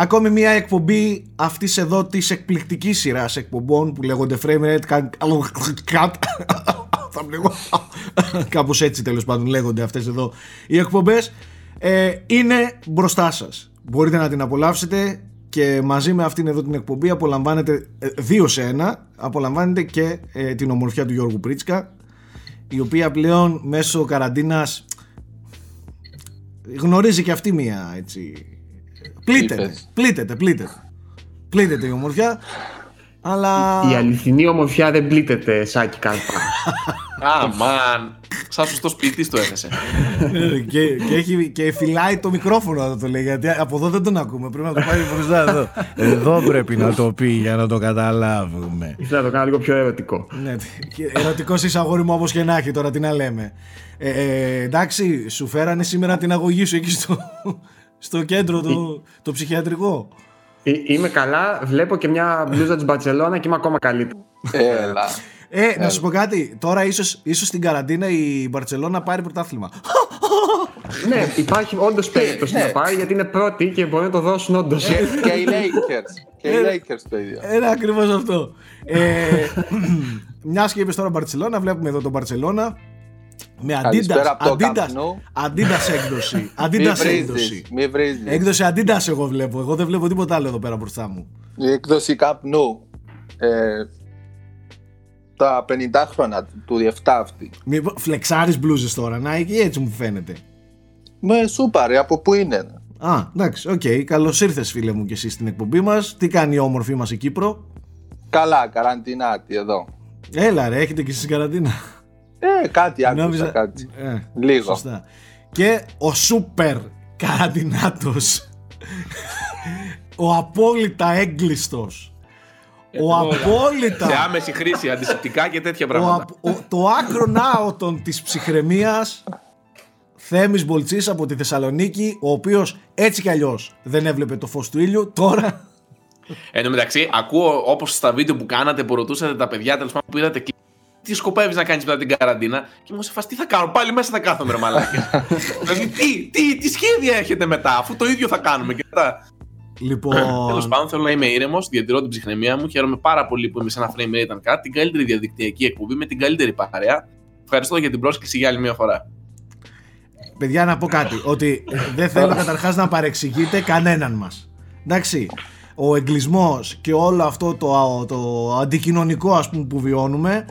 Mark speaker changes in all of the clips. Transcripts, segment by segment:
Speaker 1: Ακόμη μια εκπομπή αυτής εδώ της εκπληκτικής σειράς εκπομπών που λέγονται Frame Rate Cut. Θα λέγω. Κάπως έτσι τέλος πάντων λέγονται αυτές εδώ οι εκπομπές. Ε, είναι μπροστά σας. Μπορείτε να την απολαύσετε και μαζί με αυτήν εδώ την εκπομπή απολαμβάνετε ε, δύο σε ένα. Απολαμβάνετε και ε, την ομορφιά του Γιώργου Πρίτσκα η οποία πλέον μέσω καραντίνας γνωρίζει και αυτή μία έτσι πλήττεται, πλήττεται, πλήττεται πλήττεται η ομορφιά αλλά...
Speaker 2: Η αληθινή ομορφιά δεν πλήττεται, Σάκη Κάλπα.
Speaker 3: Αμάν. Σαν σωστό σπίτι το έθεσε.
Speaker 1: και, και, έχει, και φυλάει το μικρόφωνο να το λέει, γιατί από εδώ δεν τον ακούμε. Πρέπει να το πάει μπροστά εδώ. Εδώ πρέπει να το πει για να το καταλάβουμε.
Speaker 2: Ήθελα να το κάνω λίγο πιο ερωτικό.
Speaker 1: Ναι, ερωτικός είσαι αγόρι μου όπως και να έχει τώρα, τι να λέμε. Ε, ε, εντάξει, σου φέρανε σήμερα την αγωγή σου εκεί στο, στο κέντρο το, το ψυχιατρικό.
Speaker 2: Ε, είμαι καλά, βλέπω και μια μπλούζα της Μπαρσελόνα και είμαι ακόμα καλύτερο.
Speaker 3: Έλα.
Speaker 1: Ε, να σου πω κάτι. Τώρα ίσως ίσως στην καραντίνα η Μπαρσελόνα πάρει πρωτάθλημα.
Speaker 2: ναι, υπάρχει όντως περίπτωση να πάρει γιατί είναι πρώτη και μπορεί να το δώσουν όντως.
Speaker 3: και οι Lakers. Και οι Lakers το ίδιο.
Speaker 1: Είναι ακριβώς αυτό. Ε, Μιας και είπες τώρα Μπαρσελόνα, βλέπουμε εδώ τον Μπαρσελόνα με Adidas, Adidas, Adidas έκδοση. Adidas έκδοση.
Speaker 3: Μη βρίζεις.
Speaker 1: Έκδοση Adidas εγώ βλέπω. Εγώ δεν βλέπω τίποτα άλλο εδώ πέρα μπροστά μου.
Speaker 3: Η έκδοση Camp Nou. Ε, τα 50 χρόνια του 7 αυτή.
Speaker 1: Μη φλεξάρεις μπλούζες τώρα, να έτσι μου φαίνεται.
Speaker 3: Με σούπαρε, από πού είναι.
Speaker 1: Α, εντάξει, OK. Okay. Καλώς ήρθες, φίλε μου, και εσύ στην εκπομπή μας. Τι κάνει η όμορφη μας η Κύπρο;
Speaker 3: Καλά, καραντινάτη εδώ.
Speaker 1: Έλα, ρε, έχετε και εσείς καραντίνα.
Speaker 3: Ε, κάτι άκουσα, Νόμιζα... κάτι. Ε, Λίγο.
Speaker 1: Σωστά. Και ο σούπερ καραντινάτος ο απόλυτα έγκλειστος ο απόλυτα
Speaker 3: σε άμεση χρήση αντισηπτικά και τέτοια πράγματα
Speaker 1: ο, το άκρον άωτον της ψυχραιμίας Θέμης Μπολτσής από τη Θεσσαλονίκη ο οποίος έτσι κι αλλιώς δεν έβλεπε το φως του ήλιου τώρα
Speaker 3: Εν τω μεταξύ, ακούω όπως στα βίντεο που κάνατε που ρωτούσατε τα παιδιά τέλος πάντων που είδατε τι σκοπεύεις να κάνεις μετά την καραντίνα; Και μου σε τι θα κάνω, πάλι μέσα θα κάθομαι, ρε μαλάκια. δηλαδή, τι, τι, τι σχέδια έχετε μετά, αφού το ίδιο θα κάνουμε και μετά;
Speaker 1: Λοιπόν...
Speaker 3: Τέλος πάντων, θέλω να είμαι ήρεμος, διατηρώ την ψυχραιμία μου. Χαίρομαι πάρα πολύ που είμαι σε ένα frame rate κάτι, την καλύτερη διαδικτυακή εκπομπή με την καλύτερη παρέα. Ευχαριστώ για την πρόσκληση για άλλη μια φορά.
Speaker 1: Παιδιά, να πω κάτι. Ότι δεν θέλω καταρχάς να παρεξηγείτε κανέναν μας. Εντάξει. Ο εγκλισμός και όλο αυτό το, το αντικοινωνικό ας πούμε που βιώνουμε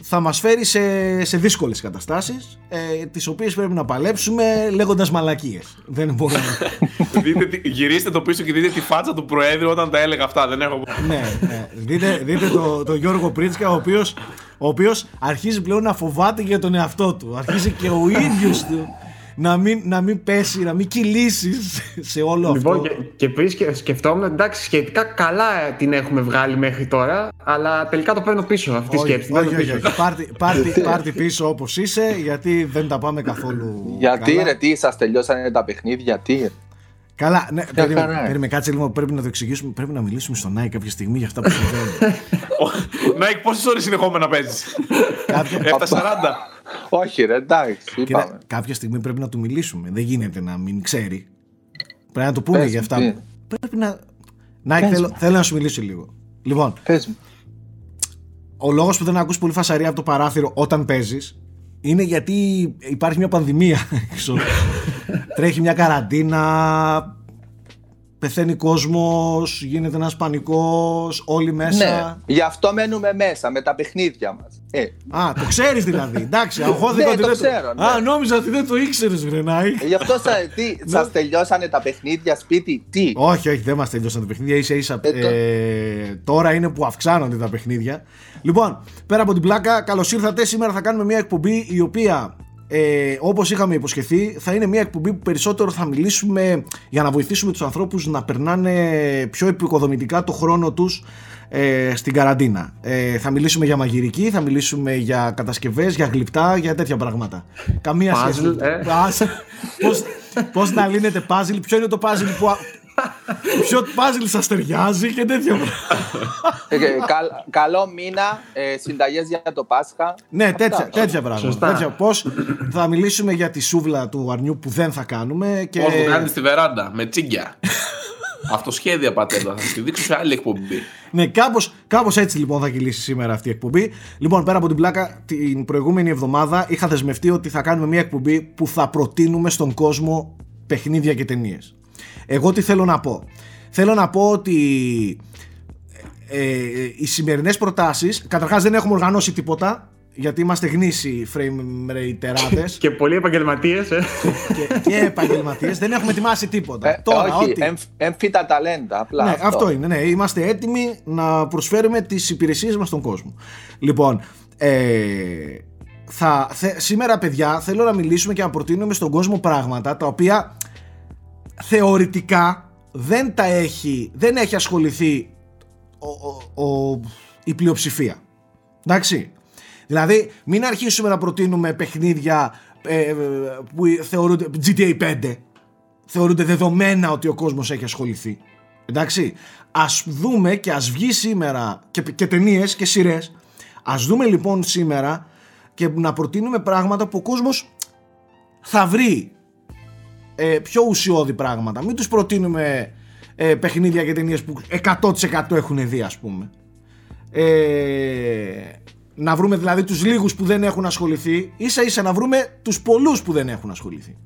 Speaker 1: θα μας φέρει σε, σε δύσκολες καταστάσεις ε, τις οποίες πρέπει να παλέψουμε λέγοντας μαλακίες. Δεν μπορούμε.
Speaker 3: δείτε, γυρίστε το πίσω και δείτε τη φάτσα του Προέδρου όταν τα έλεγα αυτά. Δεν έχω...
Speaker 1: ναι, ναι. Δείτε, δείτε το, το Γιώργο Πρίτσκα ο οποίος, ο οποίος αρχίζει πλέον να φοβάται για τον εαυτό του. Αρχίζει και ο ίδιος του να μην, να μην πέσει, να μην κυλήσει σε όλο
Speaker 2: λοιπόν,
Speaker 1: αυτό.
Speaker 2: Και, και πριν σκεφτόμουν, εντάξει, σχετικά καλά την έχουμε βγάλει μέχρι τώρα, αλλά τελικά το παίρνω πίσω αυτή τη σκέψη.
Speaker 1: Όχι, όχι, όχι. Πάρτι, πίσω όπως είσαι, γιατί δεν τα πάμε καθόλου.
Speaker 3: Γιατί ρε, τι σας τελειώσανε τα παιχνίδια, τι;
Speaker 1: Καλά, ναι, περίμενε, κάτσε λίγο, πρέπει να το εξηγήσουμε. Πρέπει να μιλήσουμε στον Nike κάποια στιγμή για αυτά που συμβαίνουν.
Speaker 3: Nike, πόσες ώρες συνεχόμενα παίζεις; 740. Όχι, ρε, εντάξει.
Speaker 1: Κοίτα, κάποια στιγμή πρέπει να του μιλήσουμε. Δεν γίνεται να μην ξέρει. Πρέπει να το πούμε για αυτά. Πρέπει να. Nike, θέλω, θέλω να σου μιλήσω λίγο. Λοιπόν,
Speaker 3: Πες μου.
Speaker 1: ο λόγος που δεν ακούς πολύ φασαρία από το παράθυρο όταν παίζεις είναι γιατί υπάρχει μια πανδημία. Τρέχει μια καραντίνα, πεθαίνει κόσμος, γίνεται ένας πανικός, όλοι μέσα.
Speaker 3: Ναι, γι' αυτό μένουμε μέσα με τα παιχνίδια μας. Ε.
Speaker 1: Α, το ξέρεις δηλαδή. Εντάξει, αγχώθηκα
Speaker 3: ναι, το ξέρω. Ναι.
Speaker 1: Α, νόμιζα ότι δεν το ήξερες, Βρενάη.
Speaker 3: Ε, γι' αυτό σα σας τελειώσανε τα παιχνίδια σπίτι, τι;
Speaker 1: Όχι, όχι, δεν μας τελειώσαν τα παιχνίδια. ίσα ίσα. Ε, το... ε, τώρα είναι που αυξάνονται τα παιχνίδια. Λοιπόν, πέρα από την πλάκα, καλώς ήρθατε. Σήμερα θα κάνουμε μια εκπομπή η οποία ε, όπως είχαμε υποσχεθεί θα είναι μια εκπομπή που περισσότερο θα μιλήσουμε για να βοηθήσουμε τους ανθρώπους να περνάνε πιο επικοδομητικά το χρόνο τους ε, στην καραντίνα. Ε, θα μιλήσουμε για μαγειρική, θα μιλήσουμε για κατασκευές, για γλυπτά, για τέτοια πράγματα. Καμία σχέση. Ε. Πώς, πώς να λύνετε πάζιλ, ποιο είναι το πάζιλ που, Ποιο πάζιλ σας ταιριάζει και τέτοια
Speaker 3: ε, Καλό μήνα, ε, συνταγές για το Πάσχα.
Speaker 1: Ναι, τέτοια, τέτοια πράγματα. Πώς θα μιλήσουμε για τη σούβλα του αρνιού που δεν θα κάνουμε. Και...
Speaker 3: Πώς το κάνεις στη βεράντα, με τσίγκια. Αυτοσχέδια πατέντα. Θα τη δείξω σε άλλη εκπομπή.
Speaker 1: Ναι, κάπως κάπως έτσι λοιπόν θα κυλήσει σήμερα αυτή η εκπομπή. Λοιπόν, πέρα από την πλάκα, την προηγούμενη εβδομάδα είχα δεσμευτεί ότι θα κάνουμε μια εκπομπή που θα προτείνουμε στον κόσμο παιχνίδια και ταινίες. Εγώ τι θέλω να πω. Θέλω να πω ότι ε, οι σημερινές προτάσεις καταρχάς δεν έχουμε οργανώσει τίποτα γιατί είμαστε γνήσιοι frame rate τεράτες
Speaker 2: και πολλοί επαγγελματίες ε.
Speaker 1: και, και επαγγελματίες δεν έχουμε ετοιμάσει τίποτα
Speaker 4: ε, Τώρα, όχι, ότι... έμφυτα ταλέντα απλά
Speaker 1: ναι, αυτό. αυτό είναι, ναι, είμαστε έτοιμοι να προσφέρουμε τις υπηρεσίες μας στον κόσμο λοιπόν ε, θα, σήμερα παιδιά θέλω να μιλήσουμε και να προτείνουμε στον κόσμο πράγματα τα οποία θεωρητικά δεν τα έχει, δεν έχει ασχοληθεί ο, ο, η πλειοψηφία. Εντάξει. Δηλαδή, μην αρχίσουμε να προτείνουμε παιχνίδια ε, που θεωρούνται GTA 5. Θεωρούνται δεδομένα ότι ο κόσμος έχει ασχοληθεί. Εντάξει. Ας δούμε και ας βγει σήμερα και, και ταινίες και σειρές. Ας δούμε λοιπόν σήμερα και να προτείνουμε πράγματα που ο κόσμος θα βρει ε, πιο ουσιώδη πράγματα. Μην τους προτείνουμε ε, παιχνίδια και ταινίες που 100% έχουν δει ας πούμε. Ε, να βρούμε δηλαδή τους λίγους που δεν έχουν ασχοληθεί ίσα ίσα να βρούμε τους πολλούς που δεν έχουν ασχοληθεί.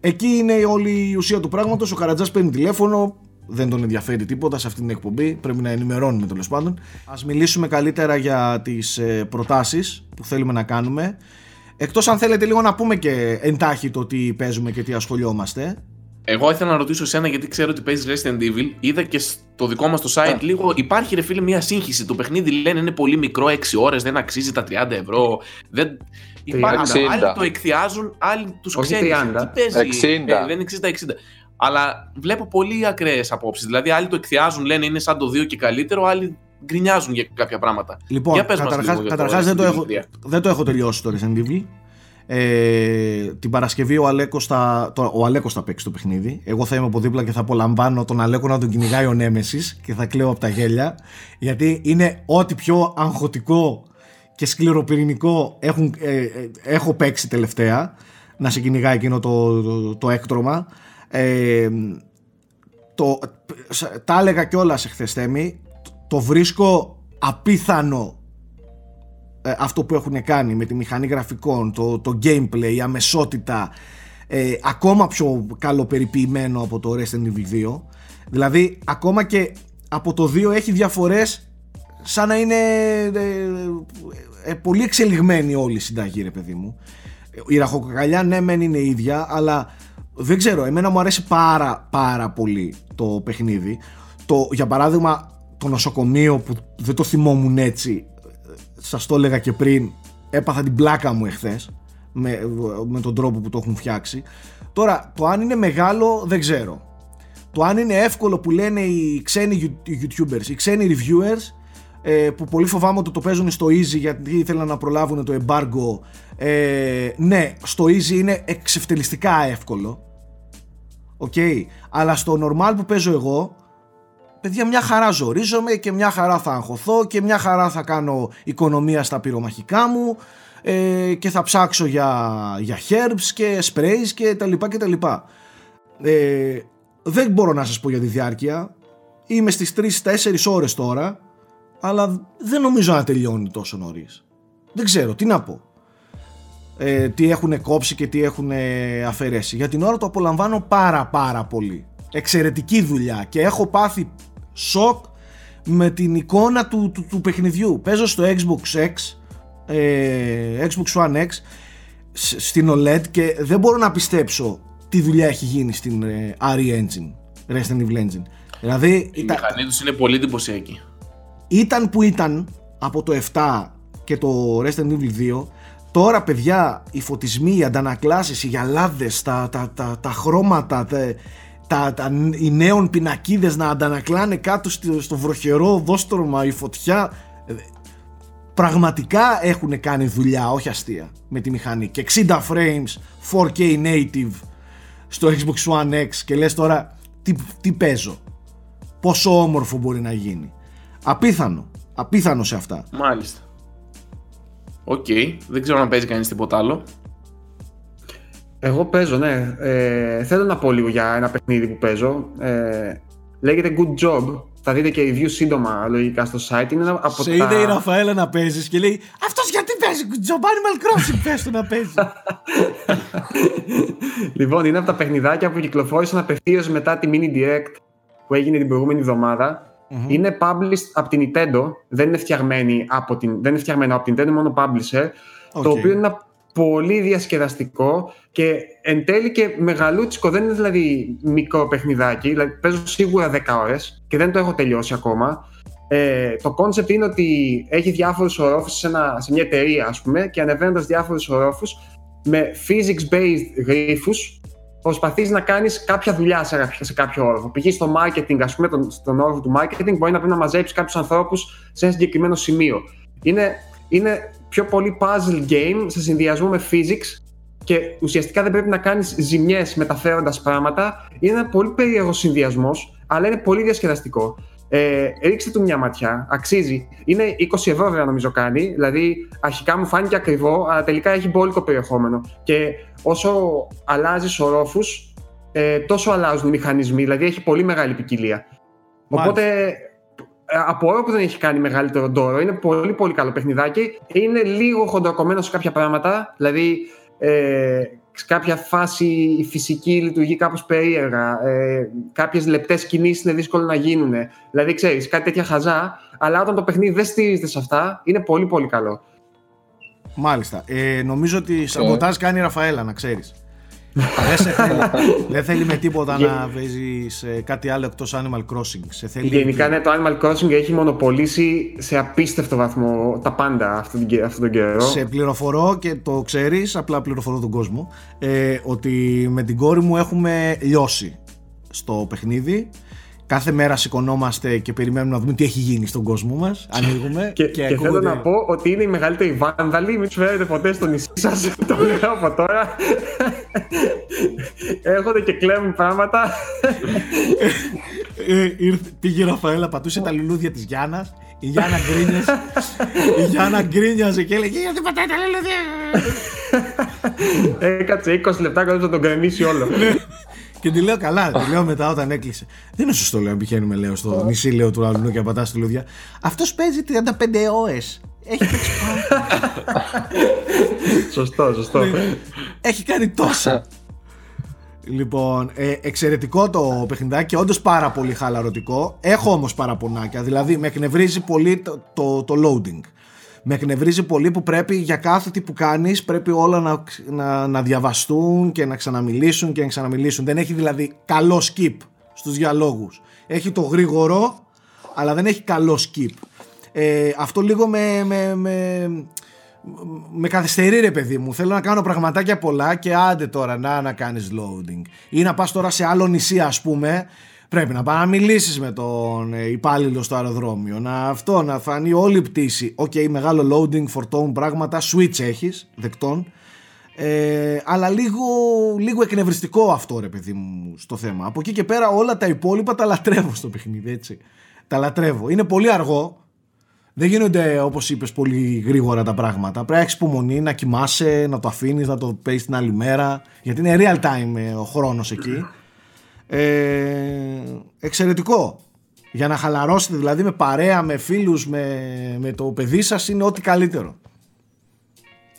Speaker 1: Εκεί είναι όλη η ουσία του πράγματος, ο Καρατζάς παίρνει τηλέφωνο, δεν τον ενδιαφέρει τίποτα σε αυτή την εκπομπή, πρέπει να ενημερώνουμε τέλος πάντων. Ας μιλήσουμε καλύτερα για τις ε, προτάσεις που θέλουμε να κάνουμε. Εκτός αν θέλετε λίγο να πούμε και εντάχει το τι παίζουμε και τι ασχολιόμαστε.
Speaker 3: Εγώ ήθελα να ρωτήσω εσένα γιατί ξέρω ότι παίζεις Resident Evil. Είδα και στο δικό μας το site λίγο. Υπάρχει ρε φίλε μια σύγχυση. Το παιχνίδι λένε είναι πολύ μικρό, 6 ώρες, δεν αξίζει τα 30 ευρώ. Δεν... Υπάρχουν, άλλοι το εκθιάζουν, άλλοι τους ξέρεις. Τι παίζει, 60. Ε, δεν αξίζει τα 60. Αλλά βλέπω πολύ ακραίες απόψεις. Δηλαδή, άλλοι το εκθιάζουν, λένε είναι σαν το 2 και καλύτερο, άλλοι γκρινιάζουν για κάποια πράγματα.
Speaker 1: Λοιπόν, καταρχά δεν, το έχω, δεν το έχω τελειώσει το Resident Evil. Ε, την Παρασκευή ο Αλέκος θα, το, ο Αλέκος θα παίξει το παιχνίδι εγώ θα είμαι από δίπλα και θα απολαμβάνω τον Αλέκο να τον κυνηγάει ο Νέμεσης και θα κλαίω από τα γέλια γιατί είναι ό,τι πιο αγχωτικό και σκληροπυρηνικό έχουν, ε, ε, έχω παίξει τελευταία να σε κυνηγάει εκείνο το, το, το έκτρωμα ε, το, τα έλεγα κιόλας εχθές Θέμη το βρίσκω απίθανο ε, αυτό που έχουν κάνει με τη μηχανή γραφικών, το, το gameplay, η αμεσότητα ε, ακόμα πιο καλοπεριποιημένο από το Resident Evil 2 δηλαδή ακόμα και από το 2 έχει διαφορές σαν να είναι ε, πολύ εξελιγμένη όλη η συνταγή ρε παιδί μου. Η ραχοκοκαλιά ναι μεν είναι ίδια αλλά δεν ξέρω εμένα μου αρέσει πάρα πάρα πολύ το παιχνίδι. Το, για παράδειγμα το νοσοκομείο που δεν το θυμόμουν έτσι σας το έλεγα και πριν έπαθα την πλάκα μου εχθές με, με τον τρόπο που το έχουν φτιάξει. Τώρα το αν είναι μεγάλο δεν ξέρω. Το αν είναι εύκολο που λένε οι ξένοι youtubers οι ξένοι reviewers ε, που πολύ φοβάμαι ότι το παίζουν στο easy γιατί ήθελαν να προλάβουν το embargo ε, ναι στο easy είναι εξευτελιστικά εύκολο Οκ, αλλά στο normal που παίζω εγώ παιδιά μια χαρά ζορίζομαι και μια χαρά θα αγχωθώ και μια χαρά θα κάνω οικονομία στα πυρομαχικά μου ε, και θα ψάξω για, για herbs και sprays και τα λοιπά και τα λοιπά. Ε, δεν μπορώ να σας πω για τη διάρκεια. Είμαι στις 3-4 ώρες τώρα αλλά δεν νομίζω να τελειώνει τόσο νωρίς. Δεν ξέρω, τι να πω. Ε, τι έχουν κόψει και τι έχουν αφαιρέσει. Για την ώρα το απολαμβάνω πάρα πάρα πολύ. Εξαιρετική δουλειά και έχω πάθει σοκ με την εικόνα του, του, του παιχνιδιού. Παίζω στο Xbox X, ε, Xbox One X, στην OLED και δεν μπορώ να πιστέψω τι δουλειά έχει γίνει στην ε, RE Engine, Resident Evil Engine. Δηλαδή,
Speaker 3: η ήταν, μηχανή τους είναι πολύ εντυπωσιακή.
Speaker 1: Ήταν που ήταν από το 7 και το Resident Evil 2 Τώρα παιδιά οι φωτισμοί, οι αντανακλάσεις, οι γυαλάδες, τα, τα, τα, τα χρώματα, τα, τα, τα, οι νέων πινακίδες να αντανακλάνε κάτω στο, στο βροχερό δόστρωμα η φωτιά. Ε, πραγματικά έχουν κάνει δουλειά όχι αστεία με τη μηχανή. Και 60 frames 4K native στο Xbox One X και λες τώρα τι, τι παίζω; Πόσο όμορφο μπορεί να γίνει; Απίθανο απίθανο σε αυτά.
Speaker 3: Μάλιστα. OK, okay. δεν ξέρω αν παίζει κανείς τίποτα άλλο
Speaker 2: εγώ παίζω, ναι. Ε, θέλω να πω λίγο για ένα παιχνίδι που παίζω. Ε, Λέγεται Good Job. Θα δείτε και review σύντομα λογικά στο site. Είναι από
Speaker 1: Σε
Speaker 2: τα...
Speaker 1: είδε η Ραφαέλα να παίζεις και λέει Αυτός γιατί παίζει Good Job; Animal Crossing, πες του να παίζει.
Speaker 2: λοιπόν, είναι από τα παιχνιδάκια που κυκλοφόρησαν απευθείας μετά τη Mini Direct που έγινε την προηγούμενη εβδομάδα. Mm-hmm. Είναι published από την Nintendo, δεν είναι, φτιαγμένη από την, δεν είναι φτιαγμένο από την Nintendo, μόνο publisher. Okay. Το οποίο είναι ένα πολύ διασκεδαστικό και εν τέλει και μεγαλούτσικο. Δεν είναι δηλαδή μικρό παιχνιδάκι. Δηλαδή παίζω σίγουρα 10 ώρες και δεν το έχω τελειώσει ακόμα. Ε, το concept είναι ότι έχει διάφορους ορόφους σε, σε, μια εταιρεία, ας πούμε, και ανεβαίνοντας διάφορους ορόφους με physics-based γρήφου, προσπαθείς να κάνεις κάποια δουλειά σε, σε κάποιο όροφο. Π.χ. στο marketing, ας πούμε, τον, στον όροφο του marketing, μπορεί να πρέπει να μαζέψεις κάποιους ανθρώπους σε ένα συγκεκριμένο σημείο. Είναι, είναι πιο πολύ puzzle game σε συνδυασμό με physics και ουσιαστικά δεν πρέπει να κάνεις ζημιές μεταφέροντας πράγματα. Είναι ένα πολύ περίεργο συνδυασμός, αλλά είναι πολύ διασκεδαστικό. Ε, ρίξτε του μια ματιά, αξίζει. Είναι 20 ευρώ βέβαια νομίζω κάνει, δηλαδή αρχικά μου φάνηκε ακριβό, αλλά τελικά έχει μπόλικο περιεχόμενο. Και όσο αλλάζεις ορόφους, ε, τόσο αλλάζουν οι μηχανισμοί, δηλαδή έχει πολύ μεγάλη ποικιλία. Οπότε ε, απορώ που δεν έχει κάνει μεγαλύτερο ντόρο. Είναι πολύ πολύ καλό παιχνιδάκι. Είναι λίγο χοντροκομμένο σε κάποια πράγματα. Δηλαδή, ε, σε κάποια φάση η φυσική λειτουργεί κάπως περίεργα. Ε, κάποιες λεπτές κινήσεις είναι δύσκολο να γίνουν. Δηλαδή, ξέρεις, κάτι τέτοια χαζά. Αλλά όταν το παιχνίδι δεν στηρίζεται σε αυτά, είναι πολύ πολύ καλό.
Speaker 1: Μάλιστα. Ε, νομίζω ότι σαμποτάζ κάνει η Ραφαέλα, να ξέρεις δεν, θέλει, δεν θέλει με τίποτα να παίζει σε κάτι άλλο εκτός Animal Crossing. Σε θέλει...
Speaker 2: Γενικά ναι, το Animal Crossing έχει μονοπολίσει σε απίστευτο βαθμό τα πάντα αυτόν τον καιρό.
Speaker 1: Σε πληροφορώ και το ξέρεις, απλά πληροφορώ τον κόσμο, ε, ότι με την κόρη μου έχουμε λιώσει στο παιχνίδι Κάθε μέρα σηκωνόμαστε και περιμένουμε να δούμε τι έχει γίνει στον κόσμο μας. Ανοίγουμε.
Speaker 2: και, και, και θέλω να πω ότι είναι η μεγαλύτερη βάνδαλη. Μην τους φέρετε ποτέ στο νησί σας. το λέω από τώρα. Έρχονται και κλέβουν πράγματα.
Speaker 1: ε, πήγε η Ραφαέλα, πατούσε τα λουλούδια της Γιάννας. Η Γιάννα γκρίνιαζε. η Γιάννα γκρίνιαζε και έλεγε Γιατί πατάει τα λουλούδια.
Speaker 2: Έκατσε 20 λεπτά κοντά να τον γκρεμίσει όλο. Ναι.
Speaker 1: Και τη λέω καλά, τη λέω μετά όταν έκλεισε. Δεν είναι σωστό, λέω, πηγαίνουμε λέω, στο νησί λέω, του αλλού και πατάς τη λουδιά. Αυτός παίζει 35 ώρες. Έχει παίξει
Speaker 2: Σωστό, σωστό. Ναι.
Speaker 1: Έχει κάνει τόσα. Λοιπόν, ε, εξαιρετικό το παιχνιδάκι και όντως πάρα πολύ χαλαρωτικό. Έχω όμως παραπονάκια. Δηλαδή, με εκνευρίζει πολύ το, το, το loading με εκνευρίζει πολύ που πρέπει για κάθε τι που κάνεις πρέπει όλα να, να, να διαβαστούν και να ξαναμιλήσουν και να ξαναμιλήσουν. Δεν έχει δηλαδή καλό skip στους διαλόγους. Έχει το γρήγορο αλλά δεν έχει καλό skip. Ε, αυτό λίγο με, με, με, με καθυστερεί ρε παιδί μου. Θέλω να κάνω πραγματάκια πολλά και άντε τώρα να, να κάνεις loading. Ή να πας τώρα σε άλλο νησί ας πούμε Πρέπει να πάει να μιλήσεις με τον ε, υπάλληλο στο αεροδρόμιο. Να αυτό, να φανεί όλη η πτήση. OK, okay, μεγάλο loading, φορτώνει πράγματα. Switch έχεις, δεκτόν. Ε, αλλά λίγο, λίγο εκνευριστικό αυτό ρε παιδί μου στο θέμα. Από εκεί και πέρα όλα τα υπόλοιπα τα λατρεύω στο παιχνίδι έτσι. Τα λατρεύω. Είναι πολύ αργό. Δεν γίνονται όπως είπες πολύ γρήγορα τα πράγματα. Πρέπει να έχεις υπομονή, να κοιμάσαι, να το αφήνεις, να το παίζει την άλλη μέρα. Γιατί είναι real time ε, ο χρόνος εκεί. Ε, εξαιρετικό. Για να χαλαρώσετε δηλαδή με παρέα, με φίλους, με, με το παιδί σας είναι ό,τι καλύτερο.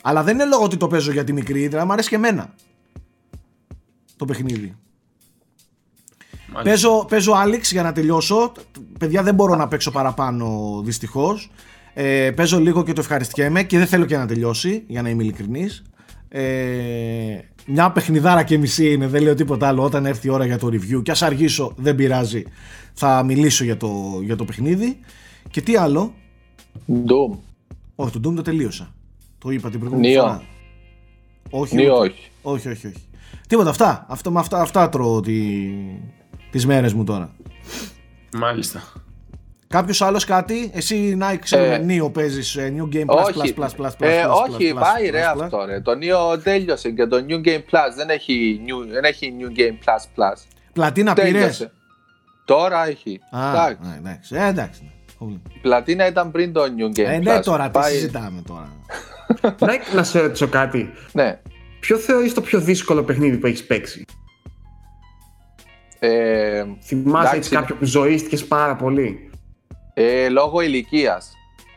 Speaker 1: Αλλά δεν είναι λόγω ότι το παίζω για τη μικρή, δηλαδή μου αρέσει και εμένα το παιχνίδι. Παίζω, παίζω Alex για να τελειώσω. Παιδιά δεν μπορώ να παίξω παραπάνω δυστυχώς. Ε, παίζω λίγο και το ευχαριστιέμαι και δεν θέλω και να τελειώσει για να είμαι ειλικρινής. Ε, μια παιχνιδάρα και μισή είναι, δεν λέω τίποτα άλλο. Όταν έρθει η ώρα για το review, και ας αργήσω, δεν πειράζει. Θα μιλήσω για το, για το παιχνίδι. Και τι άλλο;
Speaker 4: Doom.
Speaker 1: Όχι, το Doom το τελείωσα. Το είπα την προηγούμενη φορά.
Speaker 4: Όχι, όχι. όχι.
Speaker 1: Όχι, όχι, όχι. Τίποτα, αυτά. Αυτό, με αυτά, αυτά τρώω τι, τις μέρες μου τώρα.
Speaker 3: Μάλιστα.
Speaker 1: Κάποιος άλλος κάτι, εσύ να ξέρουμε, ε, Νίο παίζεις New Game Plus.
Speaker 4: Όχι, plus, plus, plus, ε, όχι πάει ρε αυτό. Ρε. Το Neo τέλειωσε και το New Game Plus δεν έχει New, δεν έχει New Game Plus Plus.
Speaker 1: Πλατίνα πήρες;
Speaker 4: Τώρα έχει.
Speaker 1: Α, εντάξει. εντάξει. Ε, εντάξει.
Speaker 4: Πλατίνα ήταν πριν το New Game ε,
Speaker 1: ναι, τώρα, πάει... τι συζητάμε τώρα.
Speaker 2: να, να σε ρωτήσω κάτι.
Speaker 4: Ναι.
Speaker 2: Ποιο θεωρείς το πιο δύσκολο παιχνίδι που έχεις παίξει; Ε, Θυμάσαι έτσι κάποιο που ζωήστηκες πάρα πολύ;
Speaker 4: Ε, λόγω ηλικίας.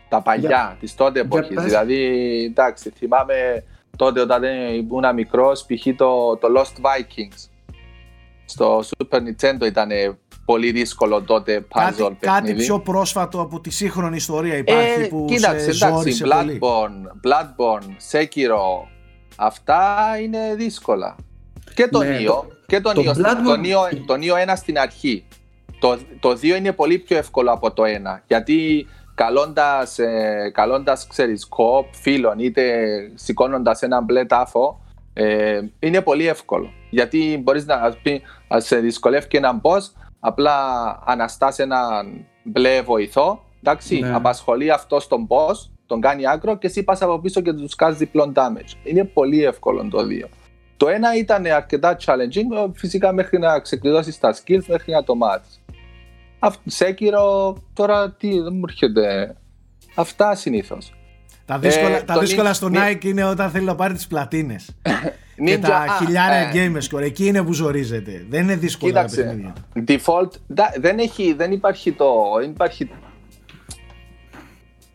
Speaker 4: Τα παλιά, της τότε εποχής. Δηλαδή, εντάξει, θυμάμαι τότε όταν ήμουν μικρός, π.χ. Το, το Lost Vikings. Στο Super Nintendo ήταν πολύ δύσκολο τότε puzzle
Speaker 1: κάτι, κάτι πιο πρόσφατο από τη σύγχρονη ιστορία υπάρχει ε, που κοίταξε, σε εντάξει,
Speaker 4: Bloodborne, πολύ. Bloodborne, Sekiro, αυτά είναι δύσκολα. Και το ναι, Neo, και το, το, Neo, Bloodborne... το, Neo, το Neo 1 στην αρχή. Το, το 2 είναι πολύ πιο εύκολο από το 1, γιατί καλώντας, ε, καλώντας ξέρεις, κοπ, φίλων, είτε σηκώνοντας ένα μπλε τάφο, ε, είναι πολύ εύκολο. Γιατί μπορείς να, πει, να σε δυσκολεύει και έναν boss, απλά αναστάσει έναν μπλε βοηθό, εντάξει, ναι. απασχολεί αυτό στον boss, τον κάνει άκρο και εσύ πας από πίσω και τους κάνεις διπλών damage. Είναι πολύ εύκολο το δύο. Το ένα ήταν αρκετά challenging, φυσικά μέχρι να ξεκλειδώσεις τα skills, μέχρι να το μάθεις. Σέκυρο, τώρα τι, δεν μου έρχεται. Αυτά συνήθως.
Speaker 1: Τα δύσκολα, ε, τα δύσκολα στο Nike είναι όταν θέλει να πάρει τις πλατίνες. και τα χιλιάρα ε. game score. Εκεί είναι που ζορίζεται. Δεν είναι δύσκολο
Speaker 4: Κοίταξε, Default, δεν, έχει, δεν υπάρχει το. Δεν υπάρχει,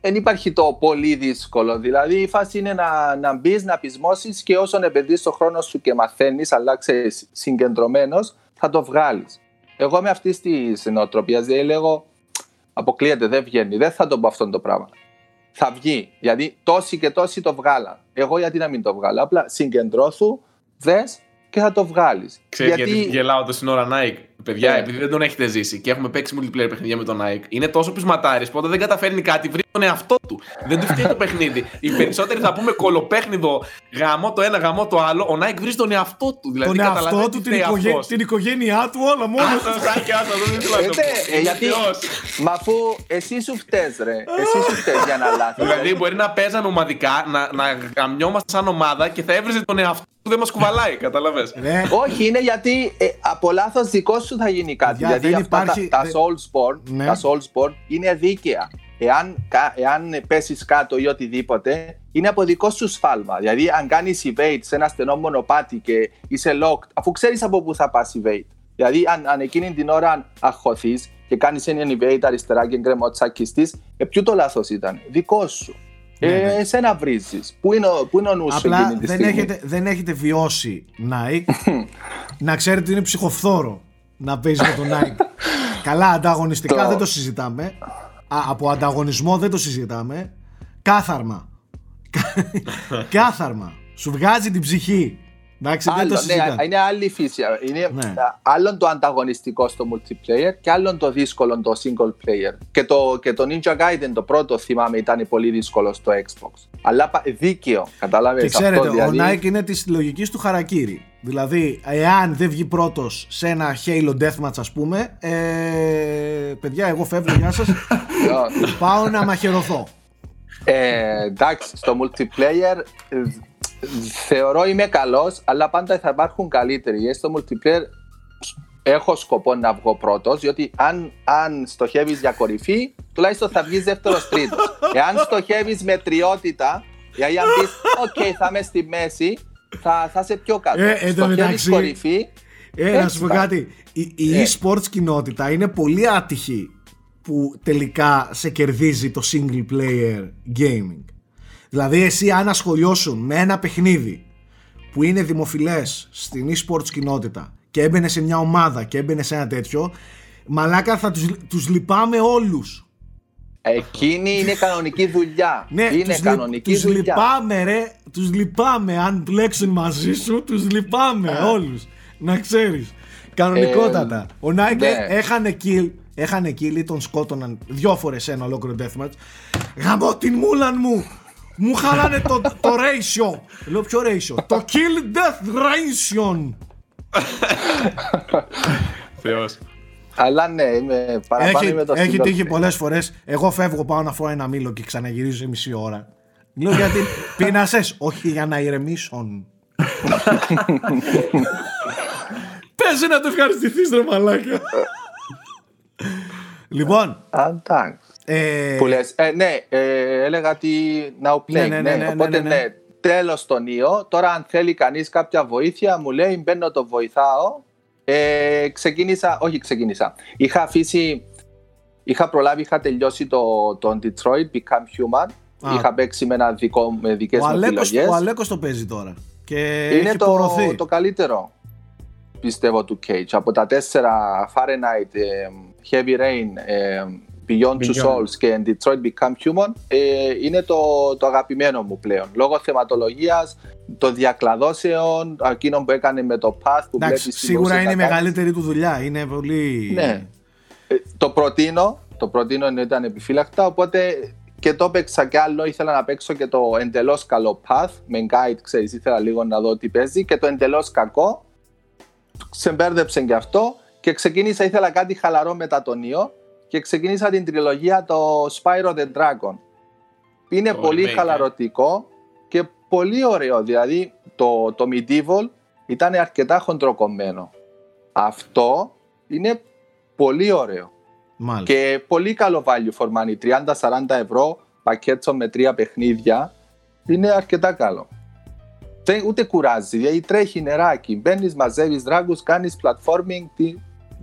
Speaker 4: δεν υπάρχει το πολύ δύσκολο. Δηλαδή η φάση είναι να, να μπεις, να πεισμώσεις και όσον επενδύεις το χρόνο σου και μαθαίνεις, αλλά ξέρεις συγκεντρωμένος, θα το βγάλεις. Εγώ με αυτή τη νοοτροπία δηλαδή λέγω αποκλείεται, δεν βγαίνει, δεν θα το πω αυτό το πράγμα. Θα βγει, γιατί τόσοι και τόσοι το βγάλαν. Εγώ γιατί να μην το βγάλω, απλά συγκεντρώθου, δες και θα το βγάλεις.
Speaker 3: Ξέρετε γιατί... γιατί γελάω το στην ώρα Nike. Παιδιά, yeah. Ναι. επειδή δεν τον έχετε ζήσει και έχουμε παίξει multiplayer παιχνίδια με τον Nike, είναι τόσο πεισματάρη που όταν δεν καταφέρνει κάτι, βρει τον εαυτό του. δεν του φταίει το παιχνίδι. Οι περισσότεροι θα πούμε κολοπέχνιδο, γαμό το ένα, γαμό το άλλο. Ο Nike βρει τον εαυτό του. Δηλαδή,
Speaker 1: τον εαυτό του, την, οικογέ... την οικογένειά του, όλα μόνος.
Speaker 4: Ε, γιατί. Μα αφού εσύ σου φταίει, ρε. Εσύ σου φταίει για να λάθεις.
Speaker 3: Δηλαδή, μπορεί να παίζαν ομαδικά, να, να γαμιόμαστε σαν ομάδα και θα έβριζε τον εαυτό του δεν μας κουβαλάει, καταλαβέ.
Speaker 4: Ναι. Όχι, είναι γιατί ε, από λάθος δικό σου θα γίνει κάτι. γιατί αυτά υπάρχει... τα, τα, Soulsborne, ναι. τα Soulsborne είναι δίκαια. Εάν, εάν πέσεις κάτω ή οτιδήποτε, είναι από δικό σου σφάλμα. Δηλαδή, αν κάνεις evade σε ένα στενό μονοπάτι και είσαι locked, αφού ξέρεις από πού θα πας evade. Δηλαδή, αν, αν εκείνη την ώρα αχωθεί και κάνεις ένα evade αριστερά και γκρεμότσακιστή, ε, ποιο το λάθος ήταν, δικό σου. Ε, ναι, ναι. εσένα βρίζεις. Πού είναι, πού είναι ο νους
Speaker 1: Απλά εκείνη τη δεν έχετε, δεν έχετε βιώσει Nike να ξέρετε ότι είναι ψυχοφθόρο να παίζεις με τον Nike. Καλά, ανταγωνιστικά δεν το συζητάμε. Α, από ανταγωνισμό δεν το συζητάμε. Κάθαρμα. Κάθαρμα. Σου βγάζει την ψυχή. Εντάξει,
Speaker 4: άλλο,
Speaker 1: δεν το
Speaker 4: ναι, είναι άλλη φύση. Είναι ναι. άλλον το ανταγωνιστικό στο multiplayer και άλλον το δύσκολο το single player. Και το, και το Ninja Gaiden το πρώτο θυμάμαι ήταν πολύ δύσκολο στο Xbox. Αλλά δίκαιο, κατάλαβε.
Speaker 1: Και ξέρετε, δηλαδή... ο Nike είναι της λογικής του χαρακτήρι. Δηλαδή, εάν δεν βγει πρώτος σε ένα Halo Deathmatch, ας πούμε, ε, παιδιά, εγώ φεύγω, γεια σας. πάω να μαχαιρωθώ.
Speaker 4: Ε, εντάξει, στο multiplayer θεωρώ είμαι καλός, αλλά πάντα θα υπάρχουν καλύτεροι. Στο multiplayer έχω σκοπό να βγω πρώτος, διότι αν, αν στοχεύεις για κορυφή, τουλάχιστον θα βγεις δεύτερος τρίτος. Εάν στοχεύεις με τριότητα, γιατί αν πεις, OK, θα είμαι στη μέση, θα, θα είσαι πιο κάτω.
Speaker 1: Ε,
Speaker 4: στοχεύεις κορυφή.
Speaker 1: Ε, να σου πω κάτι. Η, η ε. e-sports κοινότητα είναι πολύ άτυχη που τελικά σε κερδίζει το single player gaming. Δηλαδή εσύ αν ασχολιώσουν με ένα παιχνίδι που είναι δημοφιλές στην e-sports κοινότητα και έμπαινε σε μια ομάδα και έμπαινε σε ένα τέτοιο μαλάκα θα τους, τους λυπάμαι όλους
Speaker 4: Εκείνη είναι κανονική δουλειά.
Speaker 1: Ναι,
Speaker 4: είναι
Speaker 1: τους κανονική τους δουλειά. λυπάμαι ρε, τους λυπάμαι αν μπλέξουν μαζί σου, τους λυπάμαι όλους. Να ξέρεις. Κανονικότατα. Ε, Ο Νάικ ναι. έχανε kill, έχανε kill ή τον σκότωναν δυο φορές ένα ολόκληρο deathmatch. Γαμώ την μούλαν μου! Μου χαλάνε το, το ratio. Λέω ποιο ratio; Το kill death ratio.
Speaker 3: Θεός.
Speaker 4: Αλλά ναι, είμαι παραπάνω
Speaker 1: έχει,
Speaker 4: με το
Speaker 1: Έχει τύχει πολλές φορές. Εγώ φεύγω, πάω να φάω ένα μήλο και ξαναγυρίζω σε μισή ώρα. Λέω γιατί πείνασε, όχι για να ηρεμήσουν. Πες να το ευχαριστηθείς ρε μαλάκα. λοιπόν.
Speaker 4: Εντάξει. Ε... Που λες, ε, ναι, ε, έλεγα ότι now play. Ναι, ναι, ναι, ναι, οπότε ναι, ναι, τέλος τον Ιω. Τώρα αν θέλει κανείς κάποια βοήθεια μου λέει μπαίνω το βοηθάω Ε, ξεκίνησα, όχι ξεκίνησα. Είχα αφήσει, είχα προλάβει, είχα τελειώσει το, το Detroit Become Human. Α. Είχα παίξει με, ένα δικό, με δικές ο μου Αλέκος, επιλογές.
Speaker 1: Ο Αλέκος το παίζει τώρα. Και
Speaker 4: είναι
Speaker 1: έχει
Speaker 4: το, το καλύτερο πιστεύω του Cage. Από τα τέσσερα Fahrenheit, ε, Heavy Rain, ε, Beyond Two Souls και Detroit Become Human ε, είναι το, το αγαπημένο μου πλέον. Λόγω θεματολογίας, των διακλαδώσεων, εκείνων που έκανε με το Path που
Speaker 1: Εντάξει, Σίγουρα είναι η μεγαλύτερη του δουλειά. Είναι πολύ.
Speaker 4: Ναι. Ε, το προτείνω. Το προτείνω ενώ ήταν επιφύλακτα. Οπότε και το έπαιξα κι άλλο. Ήθελα να παίξω και το εντελώς καλό Path. Με guide, ξέρεις, ήθελα λίγο να δω τι παίζει. Και το εντελώς κακό. Ξεμπέρδεψε κι αυτό. Και ξεκίνησα, ήθελα κάτι χαλαρό μετά τον Ιω και ξεκίνησα την τριλογία το Spyro the Dragon. Είναι πολύ χαλαρωτικό και πολύ ωραίο. Δηλαδή το, το Medieval ήταν αρκετά χοντροκομμένο. Αυτό είναι πολύ ωραίο. Και πολύ καλό value for money. 30-40 ευρώ πακέτο με τρία παιχνίδια είναι αρκετά καλό. Δεν, ούτε κουράζει, δηλαδή τρέχει νεράκι. Μπαίνεις, μαζεύεις δράγκους, κάνεις platforming. Τι...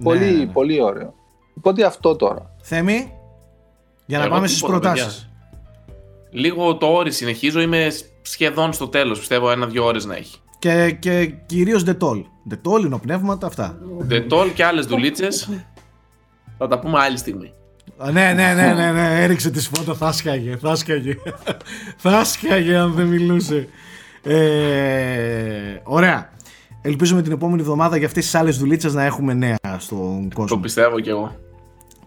Speaker 4: Πολύ, ναι, ναι. πολύ ωραίο. Οπότε αυτό τώρα.
Speaker 1: Θέμη, για να Εγώ πάμε στις προτάσεις.
Speaker 3: Λίγο το όρι συνεχίζω, είμαι σχεδόν στο τέλος. Πιστεύω ένα-δύο ώρες να έχει.
Speaker 1: Και, και κυρίως Ντετόλ. Ντετόλ, πνεύματα, αυτά.
Speaker 3: Ντετόλ και άλλες δουλίτσες. θα τα πούμε άλλη στιγμή.
Speaker 1: Ναι, ναι, ναι, ναι, ναι, έριξε τη φώτα, θα σκάγε, θα σκάγε. θα σκάγε αν δεν μιλούσε. Ε, ωραία. Ελπίζουμε την επόμενη εβδομάδα για αυτές τις άλλες δουλίτσες να έχουμε νέα στον κόσμο.
Speaker 3: Το πιστεύω κι εγώ.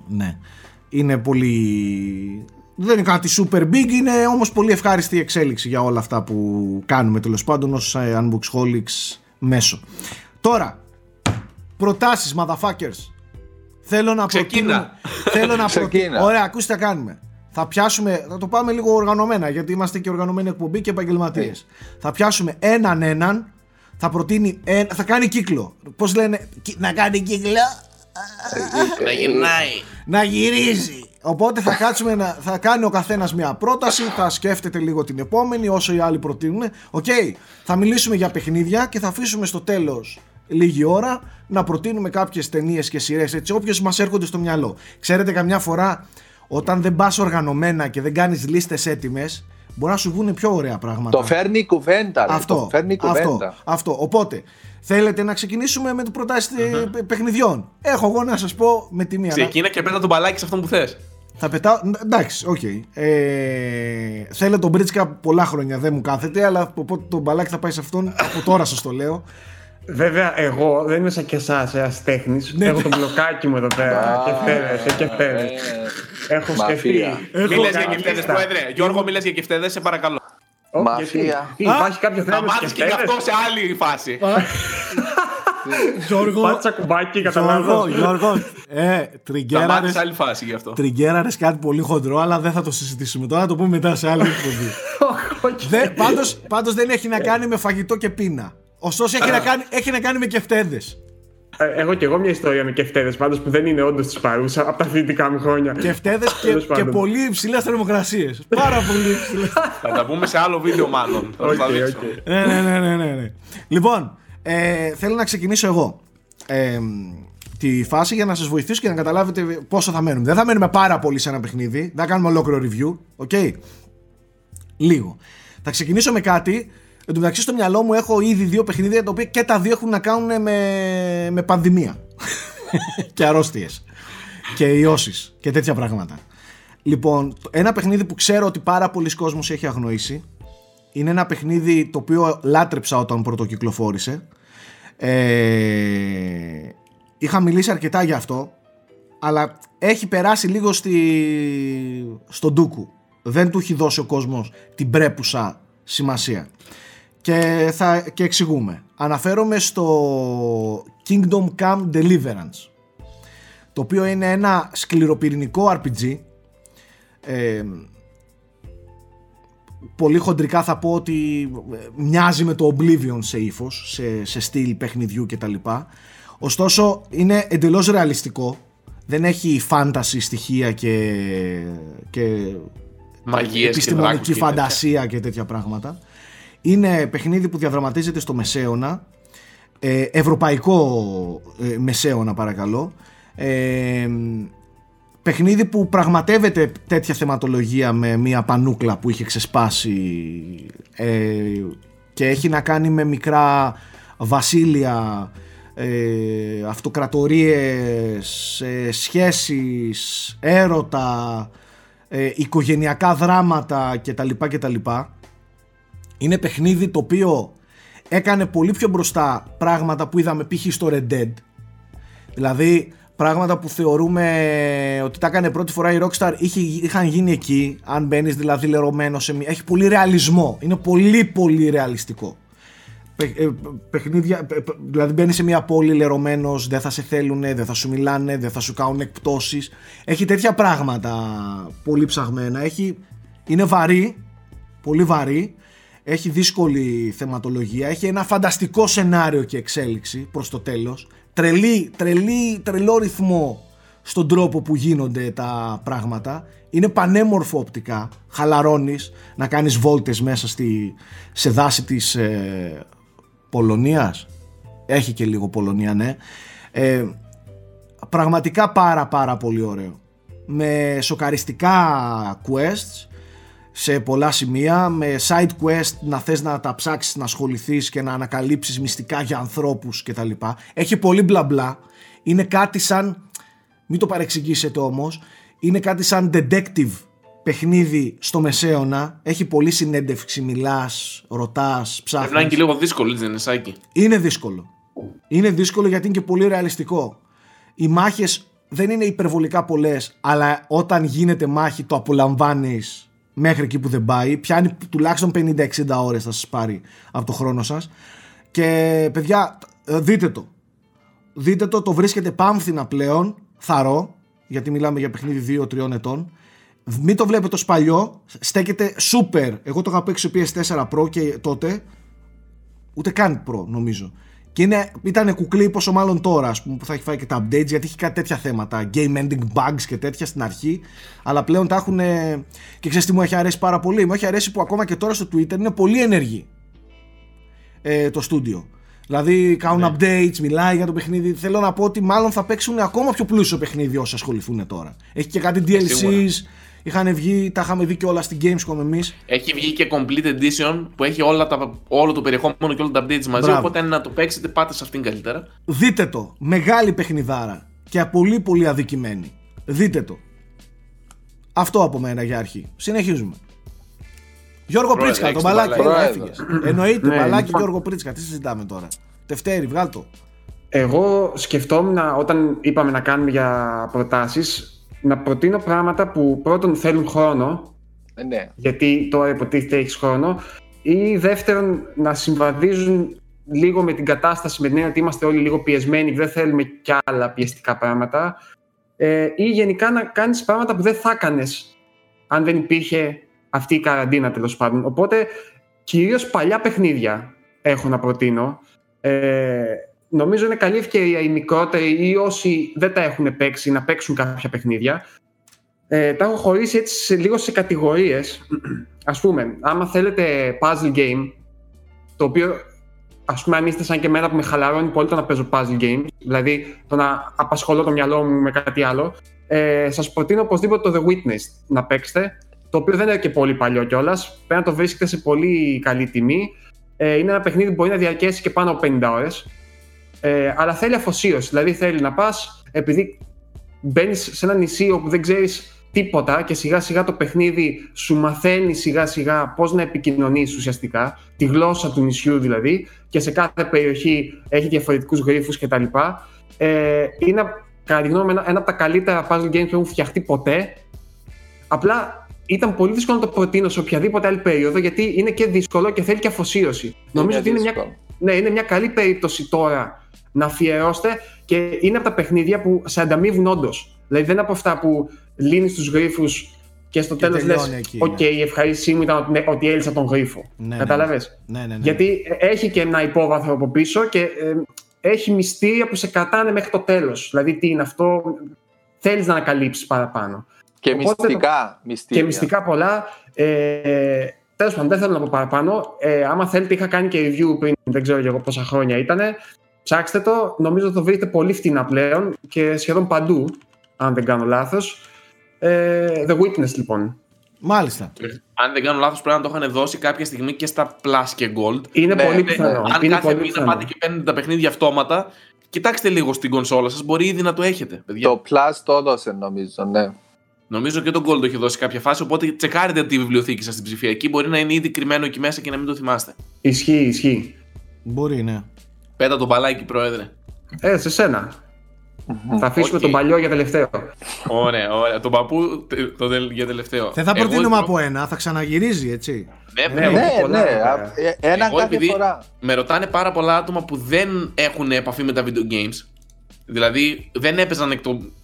Speaker 1: Ναι. Είναι πολύ... Δεν είναι κάτι super big, είναι όμως πολύ ευχάριστη εξέλιξη για όλα αυτά που κάνουμε τέλος πάντων ως ε, Unboxholics μέσω. Τώρα, προτάσεις motherfuckers. Θέλω να
Speaker 3: Ξεκίνα.
Speaker 1: Θέλω να προτείνω. Ωραία, ακούστε τι κάνουμε. Θα πιάσουμε, θα το πάμε λίγο οργανωμένα γιατί είμαστε και οργανωμένοι εκπομπή και επαγγελματίες. Θα πιάσουμε έναν έναν θα προτείνει, θα κάνει κύκλο. Πώς λένε, να κάνει κύκλο.
Speaker 3: να γυρνάει.
Speaker 1: Να γυρίζει. Οπότε θα κάτσουμε να, θα κάνει ο καθένας μια πρόταση, θα σκέφτεται λίγο την επόμενη όσο οι άλλοι προτείνουν. Οκ, θα μιλήσουμε για παιχνίδια και θα αφήσουμε στο τέλος λίγη ώρα να προτείνουμε κάποιες ταινίες και σειρές έτσι όποιες μας έρχονται στο μυαλό. Ξέρετε καμιά φορά όταν δεν πας οργανωμένα και δεν κάνεις λίστες έτοιμες μπορεί να σου βγουν πιο ωραία πράγματα.
Speaker 4: Το φέρνει κουβέντα.
Speaker 1: Αυτό,
Speaker 4: το φέρνει
Speaker 1: κουβέντα. Αυτό, αυτό. Οπότε, θέλετε να ξεκινήσουμε με το προτάσεις uh-huh. παιχνιδιών. Έχω εγώ να σας πω με τη μία.
Speaker 3: Ξεκίνα και πέτα το μπαλάκι σε αυτόν που θες.
Speaker 1: Θα πετάω. Εντάξει, OK. Okay. Ε, θέλω τον Μπρίτσκα πολλά χρόνια, δεν μου κάθεται, αλλά το μπαλάκι θα πάει σε αυτόν. Από τώρα σας το λέω.
Speaker 2: Βέβαια, εγώ δεν είμαι σαν και εσάς, ένα τέχνης. Ναι. Έχω το μπλοκάκι μου εδώ πέρα. και φταίδε, και φταίδε. Έχω σκεφτεί.
Speaker 3: Μιλέ για κεφτέδες, Πρόεδρε. Γιώργο, μιλέ για κεφτέδες, σε παρακαλώ.
Speaker 4: Μαφία.
Speaker 2: Υπάρχει κάποιο θέμα.
Speaker 3: Θα μάθεις και γι' αυτό σε άλλη φάση.
Speaker 1: Γιώργο,
Speaker 2: Πάτσα κουμπάκι, καταλάβω.
Speaker 1: Γιώργο, ε, τριγκέραρε.
Speaker 3: σε άλλη φάση γι' αυτό.
Speaker 1: Τριγκέραρε κάτι πολύ χοντρό, αλλά δεν θα το συζητήσουμε τώρα. Θα το πούμε μετά σε άλλη εκπομπή. Πάντως δεν έχει να κάνει με φαγητό και πείνα. Ωστόσο έχει, να κάνει, έχει να κάνει με κεφτέδες.
Speaker 2: Ε, έχω και εγώ μια ιστορία με κεφτέδες πάντως που δεν είναι όντως της παρούσα από τα φοιτητικά μου χρόνια.
Speaker 1: Κεφτέδες και, και πολύ υψηλές θερμοκρασίες. Πάρα πολύ υψηλές.
Speaker 3: Θα τα πούμε σε άλλο βίντεο, μάλλον. Okay,
Speaker 1: okay. Ναι, ναι, ναι, ναι, ναι. Λοιπόν, ε, θέλω να ξεκινήσω εγώ. Ε, τη φάση για να σας βοηθήσω και να καταλάβετε πόσο θα μένουμε. Δεν θα μένουμε πάρα πολύ σε ένα παιχνίδι. Δεν θα κάνουμε ολόκληρο review. Okay. Λίγο. Θα ξεκινήσω με κάτι Εν τω μεταξύ στο μυαλό μου έχω ήδη δύο παιχνίδια τα οποία και τα δύο έχουν να κάνουν με, με πανδημία και αρρώστιες και ιώσεις και τέτοια πράγματα. Λοιπόν, ένα παιχνίδι που ξέρω ότι πάρα πολλοί κόσμος έχει αγνοήσει είναι ένα παιχνίδι το οποίο λάτρεψα όταν πρωτοκυκλοφόρησε. Ε, είχα μιλήσει αρκετά για αυτό αλλά έχει περάσει λίγο στη, στον ντούκου. Δεν του έχει δώσει ο κόσμος την πρέπουσα σημασία και, θα, και εξηγούμε. Αναφέρομαι στο Kingdom Come Deliverance το οποίο είναι ένα σκληροπυρηνικό RPG ε, πολύ χοντρικά θα πω ότι ε, μοιάζει με το Oblivion σε ύφος, σε, σε στυλ παιχνιδιού κτλ. Ωστόσο είναι εντελώς ρεαλιστικό, δεν έχει φάνταση στοιχεία και, και επιστημονική φαντασία και τέτοια πράγματα. Είναι παιχνίδι που διαδραματίζεται στο Μεσαίωνα. ε, ευρωπαϊκό ε, μεσαίωνα παρακαλώ ε, παιχνίδι που πραγματεύεται τέτοια θεματολογία με μια πανούκλα που είχε ξεσπάσει ε, και έχει να κάνει με μικρά βασίλεια ε, αυτοκρατορίες, ε, σχέσεις, έρωτα, ε, οικογενειακά δράματα κτλ. κτλ. Είναι παιχνίδι το οποίο έκανε πολύ πιο μπροστά πράγματα που είδαμε π.χ. στο Red Dead. Δηλαδή πράγματα που θεωρούμε ότι τα έκανε πρώτη φορά η Rockstar είχαν γίνει εκεί. Αν μπαίνεις δηλαδή λερωμένο σε μια... Έχει πολύ ρεαλισμό. Είναι πολύ πολύ ρεαλιστικό. Ε, παιχνίδια, δηλαδή μπαίνεις σε μια πόλη λερωμένος, δεν θα σε θέλουν, δεν θα σου μιλάνε, δεν θα σου κάνουν εκπτώσεις. Έχει τέτοια πράγματα πολύ ψαγμένα. Έχει, είναι βαρύ, πολύ βαρύ. Έχει δύσκολη θεματολογία. Έχει ένα φανταστικό σενάριο και εξέλιξη προς το τέλος. Τρελή, τρελή, τρελό ρυθμό στον τρόπο που γίνονται τα πράγματα. Είναι πανέμορφο οπτικά. Χαλαρώνεις να κάνεις βόλτες μέσα στη, σε δάση της ε, Πολωνίας έχει και λίγο Πολωνία ναι ε, πραγματικά πάρα πάρα πολύ ωραίο με σοκαριστικά quests σε πολλά σημεία με side quest να θες να τα ψάξεις να ασχοληθείς και να ανακαλύψεις μυστικά για ανθρώπους και τα λοιπά έχει πολύ μπλα μπλα είναι κάτι σαν μην το παρεξηγήσετε όμως είναι κάτι σαν detective παιχνίδι στο μεσαίωνα. Έχει πολλή συνέντευξη, μιλάς, ρωτάς, ψάχνεις.
Speaker 3: Πρέπει να είναι και λίγο δύσκολο, δεν είναι Σάκη;
Speaker 1: Είναι δύσκολο. Είναι δύσκολο γιατί είναι και πολύ ρεαλιστικό. Οι μάχες δεν είναι υπερβολικά πολλές, αλλά όταν γίνεται μάχη το απολαμβάνεις μέχρι εκεί που δεν πάει. Πιάνει τουλάχιστον 50-60 ώρες θα σας πάρει από το χρόνο σας. Και παιδιά, δείτε το. Δείτε το, το βρίσκεται πάμφθηνα πλέον, θαρό, γιατί μιλάμε για παιχνίδι 2-3 ετών μην το βλέπετε το παλιό, στέκεται super. Εγώ το είχα παίξει στο PS4 Pro και τότε, ούτε καν Pro νομίζω. Και είναι, ήταν κουκλί πόσο μάλλον τώρα ας πούμε, που θα έχει φάει και τα updates γιατί έχει κάτι τέτοια θέματα. Game ending bugs και τέτοια στην αρχή. Αλλά πλέον τα έχουν. Και ξέρεις τι μου έχει αρέσει πάρα πολύ; Μου έχει αρέσει που ακόμα και τώρα στο Twitter είναι πολύ ενεργή ε, το στούντιο. Δηλαδή κάνουν ναι. updates, μιλάει για το παιχνίδι. Θέλω να πω ότι μάλλον θα παίξουν ακόμα πιο πλούσιο παιχνίδι όσοι ασχοληθούν τώρα. Έχει και κάτι DLCs. Είχαν βγει, τα είχαμε δει και όλα στην Gamescom εμείς.
Speaker 3: Έχει βγει και Complete Edition που έχει όλα τα, όλο το περιεχόμενο και όλα τα updates μαζί. Μπράβο. Οπότε αν να το παίξετε, πάτε σε αυτήν καλύτερα.
Speaker 1: Δείτε το. Μεγάλη παιχνιδάρα. Και πολύ πολύ αδικημένη. Δείτε το. Αυτό από μένα για αρχή. Συνεχίζουμε. Γιώργο Πρίτσκα, το μπαλάκι, έφυγες. Εννοείται, ναι, μπαλάκι λοιπόν. Γιώργο Πρίτσκα, τι συζητάμε τώρα. Τευτέρη, βγάλ το.
Speaker 2: Εγώ σκεφτόμουν όταν είπαμε να κάνουμε για προτάσεις να προτείνω πράγματα που πρώτον θέλουν χρόνο,
Speaker 4: ε, ναι.
Speaker 2: γιατί τώρα υποτίθεται έχεις χρόνο, ή δεύτερον να συμβαδίζουν λίγο με την κατάσταση, με την έννοια ότι είμαστε όλοι λίγο πιεσμένοι και δεν θέλουμε κι άλλα πιεστικά πράγματα, ε, ή γενικά να κάνεις πράγματα που δεν θα έκανες αν δεν υπήρχε αυτή η καραντίνα τέλος πάντων. Οπότε, κυρίως παλιά παιχνίδια έχω να προτείνω. Ε, νομίζω είναι καλή ευκαιρία οι μικρότεροι ή όσοι δεν τα έχουν παίξει να παίξουν κάποια παιχνίδια. Ε, τα έχω χωρίσει έτσι σε, λίγο σε κατηγορίες. Ας πούμε, άμα θέλετε puzzle game, το οποίο ας πούμε αν είστε σαν και εμένα που με χαλαρώνει πολύ το να παίζω puzzle game, δηλαδή το να απασχολώ το μυαλό μου με κάτι άλλο, ε, σας προτείνω οπωσδήποτε το The Witness να παίξετε, το οποίο δεν είναι και πολύ παλιό κιόλας. Πρέπει να το βρίσκετε σε πολύ καλή τιμή. Ε, είναι ένα παιχνίδι που μπορεί να διαρκέσει και πάνω από 50 ώρες. Ε, αλλά θέλει αφοσίωση. Δηλαδή θέλει να πας, επειδή μπαίνεις σε ένα νησί όπου δεν ξέρεις τίποτα και σιγά σιγά το παιχνίδι σου μαθαίνει σιγά σιγά πώς να επικοινωνείς ουσιαστικά, τη γλώσσα του νησιού δηλαδή και σε κάθε περιοχή έχει διαφορετικούς γρίφους κτλ. Ε, είναι κατά τη γνώμη ένα, ένα από τα καλύτερα puzzle games που έχουν φτιαχτεί ποτέ. Απλά ήταν πολύ δύσκολο να το προτείνω σε οποιαδήποτε άλλη περίοδο γιατί είναι και δύσκολο και θέλει και αφοσίωση. Νομίζω ότι είναι μια, ναι, είναι μια καλή περίπτωση τώρα να αφιερώσετε και είναι από τα παιχνίδια που σε ανταμείβουν όντως. Δηλαδή δεν είναι από αυτά που λύνεις τους γρίφους και στο τέλος λες: Οκ, η ευχαρίστησή μου ήταν ότι, ότι έλυσα τον γρίφο. Ναι, Κατάλαβε.
Speaker 1: Ναι, ναι, ναι,
Speaker 2: Γιατί έχει και ένα υπόβαθρο από πίσω και ε, έχει μυστήρια που σε κρατάνε μέχρι το τέλος. Δηλαδή τι είναι αυτό, θέλεις να ανακαλύψεις παραπάνω.
Speaker 4: Και Οπότε, μυστικά, μυστήρια.
Speaker 2: Και μυστικά πολλά. Ε, Τέλος πάντων, δεν θέλω να πω παραπάνω. Ε, άμα θέλετε, είχα κάνει και review πριν, δεν ξέρω εγώ πόσα χρόνια ήταν. Ψάξτε το, νομίζω το βρείτε πολύ φτηνά πλέον και σχεδόν παντού, αν δεν κάνω λάθος. Ε, The Witness λοιπόν.
Speaker 1: Μάλιστα.
Speaker 3: Αν δεν κάνω λάθος, πρέπει να το είχαν δώσει κάποια στιγμή και στα Plus και Gold.
Speaker 2: Είναι πολύ πιθανό.
Speaker 3: Αν
Speaker 2: είναι
Speaker 3: κάθε
Speaker 2: πολύ
Speaker 3: μήνα
Speaker 2: πιθανό.
Speaker 3: πάτε και παίρνετε τα παιχνίδια αυτόματα, κοιτάξτε λίγο στην κονσόλα σας. Μπορεί ήδη να το έχετε. Παιδιά.
Speaker 4: Το Plus το έδωσε νομίζω, ναι.
Speaker 3: Νομίζω και το Gold το έχει δώσει κάποια φάση. Οπότε τσεκάρετε τη βιβλιοθήκη σας στην ψηφιακή. Μπορεί να είναι ήδη κρυμμένο εκεί μέσα και να μην το θυμάστε.
Speaker 2: Ισχύει, ισχύει.
Speaker 1: Μπορεί, ναι.
Speaker 3: Πέτα το μπαλάκι, πρόεδρε.
Speaker 2: Ε, σε σένα. Θα αφήσουμε
Speaker 3: Οκ.
Speaker 2: τον παλιό για τελευταίο.
Speaker 3: Ωραία, ωραία. Τον παππού τε- το, τε- για τελευταίο.
Speaker 1: Δεν θα
Speaker 3: Εγώ
Speaker 1: προτείνουμε
Speaker 3: λοιπόν-
Speaker 1: από ένα, θα ξαναγυρίζει, έτσι.
Speaker 3: Ναι,
Speaker 2: Ναι,
Speaker 3: ναι,
Speaker 4: Ναι,
Speaker 2: πολλά
Speaker 4: ναι,
Speaker 2: εδώ
Speaker 4: α-
Speaker 2: πέρα.
Speaker 4: ε, έναν
Speaker 3: Εγώ
Speaker 4: κάθε
Speaker 3: επειδή
Speaker 4: φορά.
Speaker 3: με ρωτάνε πάρα πολλά άτομα που δεν έχουν επαφή με τα video games. Δηλαδή δεν έπαιζαν εκ των- ε,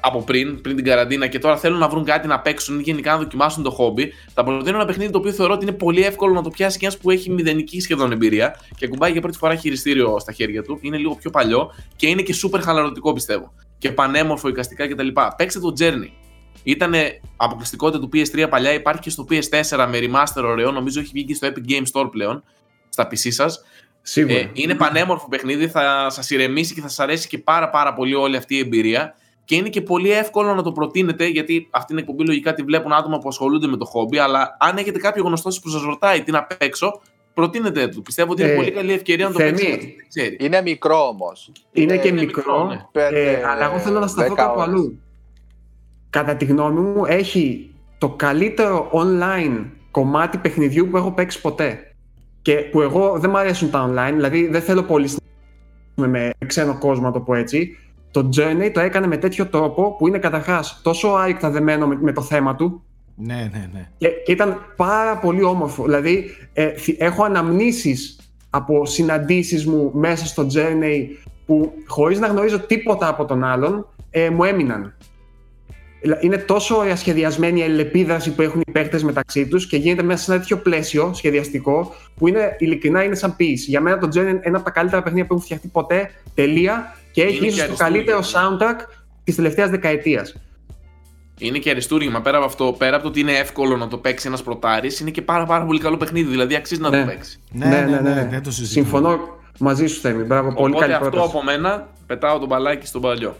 Speaker 3: από πριν, πριν την καραντίνα και τώρα θέλουν να βρουν κάτι να παίξουν ή γενικά να δοκιμάσουν το χόμπι. Θα προτείνω ένα παιχνίδι το οποίο θεωρώ ότι είναι πολύ εύκολο να το πιάσει και ένας που έχει μηδενική σχεδόν εμπειρία και ακουμπάει για πρώτη φορά χειριστήριο στα χέρια του. Είναι λίγο πιο παλιό και είναι και super χαλαρωτικό πιστεύω. Και πανέμορφο εικαστικά κτλ. Παίξτε το Journey. Ήταν αποκλειστικότητα του PS3 παλιά, υπάρχει και στο PS4 με remaster ωραίο. Νομίζω έχει βγει και στο Epic Game Store πλέον, στα PC σας.
Speaker 2: Σίγουρα.
Speaker 3: Ε, είναι πανέμορφο παιχνίδι, θα σας ηρεμήσει και θα σας αρέσει και πάρα πάρα πολύ όλη αυτή η εμπειρία. Και είναι και πολύ εύκολο να το προτείνετε, γιατί αυτή την εκπομπή λογικά τη βλέπουν άτομα που ασχολούνται με το χόμπι. Αλλά αν έχετε κάποιο γνωστό σας που σας ρωτάει τι να παίξω, προτείνετε του. Πιστεύω ότι είναι
Speaker 2: Ε,
Speaker 3: πολύ καλή ευκαιρία να το
Speaker 2: Θέμη,
Speaker 3: παίξετε. Δεν ξέρει.
Speaker 4: Είναι μικρό όμως.
Speaker 2: είναι και
Speaker 3: είναι
Speaker 2: μικρό,
Speaker 3: μικρό, ναι.
Speaker 4: Πέντε,
Speaker 2: ε, αλλά εγώ θέλω να σταθώ
Speaker 4: δέκα
Speaker 2: κάπου
Speaker 4: ώρες.
Speaker 2: αλλού. Κατά τη γνώμη μου, έχει το καλύτερο online κομμάτι παιχνιδιού που έχω παίξει ποτέ. Και που εγώ δεν μου αρέσουν τα online, δηλαδή δεν θέλω πολύ με, με ξένο κόσμο, να το πω έτσι. Το Journey το έκανε με τέτοιο τρόπο που είναι καταρχάς τόσο άρρηκτα δεμένο με, με το θέμα του,
Speaker 1: Ναι, ναι, ναι.
Speaker 2: και, και ήταν πάρα πολύ όμορφο. Δηλαδή, ε, θυ- έχω αναμνήσεις από συναντήσεις μου μέσα στο Journey που χωρίς να γνωρίζω τίποτα από τον άλλον, ε, μου έμειναν. Δηλα- Είναι τόσο ωραία σχεδιασμένη η αλληλεπίδραση που έχουν οι παίχτες μεταξύ τους και γίνεται μέσα σε ένα τέτοιο πλαίσιο σχεδιαστικό που είναι, ειλικρινά είναι σαν ποιήση. Για μένα το Journey είναι ένα από τα καλύτερα παιχνίδια που έχουν φτιαχτεί ποτέ, τελεία, και έχει
Speaker 3: Είναι
Speaker 2: ίσως
Speaker 3: και
Speaker 2: το
Speaker 3: αριστούργημα.
Speaker 2: καλύτερο soundtrack της τελευταίας δεκαετίας.
Speaker 3: Είναι και αριστούργημα. Πέρα από αυτό, πέρα από το ότι είναι εύκολο να το παίξει ένας πρωτάρη, είναι και πάρα, πάρα πολύ καλό παιχνίδι. Δηλαδή αξίζει να
Speaker 2: Ναι.
Speaker 3: το παίξει.
Speaker 1: Ναι, ναι, ναι, ναι, δεν το συζητώ.
Speaker 2: Συμφωνώ μαζί σου, Θέμη. Μπράβο, πολύ
Speaker 3: Οπότε
Speaker 2: καλή
Speaker 3: αυτό
Speaker 2: πρόταση.
Speaker 3: από μένα πετάω τον μπαλάκι στον παλιό.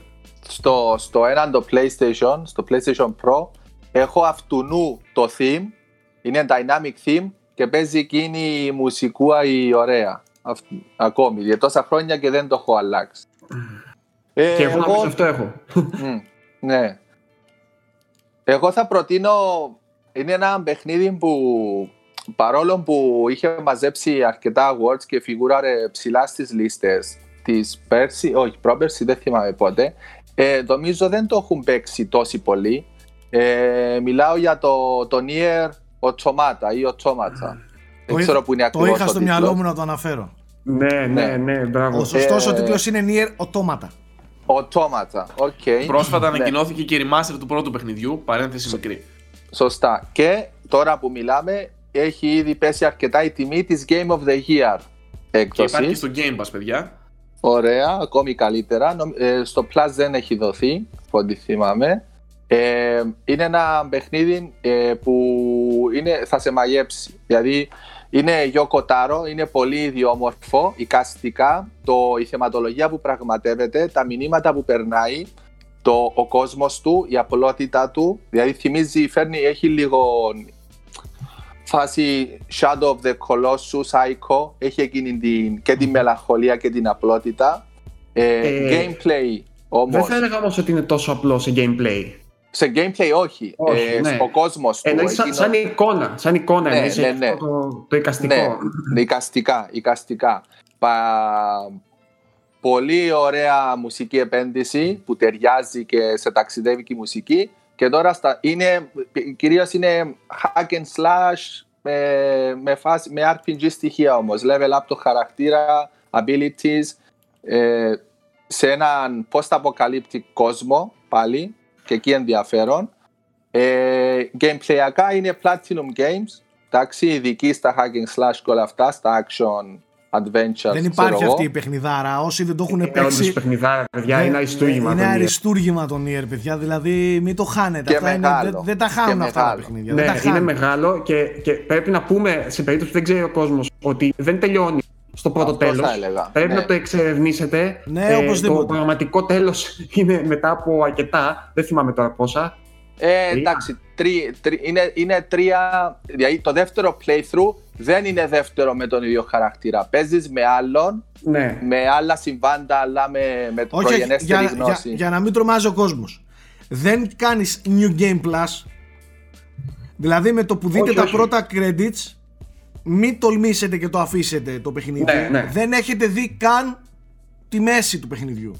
Speaker 4: στο, στο έναν το PlayStation, στο PlayStation Pro, έχω αυτουνού το theme, είναι dynamic theme και παίζει εκείνη η μουσικούα η ωραία. Αυτ, ακόμη, για τόσα χρόνια και δεν το έχω αλλάξει. Ε,
Speaker 2: Και εγώ νομίζω αυτό έχω.
Speaker 4: Μμ, ναι. Εγώ θα προτείνω, είναι ένα παιχνίδι που παρόλο που είχε μαζέψει αρκετά awards και φιγούραρε ψηλά στις λίστες της πέρσι, όχι πρόπερσι, δεν θυμάμαι πότε, ε, νομίζω δεν το έχουν παίξει τόσοι πολλοί. Ε, μιλάω για το, το Nier Automata ή Automata. Δεν
Speaker 1: Το
Speaker 4: ξέρω
Speaker 1: είχα-
Speaker 4: που είναι
Speaker 1: Το
Speaker 4: ακριβώς
Speaker 1: είχα
Speaker 4: ο
Speaker 1: στο
Speaker 4: τίτλος.
Speaker 1: μυαλό μου να το αναφέρω.
Speaker 2: Ναι, ναι,
Speaker 4: Ναι.
Speaker 2: ναι, μπράβο.
Speaker 1: Ο σωστός ο
Speaker 4: Ε,
Speaker 1: τίτλος είναι Nier Automata.
Speaker 4: Automata, OK.
Speaker 3: Πρόσφατα
Speaker 4: Ναι.
Speaker 3: ανακοινώθηκε και η remaster του πρώτου παιχνιδιού. Παρένθεση μικρή.
Speaker 4: Σωστά. Και τώρα που μιλάμε, έχει ήδη πέσει αρκετά η τιμή της Game of the Year
Speaker 3: Και
Speaker 4: έκδοσης.
Speaker 3: υπάρχει και στο Game Pass, παιδιά.
Speaker 4: Ωραία, ακόμη καλύτερα. Νομ- ε, στο Plus δεν έχει δοθεί, από ό,τι θυμάμαι. Ε, είναι ένα παιχνίδι ε, που είναι, θα σε μαγέψει. Δηλαδή είναι Γιώκο Τάρο, είναι πολύ ιδιόμορφο, εικαστικά, το, η θεματολογία που πραγματεύεται, τα μηνύματα που περνάει, το, ο κόσμος του, η απλότητά του. Δηλαδή θυμίζει, φέρνει, έχει λίγο φάση Shadow of the Colossus, Psycho, έχει εκείνη την, και την μελαγχολία και την απλότητα. Ε,
Speaker 2: Ε,
Speaker 4: gameplay
Speaker 2: Δεν
Speaker 4: όμως,
Speaker 2: θα έλεγα όμως ότι είναι τόσο απλό σε gameplay.
Speaker 4: Σε gameplay όχι,
Speaker 2: Όχι,
Speaker 4: ε,
Speaker 2: ναι.
Speaker 4: ο κόσμος του.
Speaker 2: Εννοείς σαν,
Speaker 4: εκείνο-
Speaker 2: σαν εικόνα. Σαν εικόνα
Speaker 4: Ναι,
Speaker 2: εννοείς,
Speaker 4: ναι,
Speaker 2: έχει
Speaker 4: ναι.
Speaker 2: αυτό Το, το εικαστικό.
Speaker 4: Ναι, εικαστικά, εικαστικά. Πα... Πολύ ωραία μουσική επένδυση που ταιριάζει και σε ταξιδεύικη μουσική και τώρα στα... είναι, κυρίως είναι hack and slash με, με, φάση, με RPG στοιχεία όμως, level up το χαρακτήρα, abilities ε, σε έναν post-apocalyptic κόσμο πάλι και εκεί ενδιαφέρον. Ε, gameplayακά είναι Platinum Games Εντάξει, ειδικοί στα hack and slash και όλα αυτά, στα action adventure.
Speaker 1: Δεν υπάρχει αυτή η παιχνιδάρα. Όσοι δεν το έχουν
Speaker 2: Είναι όντως
Speaker 1: παίξει.
Speaker 2: παιχνιδάρα, παιδιά,
Speaker 1: δεν-
Speaker 2: είναι αριστούργημα.
Speaker 1: Είναι
Speaker 2: το Nier.
Speaker 1: αριστούργημα το Nier, παιδιά. Δηλαδή μην το χάνετε.
Speaker 4: Και
Speaker 1: Αυτά είναι,
Speaker 4: μεγάλο.
Speaker 1: δεν, δεν τα χάνουν
Speaker 4: Και
Speaker 1: αυτά τα
Speaker 4: μεγάλο.
Speaker 1: παιχνίδια. δεν
Speaker 2: Ναι,
Speaker 1: τα
Speaker 2: είναι
Speaker 1: χάνουν.
Speaker 2: μεγάλο και, και πρέπει να πούμε σε περίπτωση που δεν ξέρει ο κόσμος ότι δεν τελειώνει στο πρώτο τέλος. Πρέπει ναι. να το εξερευνήσετε.
Speaker 1: Ναι, ε,
Speaker 2: Το πραγματικό τέλος είναι μετά από αρκετά. Δεν θυμάμαι τώρα πόσα.
Speaker 4: Ε, εντάξει, τρι, τρι, είναι, είναι τρία. Δηλαδή το δεύτερο playthrough δεν είναι δεύτερο με τον ίδιο χαρακτήρα. Παίζεις με άλλον,
Speaker 2: ναι.
Speaker 4: με άλλα συμβάντα, αλλά με, με
Speaker 1: Όχι, προγενέστερη για, γνώση. Για, για, να μην τρομάζει ο κόσμος. Δεν κάνεις New Game Plus. Δηλαδή με το που δείτε τα πρώτα credits, μην τολμήσετε και το αφήσετε το παιχνίδι.
Speaker 2: Ναι, ναι.
Speaker 1: Δεν έχετε δει καν τη μέση του παιχνιδιού.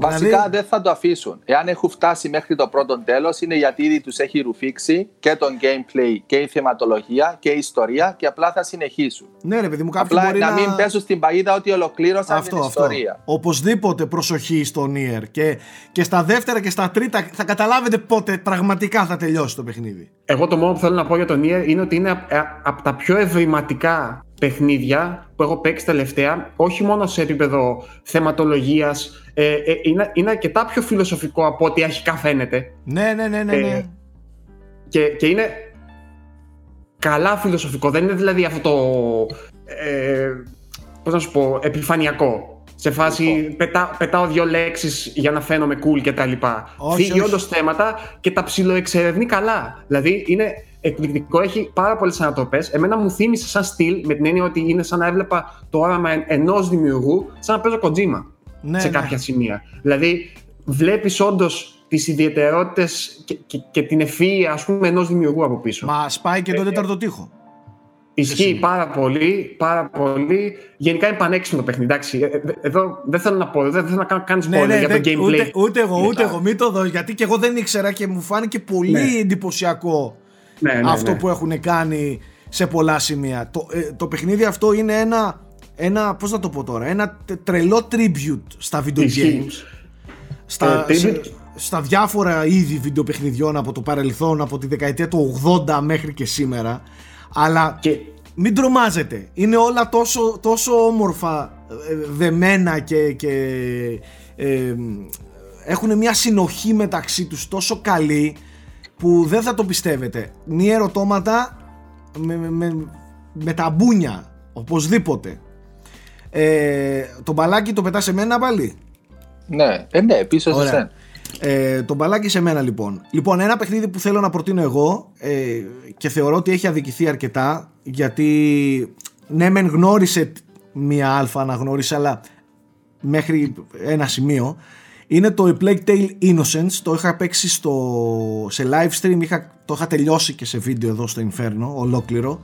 Speaker 4: Βασικά δηλαδή... δεν θα το αφήσουν. Εάν έχουν φτάσει μέχρι το πρώτο τέλος, είναι γιατί ήδη τους έχει ρουφήξει και τον gameplay και η θεματολογία και η ιστορία και απλά θα συνεχίσουν.
Speaker 1: Ναι, ρε παιδί μου,
Speaker 4: Απλά μπορεί να, να μην πέσουν στην παγίδα ότι ολοκλήρωσαν αυτό, την ιστορία.
Speaker 1: Αυτό. Οπωσδήποτε προσοχή στο Nier και, και στα δεύτερα και στα τρίτα θα καταλάβετε πότε πραγματικά θα τελειώσει το παιχνίδι.
Speaker 2: Εγώ το μόνο που θέλω να πω για το Nier είναι ότι είναι από τα πιο ευρηματικά παιχνίδια που έχω παίξει τελευταία, όχι μόνο σε επίπεδο θεματολογίας, ε, ε, είναι, είναι αρκετά πιο φιλοσοφικό από ό,τι αρχικά φαίνεται.
Speaker 1: Ναι, ναι, ναι, ναι. ναι.
Speaker 2: Ε, και, και είναι καλά φιλοσοφικό. Δεν είναι δηλαδή αυτό το. Ε, πώς να σου πω, επιφανειακό. Σε φάση πετά, πετάω δύο λέξεις για να φαίνομαι cool και τα λοιπά. Φύγει όντως θέματα και τα ψιλοεξερευνεί καλά. Δηλαδή είναι εκπληκτικό, έχει πάρα πολλές ανατροπές. Εμένα μου θύμισε σαν στυλ με την έννοια ότι είναι σαν να έβλεπα το όραμα ενός δημιουργού, σαν να παίζω κοντζίμα ναι, σε ναι. κάποια σημεία. Δηλαδή, βλέπεις όντως τις ιδιαιτερότητες και, και, την ευφυα ας πούμε ενός δημιουργού από πίσω.
Speaker 1: Μα σπάει και το ε, τέταρτο τείχο.
Speaker 2: Ισχύει πάρα πολύ, πάρα πολύ. Γενικά είναι πανέξυπνο το παιχνίδι. Εντάξει, ε, ε, εδώ δεν θέλω να πω, δεν θέλω να κάνω καν ναι, ναι, για το gameplay.
Speaker 1: Ούτε, ούτε εγώ, ούτε εγώ, μην το δω, γιατί και εγώ δεν ήξερα και μου φάνηκε πολύ ναι. εντυπωσιακό ναι, ναι, αυτό που έχουν κάνει σε πολλά σημεία. Το, το παιχνίδι αυτό είναι ένα ένα, πώς να το πω τώρα, ένα τρελό tribute στα video games. Στα, ε, στα διάφορα είδη βιντεοπαιχνιδιών από το παρελθόν, από τη δεκαετία του 80 μέχρι και σήμερα. Αλλά και... μην τρομάζετε. Είναι όλα τόσο, τόσο όμορφα ε, δεμένα και, και ε, έχουν μια συνοχή μεταξύ τους τόσο καλή που δεν θα το πιστεύετε. Μία ερωτώματα με, με, με τα μπούνια οπωσδήποτε ε, το μπαλάκι το πετάς σε μένα πάλι;
Speaker 4: Ναι, ε, ναι, πίσω σε σένα.
Speaker 1: Ε, το μπαλάκι σε μένα λοιπόν. Λοιπόν, ένα παιχνίδι που θέλω να προτείνω εγώ ε, και θεωρώ ότι έχει αδικηθεί αρκετά γιατί ναι, μεν γνώρισε μία αλφα αναγνώρισε, αλλά μέχρι ένα σημείο. Είναι το A Plague Tale Innocence. Το είχα παίξει στο, σε live stream. Είχα, το είχα τελειώσει και σε βίντεο εδώ στο Inferno, ολόκληρο.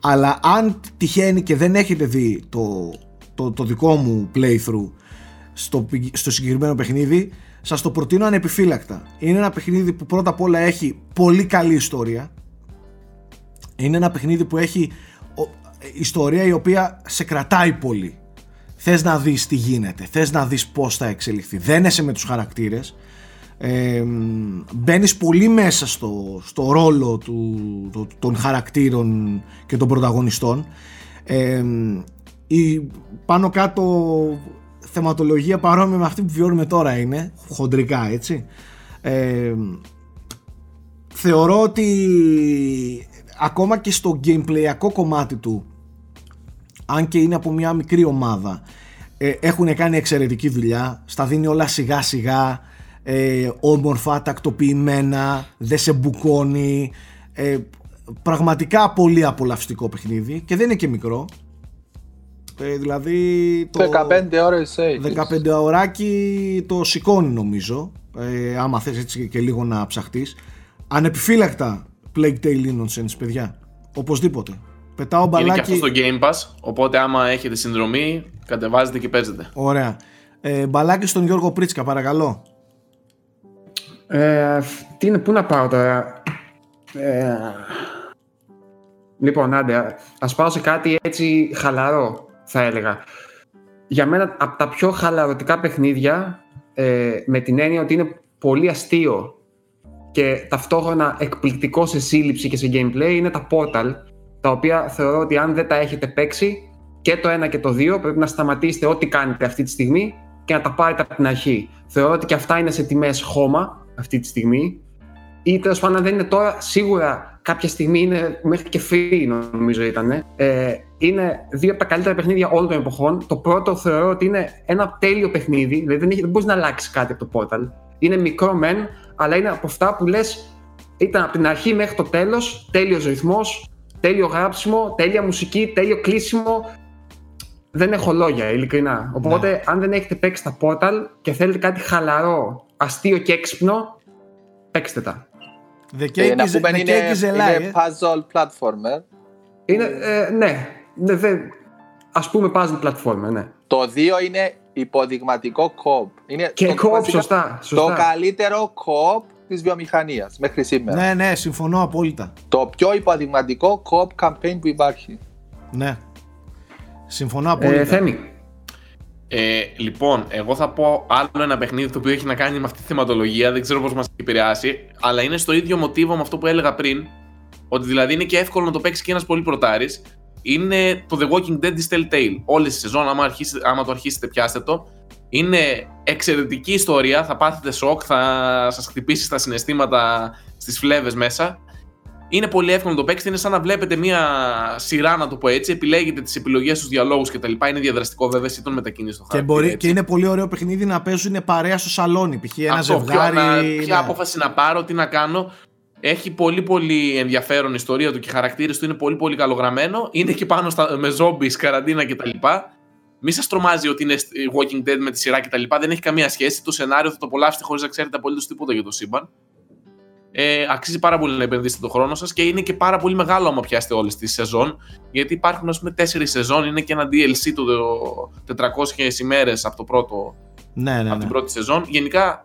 Speaker 1: Αλλά αν τυχαίνει και δεν έχετε δει το το, το δικό μου playthrough στο, στο συγκεκριμένο παιχνίδι σας το προτείνω ανεπιφύλακτα είναι ένα παιχνίδι που πρώτα απ' όλα έχει πολύ καλή ιστορία είναι ένα παιχνίδι που έχει ιστορία η οποία σε κρατάει πολύ θες να δεις τι γίνεται. Θες να δεις πως θα εξελιχθεί. Δένεσαι με τους χαρακτήρες. Ε, μπαίνεις πολύ μέσα στο, στο ρόλο του, των χαρακτήρων και των πρωταγωνιστών. Ε, η πάνω κάτω θεματολογία παρόμοια με αυτή που βιώνουμε τώρα είναι χοντρικά έτσι. Ε, θεωρώ ότι ακόμα και στο gameplayακό κομμάτι του αν και είναι από μια μικρή ομάδα ε, έχουν κάνει εξαιρετική δουλειά στα δίνει όλα σιγά σιγά ε, όμορφα, τακτοποιημένα δεν σε μπουκώνει ε, πραγματικά πολύ απολαυστικό παιχνίδι και δεν είναι και μικρό. Ε, δηλαδή
Speaker 4: το 15 ώρες
Speaker 1: 15 ωράκι το σηκώνει νομίζω. Ε, άμα θες έτσι και λίγο να ψαχτείς. Ανεπιφύλακτα Plague Tale Innocence παιδιά. Οπωσδήποτε πετάω μπαλάκι
Speaker 3: είναι και αυτό στο Game Pass οπότε άμα έχετε συνδρομή κατεβάζετε και παίζετε.
Speaker 1: Ωραία. Ε, μπαλάκι στον Γιώργο Πρίτσκα παρακαλώ.
Speaker 2: Ε, τι είναι, πού να πάω τώρα; Ε, Λοιπόν, άντε, ας πάω σε κάτι έτσι χαλαρό θα έλεγα. Για μένα από τα πιο χαλαρωτικά παιχνίδια ε, με την έννοια ότι είναι πολύ αστείο και ταυτόχρονα εκπληκτικό σε σύλληψη και σε gameplay είναι τα Portal τα οποία θεωρώ ότι αν δεν τα έχετε παίξει και το ένα και το δύο πρέπει να σταματήσετε ό,τι κάνετε αυτή τη στιγμή και να τα πάρετε από την αρχή. Θεωρώ ότι και αυτά είναι σε τιμές χώμα αυτή τη στιγμή ή τέλος πάντων δεν είναι τώρα, σίγουρα κάποια στιγμή είναι μέχρι και free νομίζω ήταν. Ε, είναι δύο από τα καλύτερα παιχνίδια όλων των εποχών. Το πρώτο θεωρώ ότι είναι ένα τέλειο παιχνίδι, δηλαδή δεν, έχει, δεν μπορείς να αλλάξεις κάτι από το Portal. Είναι μικρό μεν, αλλά είναι από αυτά που λες, ήταν από την αρχή μέχρι το τέλος, τέλειος ρυθμός, τέλειο γράψιμο, τέλεια μουσική, τέλειο κλείσιμο. Δεν έχω λόγια, ειλικρινά. Οπότε, ναι. αν δεν έχετε παίξει τα Portal και θέλετε κάτι χαλαρό, αστείο και έξυπνο, παίξτε τα.
Speaker 1: The cake, ε, is, the
Speaker 4: είναι,
Speaker 1: cake is a lie.
Speaker 4: Είναι puzzle platformer.
Speaker 2: Είναι, ε, ναι, ναι δε, ας πούμε puzzle platformer, ναι.
Speaker 4: Το 2 είναι υποδειγματικό κοπ. Είναι
Speaker 2: και κοπ, σωστά,
Speaker 4: σωστά. Το καλύτερο κοπ της βιομηχανίας μέχρι σήμερα.
Speaker 1: Ναι, ναι, συμφωνώ απόλυτα.
Speaker 4: Το πιο υποδειγματικό κοπ campaign που υπάρχει.
Speaker 1: Ναι, συμφωνώ απόλυτα. Ε,
Speaker 2: Θέμη.
Speaker 3: Ε, λοιπόν, εγώ θα πω άλλο ένα παιχνίδι το οποίο έχει να κάνει με αυτή τη θεματολογία. Δεν ξέρω πώς μας έχει επηρεάσει, αλλά είναι στο ίδιο μοτίβο με αυτό που έλεγα πριν. Ότι δηλαδή είναι και εύκολο να το παίξει και ένας πολύ πρωτάρης. Είναι το The Walking Dead της Telltale. Όλε τι σεζόν, άμα, αρχίσετε, άμα το αρχίσετε, πιάστε το. Είναι εξαιρετική ιστορία. Θα πάθετε σοκ, θα σας χτυπήσει στα συναισθήματα στις φλέβες μέσα. Είναι πολύ εύκολο να το παίξετε. Είναι σαν να βλέπετε μια σειρά, να το πω έτσι. Επιλέγετε τις επιλογές, τους διαλόγους κτλ. Είναι διαδραστικό βέβαια, εσύ τον μετακινείς στο
Speaker 1: χάρτη. Και, μπορεί, και είναι πολύ ωραίο παιχνίδι να παίζουν παρέα στο σαλόνι. Π.χ. ένα ζευγάρι.
Speaker 3: Ποια, ποια απόφαση να πάρω, τι να κάνω. Έχει πολύ πολύ ενδιαφέρον ιστορία του και οι χαρακτήρες του είναι πολύ πολύ καλογραμμένο. Είναι και πάνω στα, με zombies, καραντίνα κτλ. Μη σας τρομάζει ότι είναι Walking Dead με τη σειρά κτλ. Δεν έχει καμία σχέση. Το σενάριο θα το απολαύσετε χωρίς να ξέρετε απολύτως τίποτα για το σύμπαν. Ε, αξίζει πάρα πολύ να επενδύσετε τον χρόνο σας και είναι και πάρα πολύ μεγάλο άμα πιάσετε όλες τις σεζόν. Γιατί υπάρχουν, ας πούμε, τέσσερις σεζόν. Είναι και ένα DLC του 400 ημέρες από, το πρώτο,
Speaker 1: ναι, ναι,
Speaker 3: από την
Speaker 1: ναι.
Speaker 3: πρώτη σεζόν. Γενικά,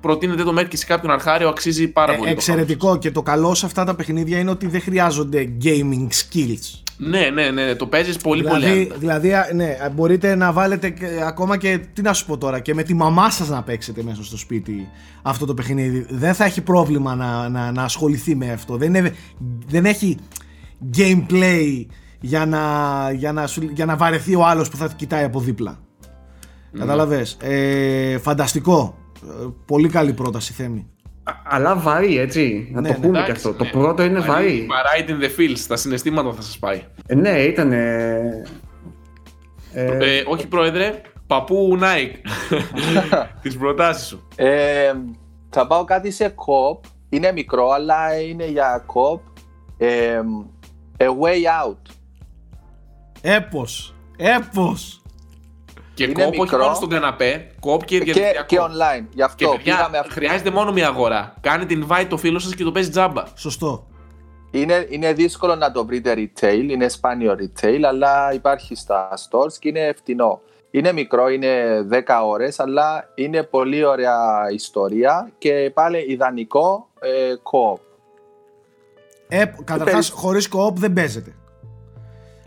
Speaker 3: προτείνετε το μέχρι και σε κάποιον αρχάριο, αξίζει πάρα ε, πολύ.
Speaker 1: Εξαιρετικό. Και το καλό σε αυτά τα παιχνίδια είναι ότι δεν χρειάζονται gaming skills.
Speaker 3: Ναι, ναι, ναι, το παίζεις πολύ
Speaker 1: δηλαδή,
Speaker 3: πολύ.
Speaker 1: Δηλαδή, ναι, μπορείτε να βάλετε ακόμα και. Τι να σου πω τώρα, και με τη μαμά σας να παίξετε μέσα στο σπίτι αυτό το παιχνίδι. Δεν θα έχει πρόβλημα να, να, να ασχοληθεί με αυτό. Δεν, είναι, δεν έχει gameplay για να, για, να, για να βαρεθεί ο άλλος που θα κοιτάει από δίπλα. Mm. Κατάλαβες. Ε, φανταστικό. Ε, πολύ καλή πρόταση Θέμη
Speaker 2: αλλά βαρύ, έτσι. Να ναι, το ναι, πούμε και αυτό. Το πρώτο είναι βαρύ.
Speaker 3: Right in the feels, τα συναισθήματα θα σας πάει.
Speaker 2: Ε, ναι, ήταν.
Speaker 3: Ε, ε, όχι, πρόεδρε, παππού Nike. Τις προτάσεις σου.
Speaker 4: Ε, θα πάω κάτι σε κοπ. Είναι μικρό, αλλά είναι για κοπ. Ε, a way out.
Speaker 1: Έπος. Έπος.
Speaker 3: Και είναι κόπ όχι μόνο στον καναπέ, κόπ και
Speaker 4: διαδικτυακό. Και, και online. Γι' αυτό και παιδιά,
Speaker 3: χρειάζεται μόνο μια αγορά. Κάνετε invite το φίλο σας και το παίζει τζάμπα.
Speaker 1: Σωστό.
Speaker 4: Είναι, είναι δύσκολο να το βρείτε retail, είναι σπάνιο retail, αλλά υπάρχει στα stores και είναι φτηνό. Είναι μικρό, είναι 10 ώρες, αλλά είναι πολύ ωραία ιστορία και πάλι ιδανικό ε, co-op.
Speaker 1: Ε, καταρχάς, χωρίς co-op δεν παίζεται.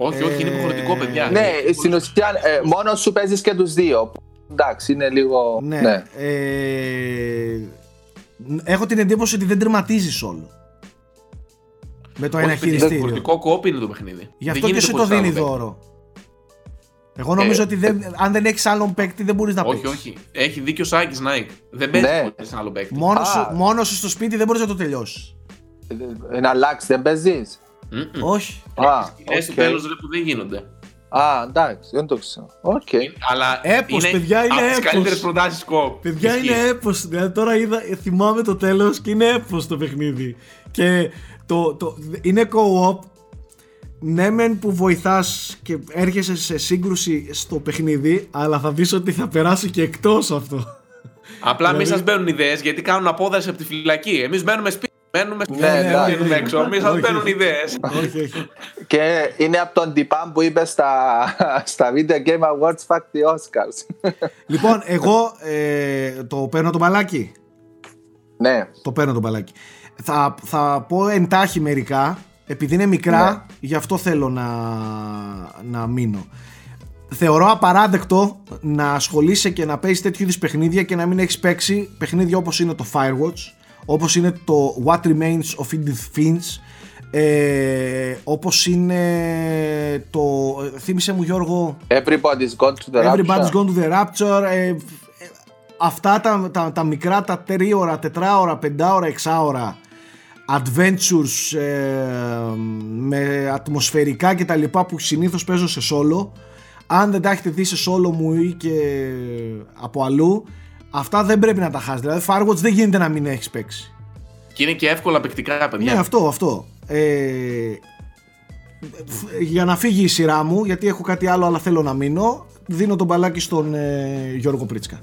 Speaker 3: Όχι, όχι, είναι υποχρεωτικό, παιδιά.
Speaker 4: Ναι, στην ουσία ε, μόνος σου παίζεις και τους δύο. Εντάξει, είναι λίγο.
Speaker 1: Ναι. ναι. Ε, έχω την εντύπωση ότι δεν τερματίζεις όλο. Με το ένα χειριστήριο.
Speaker 3: Είναι υποχρεωτικό κόπι είναι το παιχνίδι.
Speaker 1: Γι' αυτό και σου το δίνει δώρο. Εγώ νομίζω ε, ότι δεν, ε, αν δεν έχεις άλλον παίκτη δεν μπορείς να παίξεις.
Speaker 3: Όχι, όχι. Έχει δίκιο Σάκης Nike. Δεν παίζει ναι. άλλο παίκτη.
Speaker 1: Μόνος, σου, μόνος σου στο σπίτι δεν μπορείς να το τελειώσεις.
Speaker 4: Να αλλάξεις, δεν παίζεις.
Speaker 1: Όχι.
Speaker 3: Α, okay. στο τέλο που δεν γίνονται.
Speaker 4: Α, εντάξει, δεν το ξέρω. Okay.
Speaker 3: Αλλά
Speaker 1: έπος, είναι παιδιά, είναι
Speaker 3: από τις καλύτερες προτάσεις κοπ.
Speaker 1: Παιδιά, είναι έπος. Δηλαδή, τώρα είδα, θυμάμαι το τέλος και είναι έπος το παιχνίδι. Και το, το, είναι co-op. Ναι, μεν που βοηθάς και έρχεσαι σε σύγκρουση στο παιχνίδι, αλλά θα δεις ότι θα περάσει και εκτός αυτό.
Speaker 3: Απλά δηλαδή... μην σας μπαίνουν ιδέες γιατί κάνουν απόδραση από τη φυλακή. Εμείς μένουμε σπίτι. Μένουμε ναι, ναι, δεν μείνουμε έξω. Μη σας παίρνουν ιδέες.
Speaker 4: Και είναι από τον τυπάν που είπε στα, στα Video Game Awards Fact the Oscars.
Speaker 1: Λοιπόν, εγώ ε, το παίρνω το μπαλάκι.
Speaker 4: Ναι.
Speaker 1: Το παίρνω το μπαλάκι. Θα, θα πω εντάχει μερικά, επειδή είναι μικρά, ναι. γι' αυτό θέλω να, να μείνω. Θεωρώ απαράδεκτο να ασχολείσαι και να παίζεις τέτοιου είδους παιχνίδια και να μην έχεις παίξει παιχνίδια όπως είναι το Firewatch, όπως είναι το What Remains of Edith Finch ε, όπως είναι το θύμισε μου Γιώργο
Speaker 4: Everybody's Gone to the
Speaker 1: Everybody's Rapture, Gone to the Rapture ε, αυτά τα, τα, τα μικρά τα 3 ώρα, 4 ώρα, 5 ώρα, 6 ώρα adventures ε, με ατμοσφαιρικά και τα λοιπά που συνήθως παίζω σε solo. Αν δεν τα έχετε δει σε solo μου ή και από αλλού αυτά δεν πρέπει να τα χάσει δηλαδή Firewatch δεν γίνεται να μην έχεις παίξει
Speaker 3: και είναι και εύκολα παικτικά παιδιά
Speaker 1: ναι αυτό αυτό ε, για να φύγει η σειρά μου γιατί έχω κάτι άλλο αλλά θέλω να μείνω δίνω το μπαλάκι στον ε, Γιώργο Πρίτσκα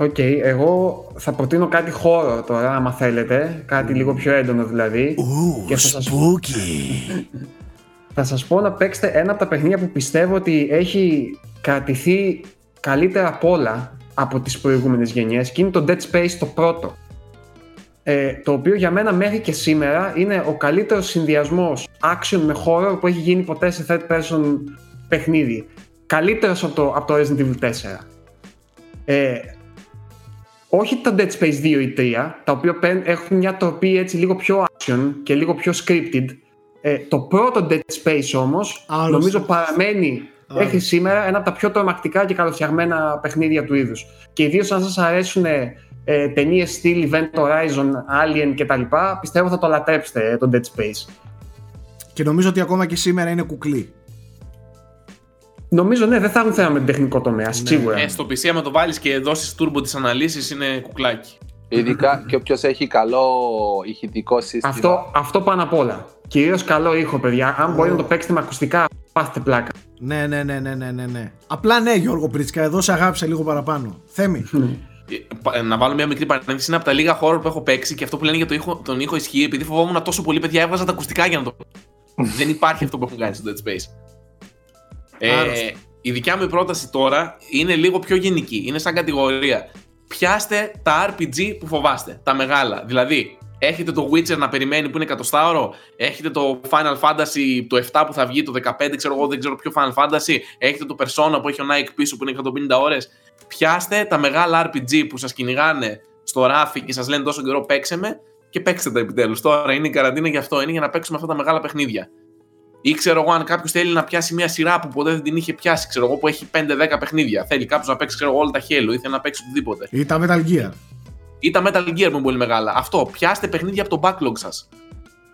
Speaker 2: OK, okay, εγώ θα προτείνω κάτι horror τώρα, άμα θέλετε. Κάτι λίγο πιο έντονο δηλαδή.
Speaker 1: Ου, και θα σας... spooky.
Speaker 2: θα σας πω να παίξετε ένα από τα παιχνίδια που πιστεύω ότι έχει κρατηθεί καλύτερα απ' όλα από τις προηγούμενες γενιές και είναι το Dead Space το πρώτο. Ε, το οποίο για μένα μέχρι και σήμερα είναι ο καλύτερος συνδυασμός action με horror που έχει γίνει ποτέ σε third person παιχνίδι. Καλύτερος από το, από το Resident Evil 4. Ε, όχι τα Dead Space 2 ή 3, τα οποία έχουν μια τροπή έτσι λίγο πιο action και λίγο πιο scripted. Ε, το πρώτο Dead Space όμως, νομίζω παραμένει μέχρι σήμερα ένα από τα πιο τρομακτικά και καλοφτιαγμένα παιχνίδια του είδους. Και ιδίως αν σας αρέσουν ε, ταινίες στυλ Event Horizon, Alien κτλ. Πιστεύω θα το λατρέψετε ε, το Dead Space.
Speaker 1: Και νομίζω ότι ακόμα και σήμερα είναι κουκλί.
Speaker 2: Νομίζω ναι, δεν θα έχουν θέμα με την τεχνικό τομέα, ναι. σίγουρα.
Speaker 3: Ε, στο PC, άμα το βάλεις και δώσεις turbo τις αναλύσεις, είναι κουκλάκι.
Speaker 4: Ειδικά και όποιος έχει καλό ηχητικό σύστημα.
Speaker 2: Αυτό, αυτό πάνω απ' όλα. Κυρίως καλό ήχο, παιδιά. Αν μπορεί να το παίξετε με ακουστικά, πάστε πλάκα.
Speaker 1: Ναι, ναι, ναι, ναι, ναι, ναι, ναι. Απλά ναι, Γιώργο Πρίτσκα, εδώ σε αγάπησα λίγο παραπάνω. Θέμη.
Speaker 3: Ε, να βάλω μια μικρή παρένθεση. Είναι από τα λίγα χώρο που έχω παίξει και αυτό που λένε για το ήχο, τον ήχο ισχύει επειδή φοβόμουν τόσο πολύ, παιδιά, έβγαζα τα ακουστικά για να το. Δεν υπάρχει αυτό που έχουν κάνει στο Dead Space. Ε, η δικιά μου πρόταση τώρα είναι λίγο πιο γενική. Είναι σαν κατηγορία. Πιάστε τα RPG που φοβάστε, τα μεγάλα. Δηλαδή, έχετε το Witcher να περιμένει που είναι εκατοστάωρο, έχετε το Final Fantasy το 7 που θα βγει, το 15, ξέρω εγώ, δεν ξέρω ποιο Final Fantasy, έχετε το Persona που έχει ο Nike πίσω που είναι 150 ώρες; Πιάστε τα μεγάλα RPG που σας κυνηγάνε στο ράφι και σας λένε τόσο καιρό παίξε με και παίξτε τα επιτέλους. Τώρα είναι η καραντίνα γι' αυτό, είναι για να παίξουμε αυτά τα μεγάλα παιχνίδια. Ή ξέρω εγώ, αν κάποιος θέλει να πιάσει μια σειρά που ποτέ δεν την είχε πιάσει, ξέρω εγώ, που έχει 5-10 παιχνίδια. Θέλει κάποιος να παίξει ξέρω, όλα τα Halo ή θέλει να παίξει οτιδήποτε.
Speaker 1: Ή τα Metal Gear.
Speaker 3: Ή τα Metal Gear που είναι πολύ μεγάλα. Αυτό. Πιάστε παιχνίδια από το backlog σας.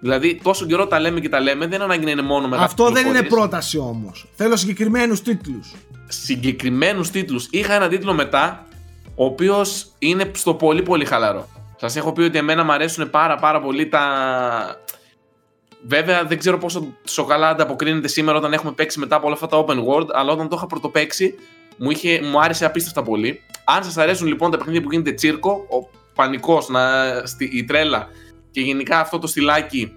Speaker 3: Δηλαδή, τόσο καιρό τα λέμε και τα λέμε, δεν ανάγκη να είναι μόνο μεγάλα.
Speaker 1: Αυτό δεν είναι πρόταση όμως. Θέλω συγκεκριμένους τίτλους.
Speaker 3: Συγκεκριμένους τίτλους. Είχα ένα τίτλο μετά, ο οποίος είναι στο πολύ πολύ χαλαρό. Σας έχω πει ότι εμένα μου αρέσουν πάρα πάρα πολύ τα, Βέβαια δεν ξέρω πόσο σοκαλά ανταποκρίνεται σήμερα όταν έχουμε παίξει μετά από όλα αυτά τα open world, αλλά όταν το είχα πρωτοπαίξει μου, είχε, μου άρεσε απίστευτα πολύ. Αν σας αρέσουν λοιπόν τα παιχνίδια που γίνεται τσίρκο, ο πανικός, η τρέλα και γενικά αυτό το στυλάκι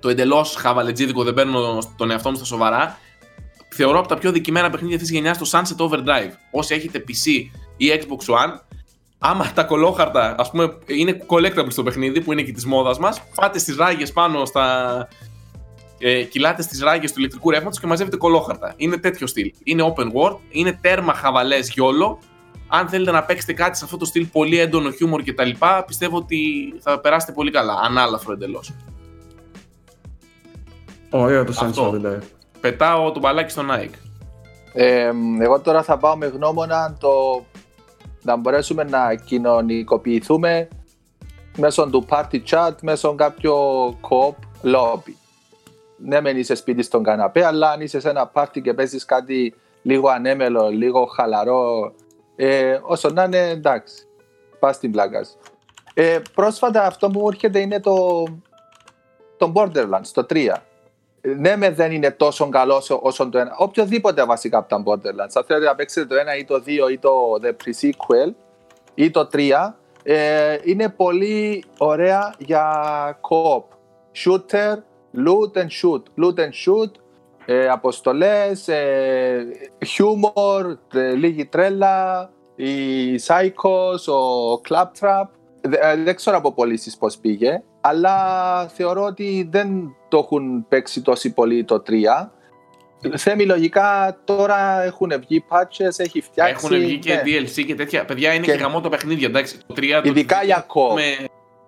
Speaker 3: το εντελώς χαβαλετζίδικο, δεν παίρνω τον εαυτό μου στα σοβαρά, θεωρώ από τα πιο δικημένα παιχνίδια αυτής της γενιάς το Sunset Overdrive. Όσοι έχετε PC ή Xbox One, άμα τα κολόχαρτα, ας πούμε, είναι collectible στο παιχνίδι που είναι και της μόδας μας, πάτε στις ράγες πάνω στα. Ε, κυλάτε στις ράγες του ηλεκτρικού ρεύματος και μαζεύετε κολόχαρτα. Είναι τέτοιο στυλ. Είναι open world, είναι τέρμα χαβαλές γιόλο. Αν θέλετε να παίξετε κάτι σε αυτό το στυλ πολύ έντονο χιούμορ κτλ., πιστεύω ότι θα περάσετε πολύ καλά. Ανάλαφρο εντελώς.
Speaker 2: Ωραίο το Sunset
Speaker 3: Πετάω το μπαλάκι στο Nike.
Speaker 4: Ε, εγώ τώρα θα πάω με γνώμονα το να μπορέσουμε να κοινωνικοποιηθούμε μέσω του party chat, μέσω κάποιο co-op lobby. Ναι, μεν είσαι σπίτι στον καναπέ, αλλά αν είσαι σε ένα party και παίζεις κάτι λίγο ανέμελο, λίγο χαλαρό, ε, όσο να είναι εντάξει, πας στην πλάκα ε, πρόσφατα αυτό που μου έρχεται είναι το, το Borderlands, το 3 ναι, μες δεν είναι τόσο καλός όσο το ένα. Οποιοδήποτε βασικά από τα Borderlands. Αν θέλετε να παίξετε το ένα ή το δύο ή το The Pre-Sequel ή το 3, ε, είναι πολύ ωραία για co-op. Shooter, loot and shoot. Loot and shoot, ε, αποστολές, ε, humor, ε, λίγη τρέλα, η Psychos, ο Claptrap. Ε, δεν ξέρω από πωλήσεις πώς πήγε, αλλά θεωρώ ότι δεν το έχουν παίξει τόσο πολύ το 3. Θέμη λογικά τώρα έχουν βγει patches, έχει φτιάξει.
Speaker 3: Έχουν βγει και ναι. DLC και τέτοια. Παιδιά είναι και, και γαμό το παιχνίδι, εντάξει. Το 3
Speaker 4: Ειδικά το για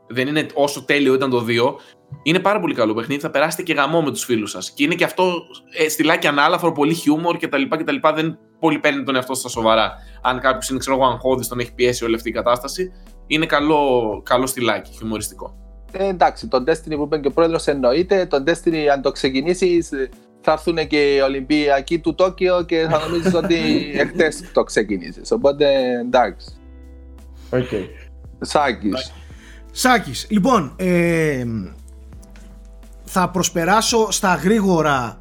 Speaker 3: Δεν είναι όσο τέλειο ήταν το 2. Είναι πάρα πολύ καλό παιχνίδι. Θα περάσετε και γαμό με τους φίλους σας. Και είναι και αυτό ε, στυλάκι ανάλαφρο, πολύ χιούμορ κτλ. κτλ. Δεν πολύ παίρνει τον εαυτό στα σοβαρά. Αν κάποιος είναι, ξέρω εγώ, αγχώδης, τον έχει πιέσει όλη αυτή η κατάσταση. Είναι καλό, καλό στυλάκι, χιουμοριστικό.
Speaker 4: Ε, εντάξει, τον Destiny που είπε και ο πρόεδρος εννοείται. Τον Destiny, αν το ξεκινήσεις, θα έρθουν και οι Ολυμπιακοί του Τόκιο και θα νομίζεις ότι εχθές το ξεκινήσεις. Οπότε εντάξει.
Speaker 2: Okay.
Speaker 4: Σάκης.
Speaker 1: Σάκης. Λοιπόν, ε, θα προσπεράσω στα γρήγορα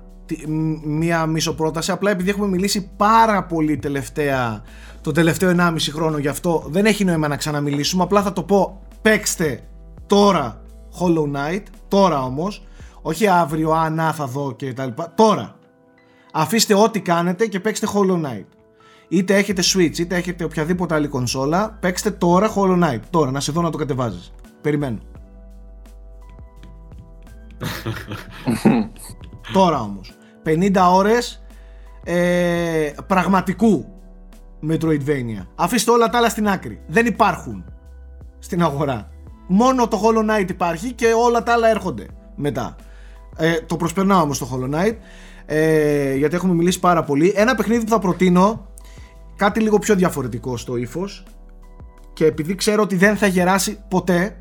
Speaker 1: μία μισοπρόταση απλά επειδή έχουμε μιλήσει πάρα πολύ τελευταία το τελευταίο 1,5 χρόνο γι' αυτό δεν έχει νόημα να ξαναμιλήσουμε απλά θα το πω παίξτε τώρα Hollow Knight τώρα όμως όχι αύριο, α, να θα δω και τα λοιπά. Τώρα. Αφήστε ό,τι κάνετε και παίξτε Hollow Knight. Είτε έχετε Switch, είτε έχετε οποιαδήποτε άλλη κονσόλα, παίξτε τώρα Hollow Knight. Τώρα, να σε δω να το κατεβάζεις. Περιμένω. τώρα όμως. 50 ώρες ε, πραγματικού Metroidvania. Αφήστε όλα τα άλλα στην άκρη. Δεν υπάρχουν στην αγορά. Μόνο το Hollow Knight υπάρχει και όλα τα άλλα έρχονται μετά. Ε, το προσπερνάω όμως το Hollow Knight ε, γιατί έχουμε μιλήσει πάρα πολύ. Ένα παιχνίδι που θα προτείνω κάτι λίγο πιο διαφορετικό στο ύφος. και επειδή ξέρω ότι δεν θα γεράσει ποτέ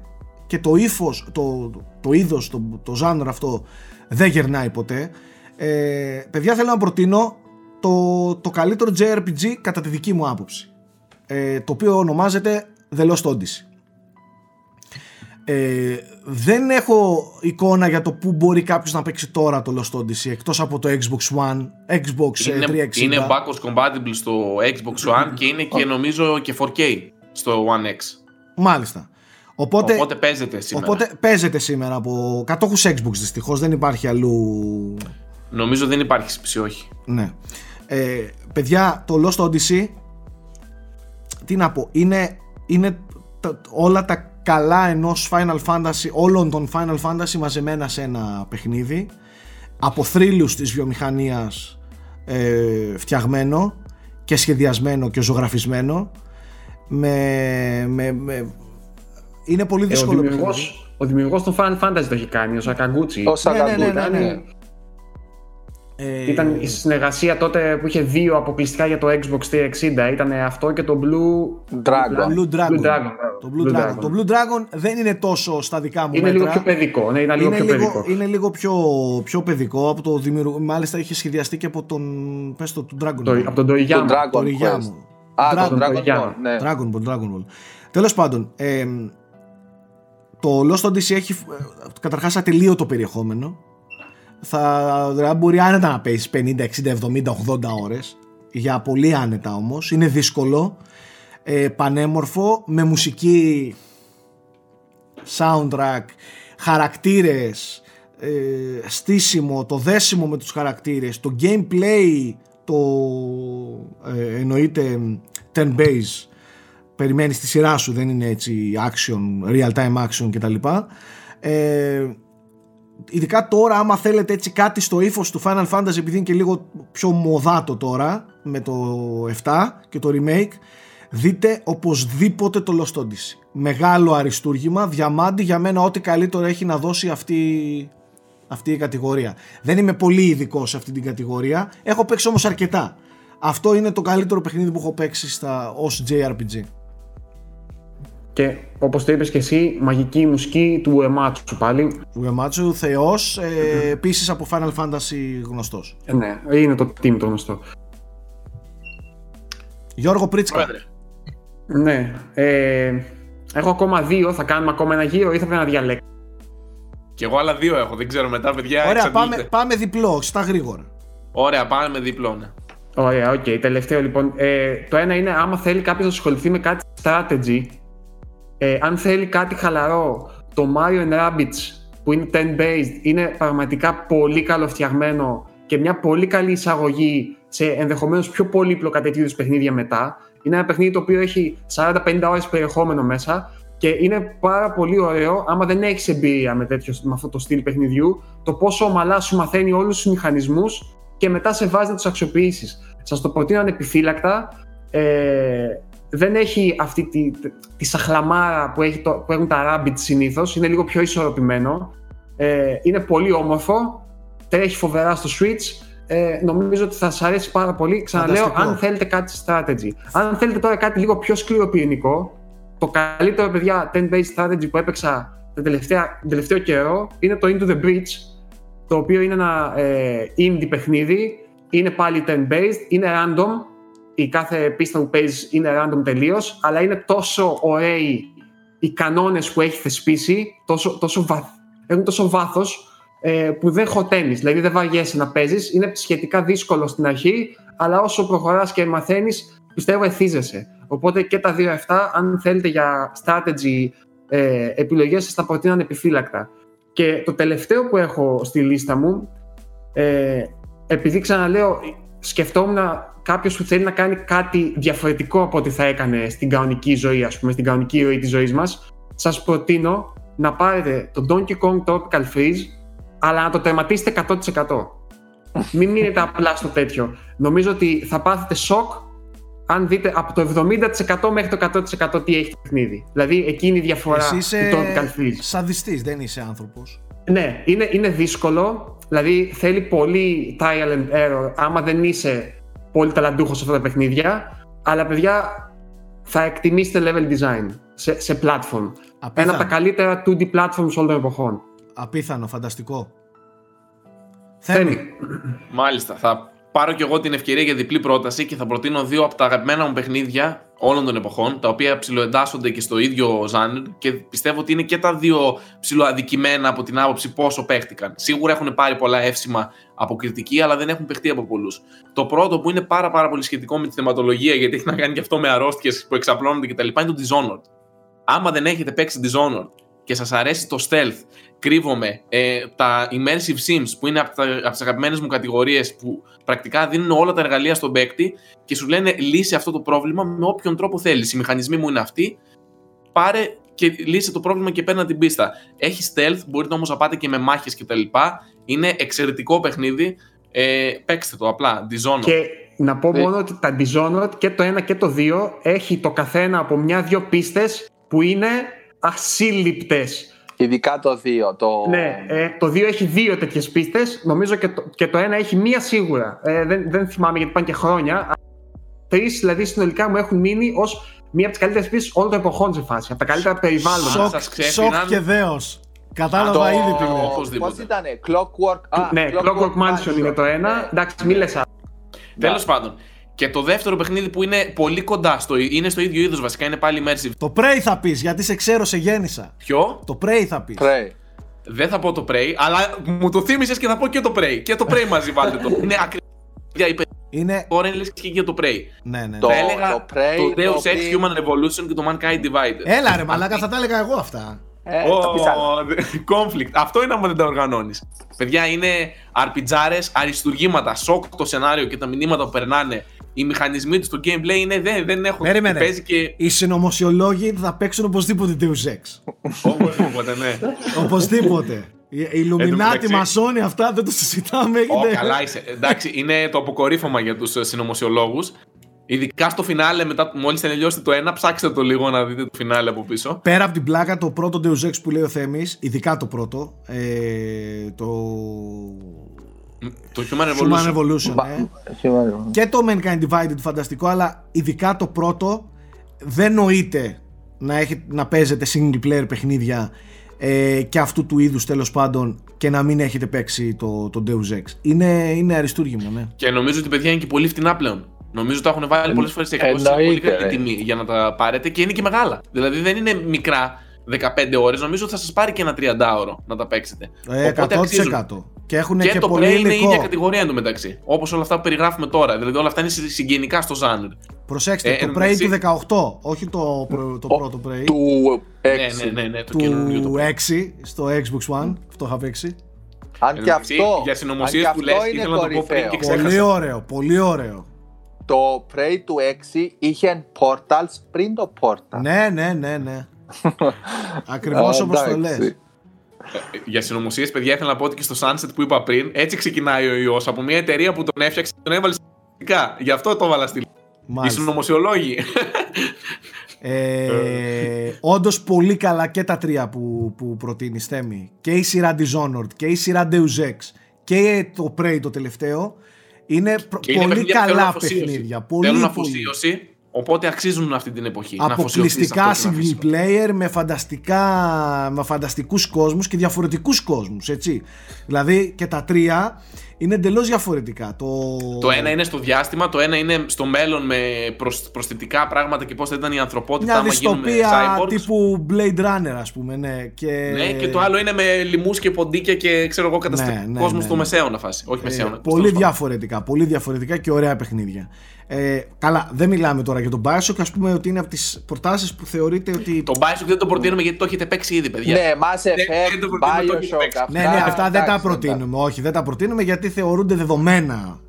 Speaker 1: και το ύφος, το, το είδος, το, το ζάνρο αυτό δεν γερνάει ποτέ. Ε, παιδιά θέλω να προτείνω το, το καλύτερο JRPG κατά τη δική μου άποψη. Ε, το οποίο ονομάζεται The Lost Odyssey. Ε, δεν έχω εικόνα για το που μπορεί κάποιος να παίξει τώρα το Lost Odyssey εκτός από το Xbox One, Xbox
Speaker 3: είναι,
Speaker 1: 360.
Speaker 3: Είναι backwards compatible στο Xbox One και είναι και νομίζω και 4K στο One X.
Speaker 1: Μάλιστα. Οπότε,
Speaker 3: οπότε παίζεται σήμερα.
Speaker 1: Οπότε παίζεται σήμερα από κατόχους Xbox δυστυχώς, δεν υπάρχει αλλού...
Speaker 3: Νομίζω δεν υπάρχει σπίση, όχι.
Speaker 1: Ναι. Ε, παιδιά, το Lost Odyssey, τι να πω, είναι, είναι όλα τα καλά ενός Final Fantasy, όλων των Final Fantasy μαζεμένα σε ένα παιχνίδι από θρύλους της βιομηχανίας ε, φτιαγμένο και σχεδιασμένο και ζωγραφισμένο με, με, με... είναι πολύ δύσκολο
Speaker 2: ε, ο, δημιουργός, ο δημιουργός των Final Fantasy το έχει κάνει, ο Σακαγκούτσι
Speaker 4: ο ναι, ναι, ναι, ναι,
Speaker 2: ε... Ήταν η συνεργασία τότε που είχε δύο αποκλειστικά για το Xbox 360. Ήταν αυτό και το Blue
Speaker 4: Dragon.
Speaker 1: Blue Dragon. Blue Dragon. Το Blue, Blue Dragon. Dragon. Το Blue Dragon δεν είναι τόσο στα δικά μου
Speaker 2: είναι
Speaker 1: μέτρα.
Speaker 2: Λίγο πιο παιδικό. Ναι, είναι λίγο πιο παιδικό.
Speaker 1: Είναι λίγο πιο, πιο παιδικό. Από το δημιουργ... Μάλιστα είχε σχεδιαστεί και από τον. Πες το, του Dragon
Speaker 2: το, Από τον Toriyama.
Speaker 4: Τον Dragon Α, τον Dragon Ball.
Speaker 1: Ναι. Dragon Ball, Dragon Ball. Τέλος πάντων, ε, το Lost Odyssey έχει καταρχάς ατελείωτο περιεχόμενο θα δηλαδή μπορεί άνετα να παίζει 50, 60, 70, 80 ώρες για πολύ άνετα όμως είναι δύσκολο ε, πανέμορφο με μουσική soundtrack χαρακτήρες ε, στήσιμο, το δέσιμο με τους χαρακτήρες το gameplay το ε, εννοείται turn base περιμένεις τη σειρά σου δεν είναι έτσι action, real time action κτλ. Ε, ειδικά τώρα άμα θέλετε έτσι κάτι στο ύφος του Final Fantasy επειδή είναι και λίγο πιο μοδάτο τώρα με το 7 και το remake δείτε οπωσδήποτε το Lost Odyssey. Μεγάλο αριστούργημα, διαμάντι για μένα ό,τι καλύτερο έχει να δώσει αυτή, αυτή η κατηγορία. Δεν είμαι πολύ ειδικό σε αυτή την κατηγορία. Έχω παίξει όμως αρκετά. Αυτό είναι το καλύτερο παιχνίδι που έχω παίξει στα, ως JRPG
Speaker 2: και όπως το είπες και εσύ, μαγική μουσική του Ουεμάτσου πάλι.
Speaker 1: Ουεμάτσου, θεός, ε, επίσης από Final Fantasy γνωστός.
Speaker 2: Ε, ναι, είναι το team το γνωστό.
Speaker 1: Γιώργο Πρίτσκα.
Speaker 2: Ναι. Ε, έχω ακόμα δύο. Θα κάνουμε ακόμα ένα γύρο ή θα πρέπει να διαλέξω.
Speaker 3: Και εγώ άλλα δύο έχω. Δεν ξέρω μετά, παιδιά.
Speaker 1: Ωραία, πάμε, πάμε διπλό, στα γρήγορα.
Speaker 3: Ωραία, πάμε με διπλό, ναι.
Speaker 2: Ωραία, OK. Okay. Τελευταίο λοιπόν. Ε, το ένα είναι άμα θέλει κάποιος να ασχοληθεί με κάτι strategy ε, αν θέλει κάτι χαλαρό, το Mario Rabbids που είναι 10-based είναι πραγματικά πολύ καλοφτιαγμένο και μια πολύ καλή εισαγωγή σε ενδεχομένως πιο πολύπλοκα τέτοιου είδους παιχνίδια μετά. Είναι ένα παιχνίδι το οποίο έχει 40-50 ώρες περιεχόμενο μέσα και είναι πάρα πολύ ωραίο άμα δεν έχεις εμπειρία με, τέτοιο, με αυτό το στυλ παιχνιδιού το πόσο ομαλά σου μαθαίνει όλους τους μηχανισμούς και μετά σε βάζει να τους αξιοποιήσεις. Σας το προτείνω ανεπιφύλακτα. Ε, δεν έχει αυτή τη, τη σαχλαμάρα που, έχει το, που έχουν τα Rabbit συνήθως. Είναι λίγο πιο ισορροπημένο. Ε, είναι πολύ όμορφο. Τρέχει φοβερά στο Switch. Ε, νομίζω ότι θα σα αρέσει πάρα πολύ. Ξαναλέω, αν θέλετε κάτι strategy. Αν θέλετε τώρα κάτι λίγο πιο σκληροπυρηνικό, το καλύτερο παιδιά 10-based strategy που έπαιξα τα το τελευταίο καιρό είναι το Into the Breach, το οποίο είναι ένα ε, indie παιχνίδι, είναι πάλι turn-based, είναι random, η κάθε πίστα που παίζεις είναι random τελείως, αλλά είναι τόσο ωραίοι οι κανόνες που έχει θεσπίσει, τόσο, τόσο βαθ, έχουν τόσο βάθος, ε, που δεν χωτένει. Δηλαδή δεν βαριέσαι να παίζεις. Είναι σχετικά δύσκολο στην αρχή, αλλά όσο προχωράς και μαθαίνεις, πιστεύω εθίζεσαι. Οπότε και τα δύο αυτά, αν θέλετε για strategy ε, επιλογές, σας τα προτείνω επιφύλακτα. Και το τελευταίο που έχω στη λίστα μου, ε, επειδή ξαναλέω, σκεφτόμουν κάποιος που θέλει να κάνει κάτι διαφορετικό από ό,τι θα έκανε στην κανονική ζωή, ας πούμε, στην κανονική ροή της ζωής μας, σας προτείνω να πάρετε το Donkey Kong Tropical Freeze, αλλά να το τερματίσετε 100%. Μην μείνετε απλά στο τέτοιο. Νομίζω ότι θα πάθετε σοκ αν δείτε από το 70% μέχρι το 100% τι έχει το παιχνίδι. Δηλαδή εκείνη η διαφορά
Speaker 1: Εσύ είσαι
Speaker 2: του Tropical Freeze.
Speaker 1: σαδιστής, δεν είσαι άνθρωπος.
Speaker 2: Ναι, είναι, είναι δύσκολο. Δηλαδή θέλει πολύ trial and error άμα δεν είσαι πολύ ταλαντούχος σε αυτά τα παιχνίδια. Αλλά παιδιά θα εκτιμήσετε level design σε, σε platform.
Speaker 1: Απίθανο.
Speaker 2: Ένα από τα καλύτερα 2D platforms όλων των εποχών.
Speaker 1: Απίθανο, φανταστικό.
Speaker 2: Θέμη.
Speaker 3: Μάλιστα. Θα πάρω κι εγώ την ευκαιρία για διπλή πρόταση και θα προτείνω δύο από τα αγαπημένα μου παιχνίδια όλων των εποχών, τα οποία ψιλοεντάσσονται και στο ίδιο ζάνερ και πιστεύω ότι είναι και τα δύο ψιλοαδικημένα από την άποψη πόσο παίχτηκαν. Σίγουρα έχουν πάρει πολλά εύσημα από κριτική, αλλά δεν έχουν παιχτεί από πολλούς. Το πρώτο που είναι πάρα, πάρα πολύ σχετικό με τη θεματολογία, γιατί έχει να κάνει και αυτό με αρρώστιες που εξαπλώνονται κτλ., είναι το Dishonored. Άμα δεν έχετε παίξει Dishonored και σας αρέσει το stealth, κρύβομαι, ε, τα immersive sims που είναι από, τα, από τις αγαπημένες μου κατηγορίες που πρακτικά δίνουν όλα τα εργαλεία στον παίκτη και σου λένε λύσει αυτό το πρόβλημα με όποιον τρόπο θέλεις. Οι μηχανισμοί μου είναι αυτοί, πάρε και λύσε το πρόβλημα και παίρνει την πίστα. Έχεις stealth, μπορείτε όμως να πάτε και με μάχες κτλ. Είναι εξαιρετικό παιχνίδι, ε, παίξτε το απλά, Dishonored.
Speaker 2: Και να πω
Speaker 3: Ε.
Speaker 2: μόνο ότι τα Dishonored και το ένα και το δύο έχει το καθένα από μια-δυο πίστες που είναι ασύλληπτες.
Speaker 4: Ειδικά το 2. Το...
Speaker 2: Ναι, ε, το 2 έχει δύο τέτοιες πίστες. Νομίζω και το, και το ένα έχει μία σίγουρα. Ε, δεν, δεν θυμάμαι γιατί πάνε και χρόνια. Τρεις δηλαδή συνολικά μου έχουν μείνει ως μία από τις καλύτερες πίστες όλων των εποχών σε φάση. Από τα καλύτερα περιβάλλοντα.
Speaker 3: Σοκ.
Speaker 1: Σοκ,
Speaker 3: σας ξέφυγαν.
Speaker 1: σοκ και δέος. Κατάλαβα
Speaker 3: το-
Speaker 1: ήδη τι είναι.
Speaker 3: οπωσδήποτε.
Speaker 4: Πώς ήτανε, Clockwork... Α,
Speaker 2: Ναι, Clockwork Mansion είναι το ένα. Εντάξει, μη λες άλλο.
Speaker 3: Τέλος πάντων. Και το δεύτερο παιχνίδι που είναι πολύ κοντά στο. είναι στο ίδιο είδος βασικά, είναι πάλι immersive.
Speaker 1: Το Prey θα πεις, γιατί σε ξέρω, σε γέννησα.
Speaker 3: Ποιο;
Speaker 1: Το Prey θα πεις.
Speaker 4: Prey.
Speaker 3: Δεν θα πω το Prey, αλλά μου το θύμισες και θα πω και το Prey. Και το Prey μαζί βάλτε το. είναι ακριβώς.
Speaker 1: Είναι...
Speaker 3: Τώρα είναι λες και για το Prey.
Speaker 1: Ναι, ναι. ναι.
Speaker 4: Το-
Speaker 3: θα έλεγα
Speaker 4: το Prey,
Speaker 3: το
Speaker 4: το
Speaker 3: Deus Ex
Speaker 4: οποίο-
Speaker 3: Human Revolution και το Mankind Divided.
Speaker 1: Έλα ρε μαλάκα, θα τα έλεγα εγώ αυτά.
Speaker 4: Ε,
Speaker 3: Ω,
Speaker 4: τα πεις άλλα.
Speaker 3: conflict. Αυτό είναι άμα δεν τα οργανώνεις. Παιδιά, είναι αρπιτζάρες, αριστουργήματα, σοκ το σενάριο και τα μηνύματα που περνάνε. Οι μηχανισμοί του στο gameplay είναι, δεν, δεν έχουν.
Speaker 1: Περίμενε.
Speaker 3: Παίζει και.
Speaker 1: Οι συνωμοσιολόγοι θα παίξουν οπωσδήποτε Deus Ex.
Speaker 3: Οπωσδήποτε, ναι.
Speaker 1: οπωσδήποτε. Οι οι Illuminati,
Speaker 3: μεταξύ-
Speaker 1: μασόνοι αυτά δεν το συζητάμε.
Speaker 3: Ω,
Speaker 1: έχετε-
Speaker 3: καλά είσαι. Εντάξει, είναι το αποκορύφωμα για τους συνωμοσιολόγους. Ειδικά στο φινάλε, μετά μόλις τελειώσετε το ένα, ψάξτε το λίγο να δείτε το φινάλε από πίσω.
Speaker 1: Πέρα από την πλάκα, το πρώτο Deus Ex που λέει ο Θέμης, ειδικά το πρώτο, ε, το
Speaker 3: Το Human
Speaker 1: Human
Speaker 3: Revolution.
Speaker 1: Evolution,
Speaker 4: Μπα-
Speaker 1: ε.
Speaker 4: Human-
Speaker 1: και το Mankind Divided φανταστικό, αλλά ειδικά το πρώτο δεν νοείται να, έχει, να παίζετε single player παιχνίδια ε, και αυτού του είδους τέλος πάντων και να μην έχετε παίξει το, το Deus Ex. Είναι, είναι αριστούργημα, ναι.
Speaker 3: Και νομίζω ότι παιδιά είναι και πολύ φτηνά πλέον. Νομίζω τα έχουν βάλει πολλές φορές σε εκδόσει σε πολύ
Speaker 4: εννοείται,
Speaker 3: καλή
Speaker 4: ρε.
Speaker 3: τιμή για να τα πάρετε και είναι και μεγάλα. Δηλαδή δεν είναι μικρά 15 ώρες, νομίζω ότι θα σας πάρει και ένα 30ωρο να τα παίξετε.
Speaker 1: Ε,
Speaker 3: Οπότε
Speaker 1: 100%.
Speaker 3: αξίζουν.
Speaker 1: Και έχουν και,
Speaker 3: Και, το
Speaker 1: πολύ
Speaker 3: Prey είναι η
Speaker 1: υλικό.
Speaker 3: ίδια κατηγορία εντωμεταξύ. Όπως όλα αυτά που περιγράφουμε τώρα. Δηλαδή όλα αυτά είναι συ- συγγενικά στο genre.
Speaker 1: Προσέξτε,
Speaker 3: Ε,
Speaker 1: το
Speaker 3: εν
Speaker 1: Prey
Speaker 3: μεταξύ-
Speaker 1: του 18, όχι το, προ- το
Speaker 4: Ο-
Speaker 1: πρώτο Prey.
Speaker 4: Του
Speaker 3: Ναι,
Speaker 4: 6.
Speaker 3: ναι, ναι, ναι, το καινούριο το
Speaker 1: του
Speaker 3: Prey.
Speaker 1: 6 στο Xbox One. Αυτό είχα παίξει.
Speaker 4: Αν και
Speaker 3: Εντάξει,
Speaker 4: αυτό,
Speaker 3: για
Speaker 4: αν
Speaker 3: συνωμοσίες
Speaker 4: και
Speaker 3: που λες,
Speaker 4: αυτό είναι
Speaker 3: ήθελα να το πω πριν
Speaker 4: κορυφαίο.
Speaker 3: και ξέχασα.
Speaker 1: Πολύ ωραίο, πολύ ωραίο.
Speaker 4: Το Prey του 6 είχε portals πριν το portal.
Speaker 1: Ναι, ναι, ναι, ναι. Ακριβώς
Speaker 4: Α,
Speaker 1: όπως το
Speaker 4: εντάξει.
Speaker 1: λες.
Speaker 3: Για συνωμοσίες, παιδιά, ήθελα να πω ότι και στο Sunset που είπα πριν, έτσι ξεκινάει ο ιός από μια εταιρεία που τον έφτιαξε και τον έβαλε στα Γι' αυτό το έβαλα στη λίστα. Οι
Speaker 1: Μάλιστα.
Speaker 3: συνωμοσιολόγοι.
Speaker 1: Ε, Όντως πολύ καλά και τα τρία που, που προτείνεις Θέμη. Και η σειρά Dishonored και η σειρά Deus Ex και το Prey το τελευταίο. Είναι προ-
Speaker 3: Και είναι
Speaker 1: πολύ
Speaker 3: παιχνίδια που θέλουν
Speaker 1: καλά
Speaker 3: αφοσίωση.
Speaker 1: παιχνίδια. Πολύ,
Speaker 3: Θέλουν
Speaker 1: πολύ.
Speaker 3: αφοσίωση. Οπότε αξίζουν αυτή την εποχή.
Speaker 1: Αποκλειστικά single player με, φανταστικά, με φανταστικούς κόσμους και διαφορετικούς κόσμους, έτσι. Δηλαδή και τα τρία είναι εντελώς διαφορετικά. Το...
Speaker 3: το ένα είναι στο διάστημα, το ένα είναι στο μέλλον με προσθετικά πράγματα και πώς θα ήταν η ανθρωπότητα.
Speaker 1: Μια δυστοπία τύπου Blade Runner, ας πούμε. Ναι.
Speaker 3: Και... ναι, και το άλλο είναι με λοιμού και ποντίκια και ξέρω εγώ καταστροφή. Ναι, ναι, κόσμο ναι, στο ναι. μεσαίωνα φάση. Όχι ε, μεσαίωνα.
Speaker 1: Πολύ διαφορετικά. Πολύ διαφορετικά και ωραία παιχνίδια. Ε, καλά, δεν μιλάμε τώρα για τον Bioshock. Α πούμε ότι είναι από τις προτάσεις που θεωρείτε ότι.
Speaker 3: Το Bioshock δεν το προτείνουμε γιατί το έχετε παίξει ήδη, παιδιά.
Speaker 4: Ναι, Mass Effect, Bioshock.
Speaker 1: Ναι, ναι, αυτά δεν τα προτείνουμε. Όχι, δεν τα προτείνουμε γιατί θεωρούνται δεδομένα.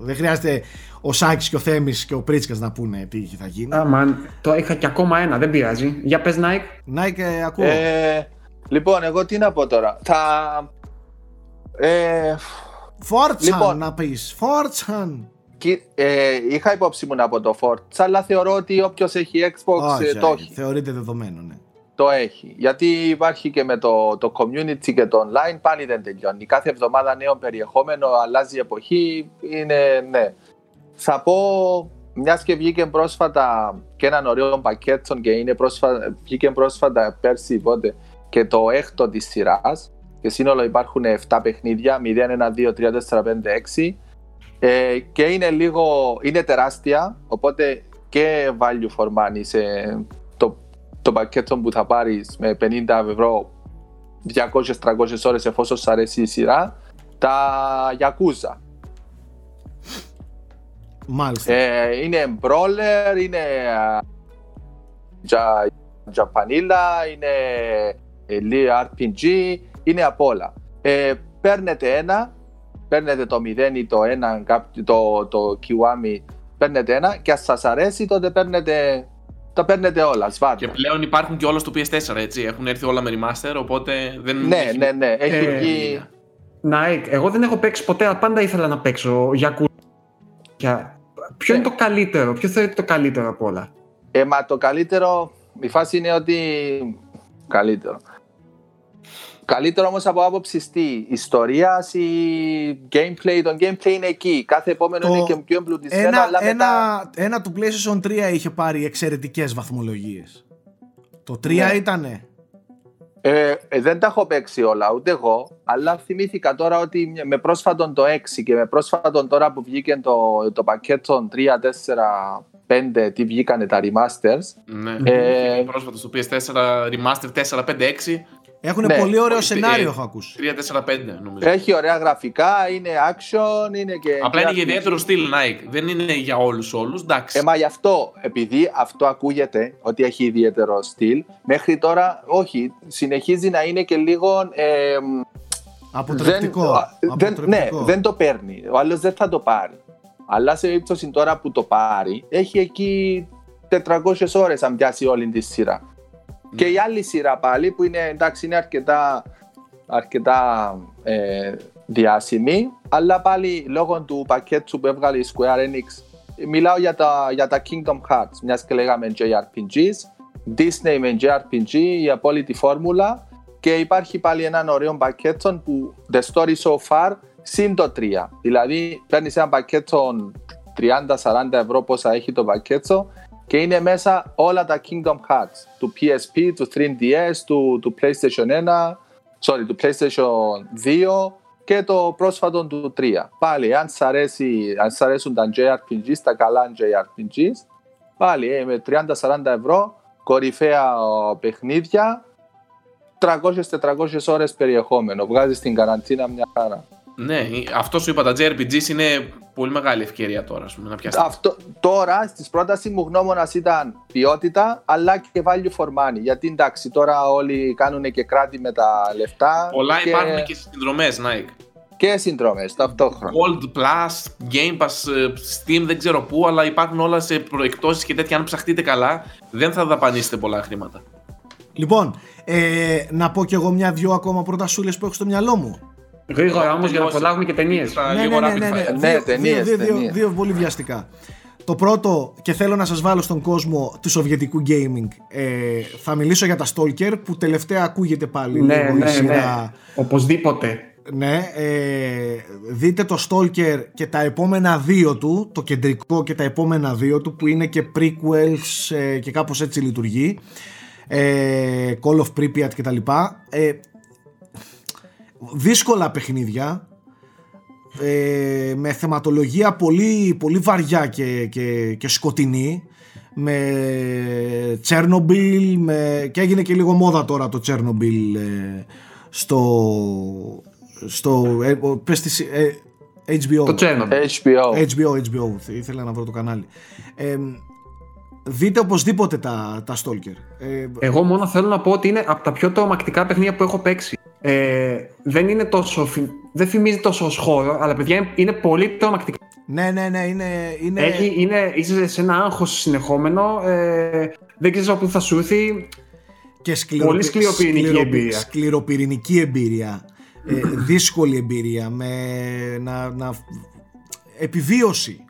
Speaker 1: Δεν χρειάζεται ο Σάκης και ο Θέμης και ο Πρίτσκα να πούνε τι θα γίνει.
Speaker 2: Αμαν, το είχα και ακόμα ένα, δεν πειράζει. Για πες, Nike.
Speaker 1: Nike, ε, ακούω.
Speaker 4: Ε, λοιπόν, εγώ τι να πω τώρα. Θα.
Speaker 1: Ε, λοιπόν, να πεις. Φόρτσαν.
Speaker 4: Ε, είχα υπόψη μου από το Forza, αλλά θεωρώ ότι όποιος έχει Xbox
Speaker 1: ε,
Speaker 4: το έχει.
Speaker 1: Θεωρείται δεδομένο, ναι.
Speaker 4: Το έχει. Γιατί υπάρχει και με το, το community και το online πάλι δεν τελειώνει. Κάθε εβδομάδα νέο περιεχόμενο, αλλάζει η εποχή. Είναι, ναι. Θα πω, μιας και βγήκε πρόσφατα και έναν ωραίο πακέτο και είναι πρόσφατα, βγήκε πρόσφατα πέρσι πότε και το έκτο της σειράς. Και σύνολο υπάρχουν 7 παιχνίδια, 0, 1, 2, 3, 4, 5, 6 ε, και είναι λίγο, είναι τεράστια, οπότε και value for money σε το, το πακέτο που θα πάρεις με 50 ευρώ 200-300 ώρες εφόσον σου αρέσει η σειρά, τα Yakuza.
Speaker 1: Μάλιστα.
Speaker 4: Ε, είναι brawler, είναι Japanila, είναι RPG, είναι απ' όλα. Ε, παίρνετε ένα παίρνετε το 0 ή το 1, το, το Kiwami, παίρνετε ένα και αν σας αρέσει τότε παίρνετε τα παίρνετε όλα, σβάτε.
Speaker 3: Και πλέον υπάρχουν και όλα στο PS4, έτσι. Έχουν έρθει όλα με remaster, οπότε δεν.
Speaker 4: Ναι, έχει... ναι, ναι. Έχει ε, βγει.
Speaker 2: Nike, εγώ δεν έχω παίξει ποτέ, πάντα ήθελα να παίξω για Ποιο είναι το καλύτερο, ποιο θεωρείτε το καλύτερο από όλα;
Speaker 4: Ε, μα το καλύτερο, η φάση είναι ότι. Καλύτερο. Καλύτερο όμως από άποψη τι, ιστορία ή gameplay. Το gameplay είναι εκεί. Κάθε επόμενο το... είναι και πιο εμπλουτισμένο.
Speaker 1: Ένα,
Speaker 4: αλλά
Speaker 1: ένα, μετά... ένα του PlayStation 3 είχε πάρει εξαιρετικές βαθμολογίες. Το 3 ναι. ήτανε.
Speaker 4: Ε, ε, δεν τα έχω παίξει όλα, ούτε εγώ. Αλλά θυμήθηκα τώρα ότι με πρόσφατον το 6 και με πρόσφατον τώρα που βγήκε το, το πακέτο 3, 4, 5, τι βγήκανε τα remasters.
Speaker 3: Ναι, ε, πρόσφατο στο PS4 remaster 4, 5, 6
Speaker 1: έχουν ναι. πολύ ωραίο σενάριο, έχω ακούσει.
Speaker 3: 3-4-5 νομίζω.
Speaker 4: Έχει ωραία γραφικά, είναι action, είναι και.
Speaker 3: Απλά είναι για ιδιαίτερο στυλ Nike. Δεν είναι για όλους όλους.
Speaker 4: Ε, μα γι' αυτό, επειδή αυτό ακούγεται ότι έχει ιδιαίτερο στυλ, μέχρι τώρα όχι. Συνεχίζει να είναι και λίγο. Ε,
Speaker 1: αποτρεπτικό.
Speaker 4: Δεν, ναι, δεν το παίρνει. Ο άλλος δεν θα το πάρει. Αλλά σε περίπτωση τώρα που το πάρει, έχει εκεί 400 ώρες αν πιάσει όλη τη σειρά. Και η άλλη σειρά πάλι που είναι, εντάξει, είναι αρκετά, αρκετά ε, διάσημη, αλλά πάλι λόγω του πακέτου που έβγαλε η Square Enix, μιλάω για τα, για τα Kingdom Hearts, μιας και λέγαμε JRPGs, Disney με JRPG, η απόλυτη φόρμουλα και υπάρχει πάλι ένα ωραίο πακέτο που The Story So Far συν το 3. Δηλαδή παίρνεις ένα πακέτο 30-40 ευρώ πόσα έχει το πακέτο και είναι μέσα όλα τα Kingdom Hearts του PSP, του 3DS, του, του PlayStation 1, sorry, του PlayStation 2 και το πρόσφατο του 3. Πάλι, αν σας, αρέσει, αν σας αρέσουν τα JRPGs, τα καλά JRPGs, πάλι ε, με 30-40 ευρώ, κορυφαία παιχνίδια, 300-400 ώρες περιεχόμενο. Βγάζεις την καραντίνα μια χαρά.
Speaker 3: Ναι, αυτός σου είπα, τα JRPGs είναι πολύ μεγάλη ευκαιρία τώρα πούμε, να πιάσεις.
Speaker 4: Αυτό, τώρα στη πρότασης μου γνώμονας ήταν ποιότητα αλλά και value for money. Γιατί εντάξει, τώρα όλοι κάνουν και κράτη με τα λεφτά.
Speaker 3: Πολλά και... υπάρχουν και συνδρομές, Nike.
Speaker 4: Και συνδρομές ταυτόχρονα.
Speaker 3: Gold Plus, Game Pass, ε, Steam, δεν ξέρω πού, αλλά υπάρχουν όλα σε προεκτώσει και τέτοια. Αν ψαχτείτε καλά, δεν θα δαπανίσετε πολλά χρήματα.
Speaker 1: Λοιπόν, ε, να πω κι εγώ μια-δυο ακόμα πρωτασούλε που έχω στο μυαλό μου.
Speaker 2: Γρήγορα όμως για να προλάβουμε και ταινίες.
Speaker 1: Ναι, ναι, ναι, ναι, ναι.
Speaker 4: ταινίες,
Speaker 1: δύο, δύο, δύο, πολύ βιαστικά. Το πρώτο, και θέλω να σας βάλω στον κόσμο του σοβιετικού gaming, ε, θα μιλήσω για τα Stalker, που τελευταία ακούγεται πάλι
Speaker 2: ναι, λίγο ναι, η σειρά. Ναι. Οπωσδήποτε.
Speaker 1: Ναι, ε, δείτε το Stalker και τα επόμενα δύο του, το κεντρικό και τα επόμενα δύο του που είναι και prequels ε, και κάπως έτσι λειτουργεί. Ε, Call of Pripyat και τα λοιπά. Ε, δύσκολα παιχνίδια ε, με θεματολογία πολύ, πολύ βαριά και, και, και σκοτεινή με Τσέρνομπιλ με... και έγινε και λίγο μόδα τώρα το Τσέρνομπιλ ε, στο στο ε, πες ε, HBO
Speaker 2: το
Speaker 4: HBO
Speaker 1: HBO, HBO ήθελα να βρω το κανάλι. Ε, δείτε οπωσδήποτε τα, τα Stalker.
Speaker 2: Ε, εγώ μόνο θέλω να πω ότι είναι από τα πιο τρομακτικά παιχνίδια που έχω παίξει ε, δεν είναι τόσο δεν θυμίζει τόσο ως χώρο αλλά παιδιά είναι πολύ τρομακτικά
Speaker 1: ναι, ναι, ναι, είναι... είναι...
Speaker 2: Έχει, είναι είσαι σε ένα άγχος συνεχόμενο, ε, δεν ξέρεις από πού θα σου έρθει.
Speaker 1: Και σκληρο... Πολύ σκληροπυρηνική εμπειρία. Σκληροπυρηνική εμπειρία. ε, δύσκολη εμπειρία. Με να, να... Επιβίωση.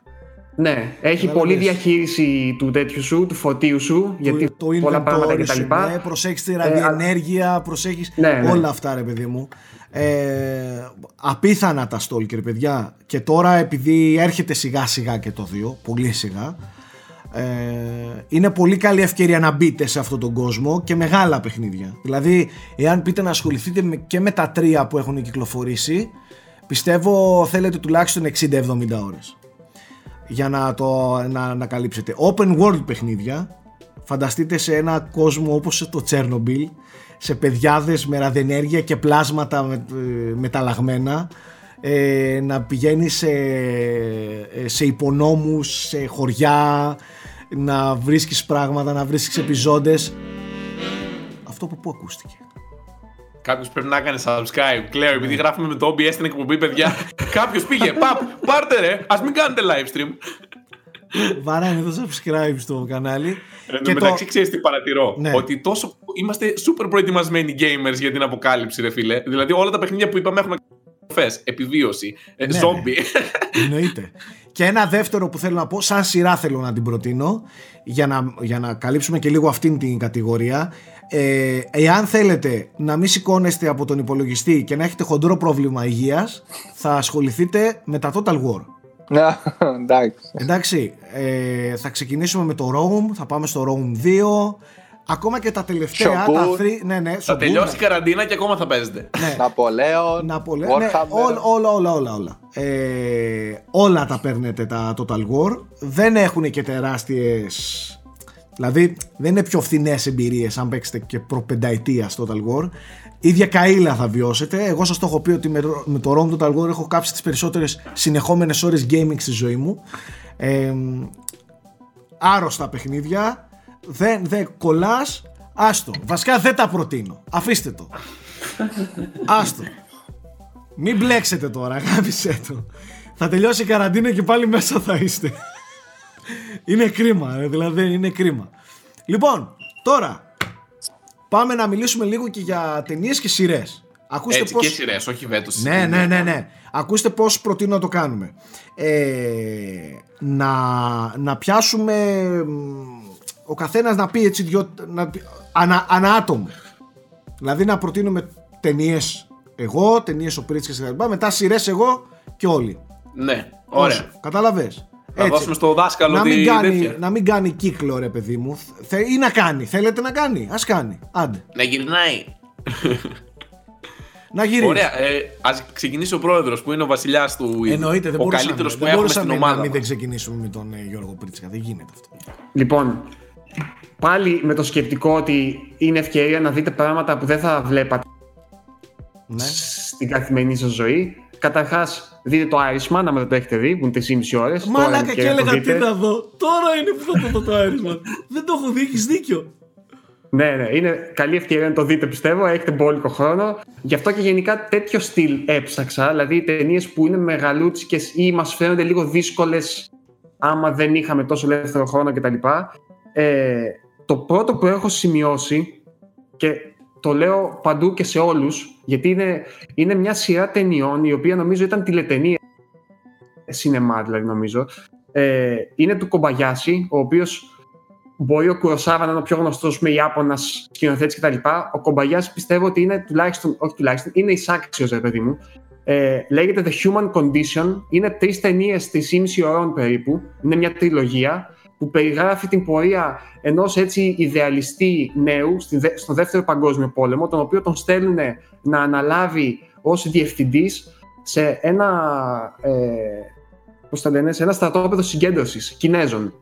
Speaker 2: Ναι, έχει πολλή διαχείριση του τέτοιου σου, του φωτίου σου, γιατί
Speaker 1: το πολλά πράγματα και τα λοιπά. Ναι, προσέχεις τη ραδιενέργεια, ε, προσέχεις ναι, ναι. όλα αυτά ρε παιδί μου. Ε, απίθανα τα Stalker παιδιά και τώρα επειδή έρχεται σιγά σιγά και το 2 πολύ σιγά ε, είναι πολύ καλή ευκαιρία να μπείτε σε αυτόν τον κόσμο και μεγάλα παιχνίδια δηλαδή εάν πείτε να ασχοληθείτε και με τα τρία που έχουν κυκλοφορήσει πιστεύω θέλετε τουλάχιστον 60-70 ώρες για να το να, να καλύψετε. Open world παιχνίδια. Φανταστείτε σε ένα κόσμο όπως το Chernobyl σε παιδιάδες με ραδενέργεια και πλάσματα με, ε, μεταλλαγμένα ε, να πηγαίνεις σε, ε, σε υπονόμους, σε χωριά να βρίσκεις πράγματα, να βρίσκεις επιζώντες. Αυτό που πού ακούστηκε;
Speaker 3: Κάποιος πρέπει να κάνει subscribe. Κλαίω, επειδή γράφουμε με το OBS στην εκπομπή, παιδιά. Κάποιος πήγε. Παπ, πάρτε ρε, ας μην κάνετε live stream.
Speaker 1: Βαράνε το subscribe στο κανάλι.
Speaker 3: Εν τω μεταξύ, το... ξέρεις τι παρατηρώ; Ναι. Ότι τόσο είμαστε super προετοιμασμένοι gamers για την αποκάλυψη, ρε φίλε. Δηλαδή, όλα τα παιχνίδια που είπαμε έχουν φες, επιβίωση, ε, ναι, ζόμπι.
Speaker 1: Ναι. Εννοείται. Και ένα δεύτερο που θέλω να πω, σαν σειρά θέλω να την προτείνω, για να, για να καλύψουμε και λίγο αυτήν την κατηγορία. Ε, εάν θέλετε να μην σηκώνεστε από τον υπολογιστή και να έχετε χοντρό πρόβλημα υγείας, θα ασχοληθείτε με τα Total War.
Speaker 4: εντάξει.
Speaker 1: Εντάξει, ε, θα ξεκινήσουμε με το Rome, θα πάμε στο Rome 2. Ακόμα και τα τελευταία, τα three, ναι, ναι,
Speaker 3: θα τελειώσει η καραντίνα και ακόμα θα παίζετε.
Speaker 4: Ναι. Ναπολέον,
Speaker 1: Ναπολέον, ναι, όλα, όλα, όλα, όλα. Ε, όλα τα παίρνετε τα Total War. Δεν έχουν και τεράστιες... Δηλαδή δεν είναι πιο φθηνές εμπειρίες αν παίξετε και προπενταετία στο Total War ίδια καήλα θα βιώσετε. Εγώ σας το έχω πει ότι με, το Rome Total War έχω κάψει τις περισσότερες συνεχόμενες ώρες gaming στη ζωή μου. Ε, άρρωστα παιχνίδια. Δεν, δεν κολλάς. Άστο. Βασικά δεν τα προτείνω. Αφήστε το. Άστο. Μην μπλέξετε τώρα, αγάπησέ το. Θα τελειώσει η καραντίνα και πάλι μέσα θα είστε. Είναι κρίμα, δηλαδή είναι κρίμα. Λοιπόν, τώρα Πάμε να μιλήσουμε λίγο και για ταινίες και σειρές.
Speaker 3: Ακούστε Έτσι, πώς... και σειρές, όχι βέτο.
Speaker 1: Ναι, ναι, ναι, ναι. Ακούστε πώς προτείνω να το κάνουμε. Ε, να, να πιάσουμε. Ο καθένας να πει έτσι δυο. Να, ανα, ανά άτομο. Δηλαδή να προτείνουμε ταινίες εγώ, ταινίες ο Πρίτσκα κτλ. Μετά σειρές εγώ και όλοι.
Speaker 3: Ναι, ωραία.
Speaker 1: Κατάλαβε.
Speaker 3: Να δώσουμε στο δάσκαλο
Speaker 1: να μην, κάνει, να μην κάνει κύκλο ρε παιδί μου Θε, Ή να κάνει, θέλετε να κάνει; Ας κάνει, άντε
Speaker 3: Να γυρνάει
Speaker 1: να γυρίσει.
Speaker 3: Ωραία. Ε, Α ξεκινήσει ο πρόεδρος που είναι ο βασιλιάς του
Speaker 1: Εννοείται, δεν
Speaker 3: ο καλύτερος που έχουμε στην ομάδα.
Speaker 1: Να μην δεν ξεκινήσουμε με τον ε, Γιώργο Πρίτσικα. Δεν γίνεται αυτό.
Speaker 2: Λοιπόν, πάλι με το σκεπτικό ότι είναι ευκαιρία να δείτε πράγματα που δεν θα βλέπατε ναι. στην καθημερινή σας ζωή. Καταρχάς, δείτε το Irishman, άμα δεν το έχετε δει, που είναι 3,5 ώρες.
Speaker 1: Μάλακα και έλεγα τι να δω. Τώρα είναι που θα δω το Irishman. δεν το έχω δει, έχεις δίκιο.
Speaker 2: Ναι, ναι, είναι καλή ευκαιρία να το δείτε πιστεύω. Έχετε μπόλικο χρόνο. Γι' αυτό και γενικά τέτοιο στυλ έψαξα. Δηλαδή ταινίες που είναι μεγαλούτσικες ή μας φαίνονται λίγο δύσκολες άμα δεν είχαμε τόσο ελεύθερο χρόνο κτλ. Ε, το πρώτο που έχω σημειώσει και το λέω παντού και σε όλους γιατί είναι, είναι μια σειρά ταινιών η οποία νομίζω ήταν τηλετενία σινεμά δηλαδή νομίζω ε, είναι του Κομπαγιάση ο οποίος μπορεί ο Κουροσάβα να είναι ο πιο γνωστός με Ιάπωνας σκηνοθέτης κτλ. Ο Κομπαγιάση πιστεύω ότι είναι τουλάχιστον, όχι τουλάχιστον, είναι εισάξιος ρε παιδί μου Ε, λέγεται The Human Condition. Είναι τρεις ταινίες της ήμιση ωρών περίπου. Είναι μια τριλογία που περιγράφει την πορεία ενός έτσι ιδεαλιστή νέου στο δεύτερο παγκόσμιο πόλεμο, τον οποίο τον στέλνουν να αναλάβει ως διευθυντής σε ένα, ε, πώς λένε, σε ένα στρατόπεδο συγκέντρωσης Κινέζων.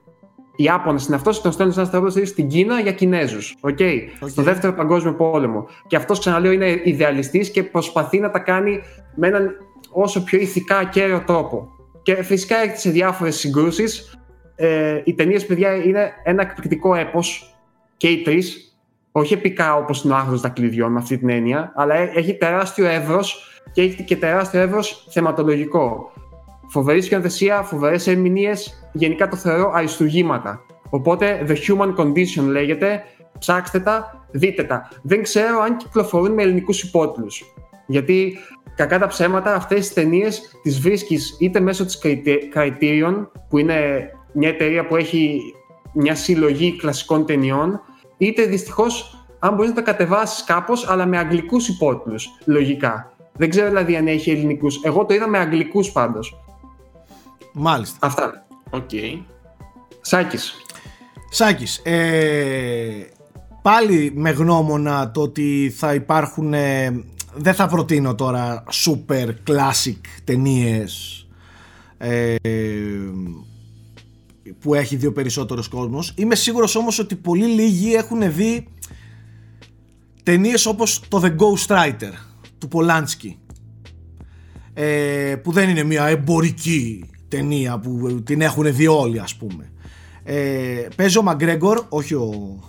Speaker 2: Οι Ιάπωνες είναι αυτός τον στέλνουν σε ένα στρατόπεδο στην Κίνα για Κινέζους. Okay, Στο δεύτερο παγκόσμιο πόλεμο. Και αυτός ξαναλέω είναι ιδεαλιστής και προσπαθεί να τα κάνει με έναν όσο πιο ηθικά κέριο τρόπο. Και φυσικά έρχεται σε διάφορες συγκρούσεις. Ε, οι ταινίες, παιδιά, είναι ένα εκπληκτικό έπος και οι τρεις. Όχι επικά όπως είναι ο Άχρο Δακλειδιών με αυτή την έννοια, αλλά έχει τεράστιο εύρος και έχει και τεράστιο εύρος θεματολογικό. Φοβερή σκηνοθεσία, φοβερές ερμηνείες, γενικά το θεωρώ αριστουργήματα. Οπότε The Human Condition λέγεται, ψάξτε τα, δείτε τα. Δεν ξέρω αν κυκλοφορούν με ελληνικούς υπότιτλους. Γιατί κακά τα ψέματα, αυτές τις ταινίες τις βρίσκεις είτε μέσω της Criterion, που είναι μια εταιρεία που έχει μια συλλογή κλασικών ταινιών, είτε δυστυχώς αν μπορείς να τα κατεβάσεις κάπως, αλλά με αγγλικούς υπότιτλους. Λογικά. Δεν ξέρω δηλαδή αν έχει ελληνικούς. Εγώ το είδα με αγγλικούς πάντως.
Speaker 1: Μάλιστα.
Speaker 2: Αυτά.
Speaker 3: OK. Okay.
Speaker 2: Σάκης.
Speaker 1: Σάκης. Ε, πάλι με γνώμονα το ότι θα υπάρχουν... Ε, δεν θα προτείνω τώρα super classic ταινίες ε, που έχει δει ο περισσότερος κόσμος. Είμαι σίγουρος όμως ότι πολύ λίγοι έχουν δει ταινίες όπως το The Ghost Writer του Πολάνσκι ε, που δεν είναι μια εμπορική ταινία που την έχουν δει όλοι ας πούμε. Ε, παίζει ο Μαγκρέγκορ όχι ο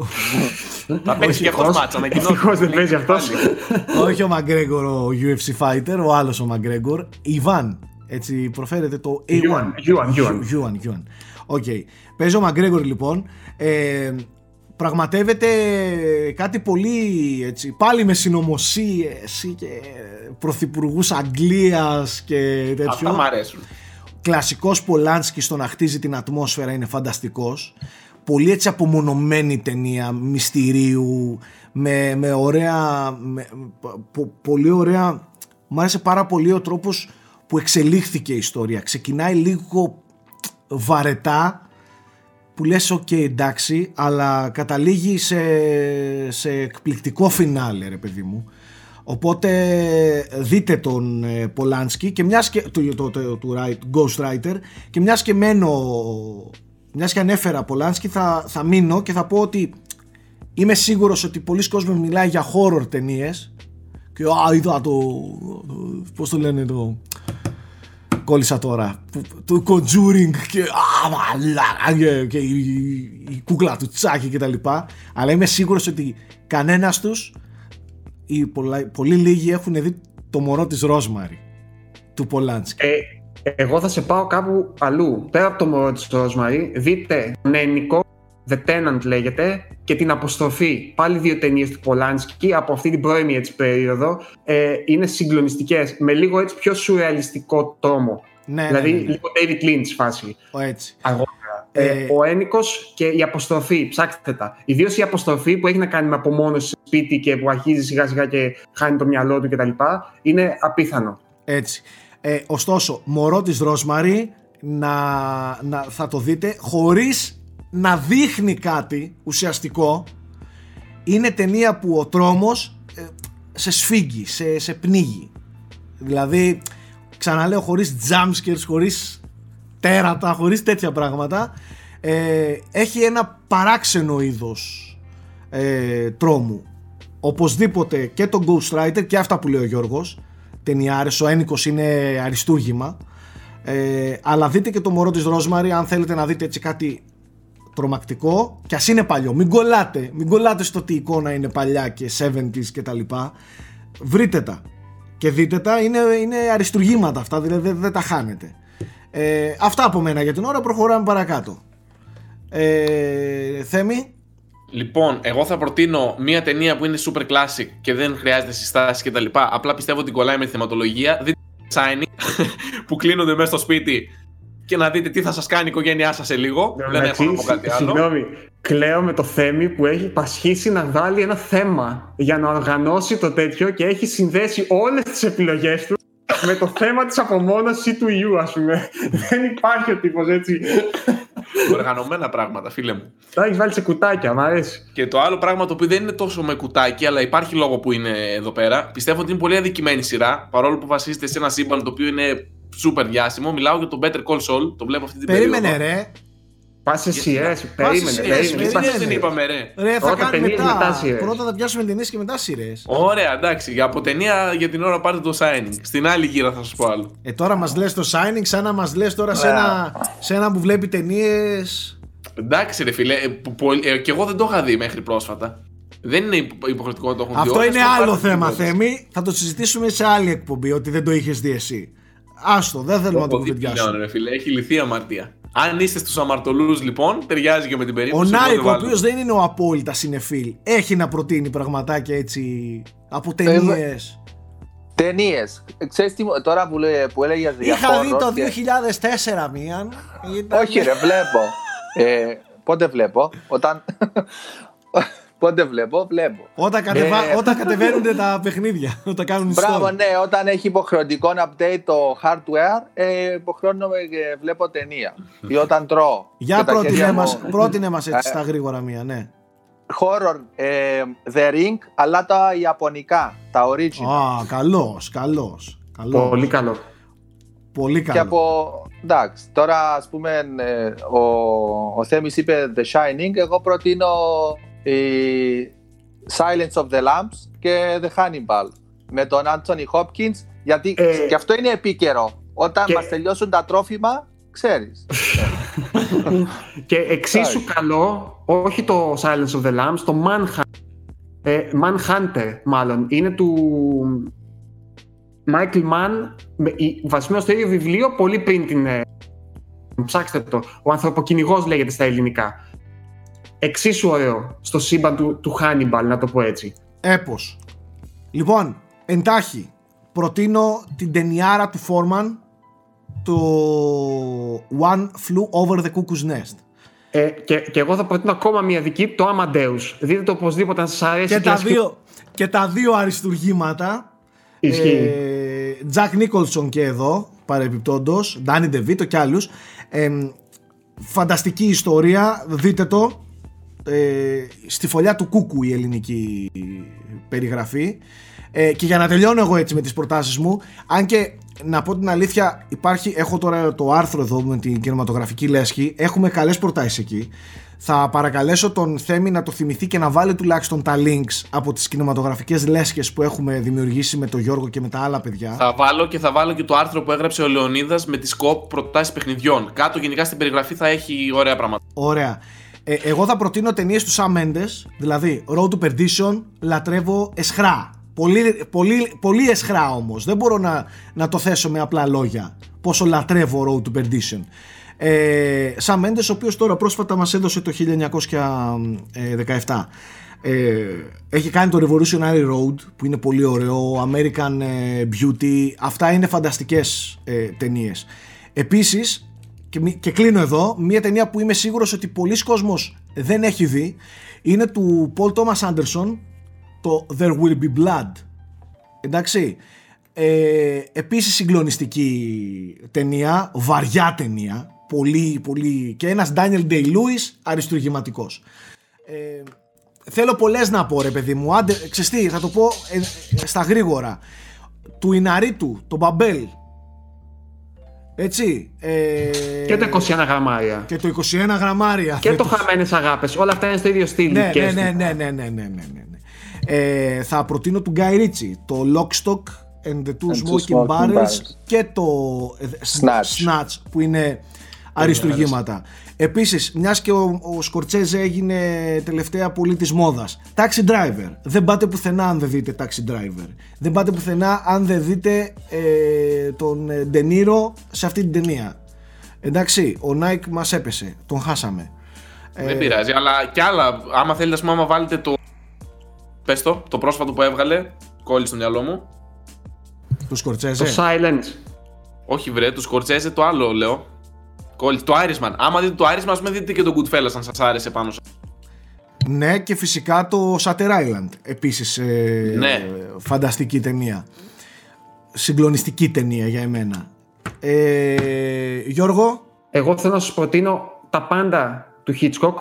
Speaker 3: θα παίξει και αυτός μάτσα
Speaker 2: Ευτυχώς δεν παίζει αυτός.
Speaker 1: Όχι ο Μαγκρέγκορ ο UFC fighter ο άλλος ο Μαγκρέγκορ Ιβάν έτσι προφέρεται το
Speaker 2: A1
Speaker 1: Ιουάν Ιουάν οκ Παίζει ο Μαγκρέγκορ λοιπόν ε, πραγματεύεται κάτι πολύ έτσι, πάλι με συνωμοσίες και πρωθυπουργούς Αγγλίας και τέτοιο.
Speaker 3: Αυτά μ' αρέσουν.
Speaker 1: Κλασικός Πολάνσκι στο να χτίζει την ατμόσφαιρα είναι φανταστικός. Πολύ έτσι απομονωμένη ταινία μυστηρίου με, με ωραία, με, πολύ ωραία, μου άρεσε πάρα πολύ ο τρόπος που εξελίχθηκε η ιστορία. Ξεκινάει λίγο βαρετά που λες ok εντάξει αλλά καταλήγει σε, σε εκπληκτικό φινάλε ρε παιδί μου οπότε δείτε τον ε, Πολάνσκι και μιας και του, το, το, του Ghost Writer και μιας και μένω μιας και ανέφερα Πολάνσκι θα, θα μείνω και θα πω ότι είμαι σίγουρος ότι πολλοί κόσμοι μιλάει για horror ταινίες. και α είδα το, το πώς το λένε το κόλλησα τώρα. Το Conjuring και, και, και η, η, κούκλα του Τσάκη και τα λοιπά. Αλλά είμαι σίγουρος ότι κανένας τους ή πολλά, πολύ λίγοι έχουν δει το μωρό της Ρόσμαρη του Πολάνσκι.
Speaker 2: Ε, εγώ θα σε πάω κάπου αλλού. Πέρα από το μωρό της Ρόσμαρη, δείτε νένικο The Tenant λέγεται και την αποστροφή. Πάλι δύο ταινίες του Πολάνσκι από αυτή την πρώιμη έτσι περίοδο. Ε, είναι συγκλονιστικές με λίγο έτσι πιο σουρεαλιστικό τρόμο.
Speaker 1: Ναι,
Speaker 2: δηλαδή
Speaker 1: ναι, ναι, ναι.
Speaker 2: λίγο David Lynch φάση.
Speaker 1: Ο έτσι.
Speaker 2: Αργότερα. Ε, ε, ο Ένικος και η αποστροφή, ψάξτε τα. Ιδίως η αποστροφή που έχει να κάνει με απομόνωση σε σπίτι και που αρχίζει σιγά σιγά και χάνει το μυαλό του κτλ. Είναι απίθανο.
Speaker 1: Έτσι. Ε, ωστόσο, μωρό της Ρόσμαρη να, να, θα το δείτε χωρίς να δείχνει κάτι ουσιαστικό είναι ταινία που ο τρόμος ε, σε σφίγγει, σε, σε πνίγει. Δηλαδή ξαναλέω χωρίς jumpscares, χωρίς τέρατα, χωρίς τέτοια πράγματα ε, έχει ένα παράξενο είδος ε, τρόμου. Οπωσδήποτε και το Ghost Rider και αυτά που λέει ο Γιώργος ταινιάρες, ο ένικος είναι αριστούργημα. Ε, αλλά δείτε και το μωρό της Ρόσμαρη αν θέλετε να δείτε έτσι κάτι τρομακτικό και ας είναι παλιό. Μην κολλάτε, μην κολλάτε στο ότι η εικόνα είναι παλιά και 70s και τα λοιπά. Βρείτε τα και δείτε τα. Είναι, είναι αριστουργήματα αυτά δηλαδή δεν, τα χάνετε. Ε, αυτά από μένα για την ώρα προχωράμε παρακάτω. Ε, Θέμη.
Speaker 3: Λοιπόν, εγώ θα προτείνω μια ταινία που είναι super classic και δεν χρειάζεται συστάσεις και τα λοιπά. Απλά πιστεύω ότι κολλάει με τη θεματολογία. Δείτε Shining που κλείνονται μέσα στο σπίτι και να δείτε τι θα σας κάνει η οικογένειά σας σε λίγο.
Speaker 2: Δεν έχω να πω κάτι άλλο. Συγγνώμη, κλαίω με το Θέμη που έχει πασχίσει να βάλει ένα θέμα για να οργανώσει το τέτοιο και έχει συνδέσει όλες τις επιλογές του με το θέμα της απομόνωσης του ιού, ας πούμε. Δεν υπάρχει ο τύπος έτσι.
Speaker 3: Οργανωμένα πράγματα, φίλε μου.
Speaker 2: Τα έχεις βάλει σε κουτάκια, μου αρέσει.
Speaker 3: Και το άλλο πράγμα το οποίο δεν είναι τόσο με κουτάκι, αλλά υπάρχει λόγο που είναι εδώ πέρα. Πιστεύω ότι είναι πολύ αδικημένη σειρά, παρόλο που βασίζεται σε ένα σύμπαν το οποίο είναι super διάσημο. Μιλάω για το Better Call Saul, το βλέπω αυτή την
Speaker 1: περίμενε, περίοδο. Περίμενε, ρε.
Speaker 2: Πας σε σειρέ, περίμενε.
Speaker 3: περίμενε. δεν είπαμε, ρε.
Speaker 1: Ρε, θα Πρώτα κάνουμε μετά. μετά Πρώτα θα πιάσουμε ταινίες και μετά σειρές.
Speaker 3: Ωραία, εντάξει. Για από ταινία για την ώρα πάρτε το Shining. Στην άλλη γύρα θα σας πω άλλο.
Speaker 1: Ε, τώρα μας λες το Shining, σαν να μας λες τώρα σε ένα, σε ένα που βλέπει ταινίες.
Speaker 3: Εντάξει, ρε φίλε. Ε, ε, και εγώ δεν το είχα δει μέχρι πρόσφατα. Δεν είναι υποχρεωτικό να το έχουν
Speaker 1: δει. Αυτό είναι άλλο θέμα, Θέμη. Θα το συζητήσουμε σε άλλη εκπομπή ότι δεν το είχες δει εσύ. Άστο, δεν θέλω να το κουβεντιάσω.
Speaker 3: ρε φίλε, έχει λυθεί αμαρτία. Αν είστε στους αμαρτωλούς, λοιπόν, ταιριάζει και με την περίπτωση.
Speaker 1: Ο Νάικ, ο οποίος δεν είναι ο απόλυτα συνεφίλ, έχει να προτείνει πραγματάκια έτσι από ταινίες.
Speaker 4: Ταινίες. Ξέρεις τι, τώρα που, λέει, που έλεγε
Speaker 1: για Είχα δει το 2004 μία.
Speaker 4: Όχι, ρε, βλέπω. Ε, πότε βλέπω, όταν, Πότε βλέπω, βλέπω.
Speaker 1: Όταν, κατεβα... ε... όταν κατεβαίνουν τα παιχνίδια, όταν κάνουν
Speaker 4: Μπράβο, ναι, όταν έχει υποχρεωτικό update το hardware, ε, υποχρεώνομαι και βλέπω ταινία. Ή όταν τρώω.
Speaker 1: Για πρότεινε μας, πρότεινε μας έτσι στα γρήγορα μία, ναι.
Speaker 4: Horror, ε, The Ring, αλλά τα ιαπωνικά, τα original.
Speaker 1: Α, καλός, καλός.
Speaker 2: καλός. Πολύ καλό.
Speaker 1: Πολύ καλό.
Speaker 4: Και από, εντάξει, τώρα ας πούμε ε, ο, ο Θέμης είπε The Shining, εγώ προτείνω η Silence of the Lambs και The Hannibal με τον Anthony Hopkins γιατί ε, και αυτό είναι επίκαιρο. Όταν και... μας τελειώσουν τα τρόφιμα ξέρεις.
Speaker 2: Και εξίσου καλό όχι το Silence of the Lambs το Manhunt ε, Manhunter μάλλον. Είναι του Michael Mann βασισμένο στο ίδιο βιβλίο πολύ πριν την ε, ψάξτε το. Ο ανθρωποκυνηγός λέγεται στα ελληνικά εξίσου ωραίο στο σύμπαν του, του Hannibal, να το πω έτσι.
Speaker 1: Έπως. Λοιπόν, εντάχει, προτείνω την ταινιάρα του Φόρμαν το One Flew Over the Cuckoo's Nest.
Speaker 2: Ε, και, και εγώ θα προτείνω ακόμα μια δική, το Amadeus. Δείτε το οπωσδήποτε αν σας αρέσει.
Speaker 1: Και, τα, δύο, και τα δύο αριστουργήματα.
Speaker 2: Ισχύει. Ε,
Speaker 1: Jack Nicholson και εδώ, παρεμπιπτόντος, Danny DeVito και άλλους. Ε, φανταστική ιστορία, δείτε το ε, στη φωλιά του Κούκου η ελληνική περιγραφή ε, και για να τελειώνω εγώ έτσι με τις προτάσεις μου αν και να πω την αλήθεια υπάρχει, έχω τώρα το άρθρο εδώ με την κινηματογραφική λέσχη έχουμε καλές προτάσεις εκεί θα παρακαλέσω τον Θέμη να το θυμηθεί και να βάλει τουλάχιστον τα links από τις κινηματογραφικές λέσχες που έχουμε δημιουργήσει με τον Γιώργο και με τα άλλα παιδιά.
Speaker 3: Θα βάλω και θα βάλω και το άρθρο που έγραψε ο Λεωνίδας με τις κόπ προτάσεις παιχνιδιών. Κάτω γενικά στην περιγραφή θα έχει ωραία πράγματα.
Speaker 1: Ωραία. Ε, εγώ θα προτείνω ταινίες του Sam Mendes, δηλαδή Road to Perdition, λατρεύω εσχρά. Πολύ, πολύ, πολύ εσχρά όμως. Δεν μπορώ να, να το θέσω με απλά λόγια. Πόσο λατρεύω Road to Perdition. Ε, Sam Mendes, ο οποίος τώρα πρόσφατα μας έδωσε το 1917. Ε, έχει κάνει το Revolutionary Road που είναι πολύ ωραίο American ε, Beauty αυτά είναι φανταστικές ε, ταινίες επίσης και, και κλείνω εδώ, μια ταινία που είμαι σίγουρος ότι πολλοί κόσμος δεν έχει δει είναι του Paul Thomas Anderson το There Will Be Blood. Εντάξει. Ε, επίσης συγκλονιστική ταινία βαριά ταινία πολύ πολύ και ένας Daniel Day-Lewis αριστουργηματικός. Ε, θέλω πολλές να πω ρε παιδί μου άντε, ξεστή, θα το πω ε, στα γρήγορα. Του Ιναρίτου, το Μπαμπέλ έτσι. Ε...
Speaker 2: Και το 21 γραμμάρια.
Speaker 1: Και το 21 γραμμάρια.
Speaker 2: Και το χαμένες αγάπες. Όλα αυτά είναι στο ίδιο στυλ.
Speaker 1: Ναι, ναι, ναι, ναι, ναι, ναι, ναι, ναι, Ε, θα προτείνω του Guy Ritchie το Lockstock and the Two Smoking, Barrels και το
Speaker 4: Snatch,
Speaker 1: Snatch που είναι αριστουργήματα. Επίσης, μιας και ο, ο Σκορτσέζε έγινε τελευταία πολύ της μόδας. Taxi driver. Δεν πάτε πουθενά αν δεν δείτε taxi driver. Δεν πάτε πουθενά αν δεν δείτε ε, τον Ντενίρο σε αυτή την ταινία. Εντάξει, ο Νάικ μας έπεσε. Τον χάσαμε.
Speaker 3: Δεν ε, πειράζει, αλλά κι άλλα. Άμα θέλετε, ας πούμε, βάλετε το. Πες το, το πρόσφατο που έβγαλε. Κόλλη στο μυαλό μου.
Speaker 1: Του Σκορτσέζε.
Speaker 2: Το Silence.
Speaker 3: Όχι, βρε, του Σκορτσέζε το άλλο λέω. Το Irishman. Άμα δείτε το Irishman, ας δείτε και το Goodfellas αν σας άρεσε πάνω σε.
Speaker 1: Ναι, και φυσικά το Shutter Island. Επίσης. Ε,
Speaker 3: ναι.
Speaker 1: Φανταστική ταινία. Συγκλονιστική ταινία για εμένα. Ε, Γιώργο;
Speaker 2: Εγώ θέλω να σας προτείνω τα πάντα του Hitchcock.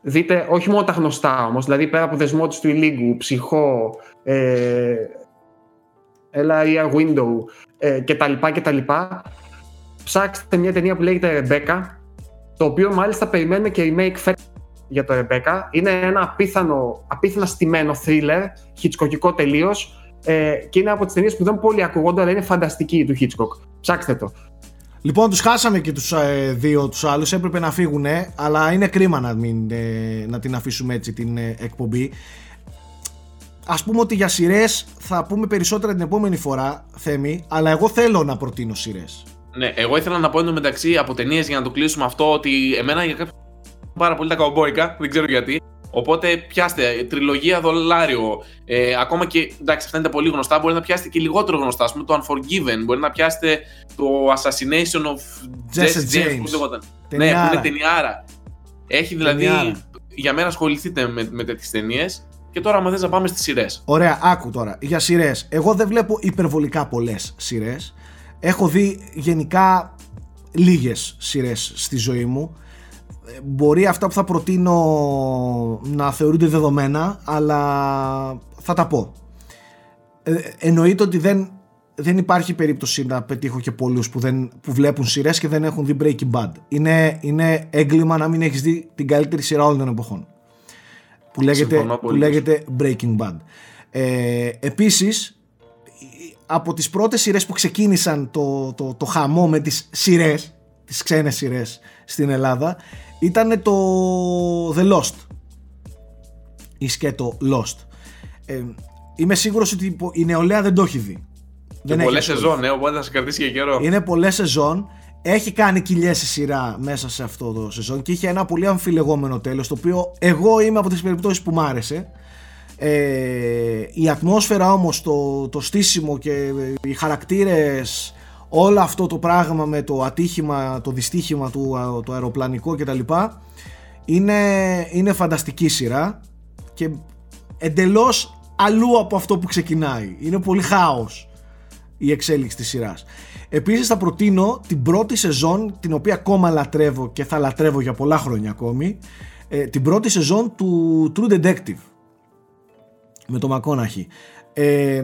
Speaker 2: Δείτε όχι μόνο τα γνωστά όμως, δηλαδή πέρα από δεσμό του Ηλίγκου, Ψυχό, ε, Ella Window ε, κτλ. Ψάξτε μια ταινία που λέγεται Rebecca, το οποίο μάλιστα περιμένουμε και remake φέτος για το Rebecca. Είναι ένα απίθανο, απίθανα στημένο thriller, χιτσκοκικό τελείως. Ε, και είναι από τις ταινίες που δεν πολύ ακούγονται, αλλά είναι φανταστική του Hitchcock. Ψάξτε το.
Speaker 1: Λοιπόν, τους χάσαμε και τους ε, δύο τους άλλους. Έπρεπε να φύγουν, αλλά είναι κρίμα να, μην, ε, να την αφήσουμε έτσι την ε, εκπομπή. Α πούμε ότι για σειρές θα πούμε περισσότερα την επόμενη φορά, Θέμη, αλλά εγώ θέλω να προτείνω σειρές.
Speaker 3: Ναι, εγώ ήθελα να πω εντωμεταξύ από ταινίες για να το κλείσουμε αυτό ότι εμένα για κάποιο πάρα πολύ τα καουμπόικα, δεν ξέρω γιατί. Οπότε πιάστε τριλογία δολάριο. Ε, ακόμα και εντάξει, αυτά είναι τα πολύ γνωστά. Μπορεί να πιάσετε και λιγότερο γνωστά. Α πούμε το Unforgiven. Μπορεί να πιάσετε το Assassination of
Speaker 1: Jesse James.
Speaker 3: James. Ναι, που είναι ταινιάρα. Έχει δηλαδή. Για μένα ασχοληθείτε με, με τέτοιες ταινίες. Και τώρα, άμα θες να πάμε στις σειρές.
Speaker 1: Ωραία, άκου τώρα. Για σειρές. Εγώ δεν βλέπω υπερβολικά πολλές σειρές. Έχω δει γενικά λίγες σειρές στη ζωή μου. Μπορεί αυτά που θα προτείνω να θεωρούνται δεδομένα αλλά θα τα πω. Ε, εννοείται ότι δεν, δεν υπάρχει περίπτωση να πετύχω και πολλούς που, δεν, που βλέπουν σειρές και δεν έχουν δει Breaking Bad. Είναι, είναι έγκλημα να μην έχεις δει την καλύτερη σειρά όλων των εποχών. Που λέγεται, που λέγεται Breaking Bad. Ε, επίσης από τις πρώτες σειρές που ξεκίνησαν το, το, το χαμό με τις σειρές τις ξένες σειρές στην Ελλάδα ήταν το The Lost ή σκέτο Lost ε, είμαι σίγουρος ότι η νεολαία δεν το έχει δει
Speaker 3: και δεν πολλές σεζόν, ε, οπότε θα σε κρατήσει και καιρό.
Speaker 1: Είναι πολλές σεζόν. Έχει κάνει κοιλιές η σειρά μέσα σε αυτό το σεζόν και είχε ένα πολύ αμφιλεγόμενο τέλος το οποίο εγώ είμαι από τις περιπτώσεις που μ' άρεσε. Ε, η ατμόσφαιρα όμως, το, το στήσιμο και οι χαρακτήρες όλο αυτό το πράγμα με το ατύχημα, το δυστύχημα του το αεροπλανικό κτλ. Είναι, είναι φανταστική σειρά και εντελώς αλλού από αυτό που ξεκινάει. Είναι πολύ χάος η εξέλιξη της σειράς. Επίσης θα προτείνω την πρώτη σεζόν την οποία ακόμα λατρεύω και θα λατρεύω για πολλά χρόνια ακόμη ε, την πρώτη σεζόν του True Detective με το Μακόναχη. Ε,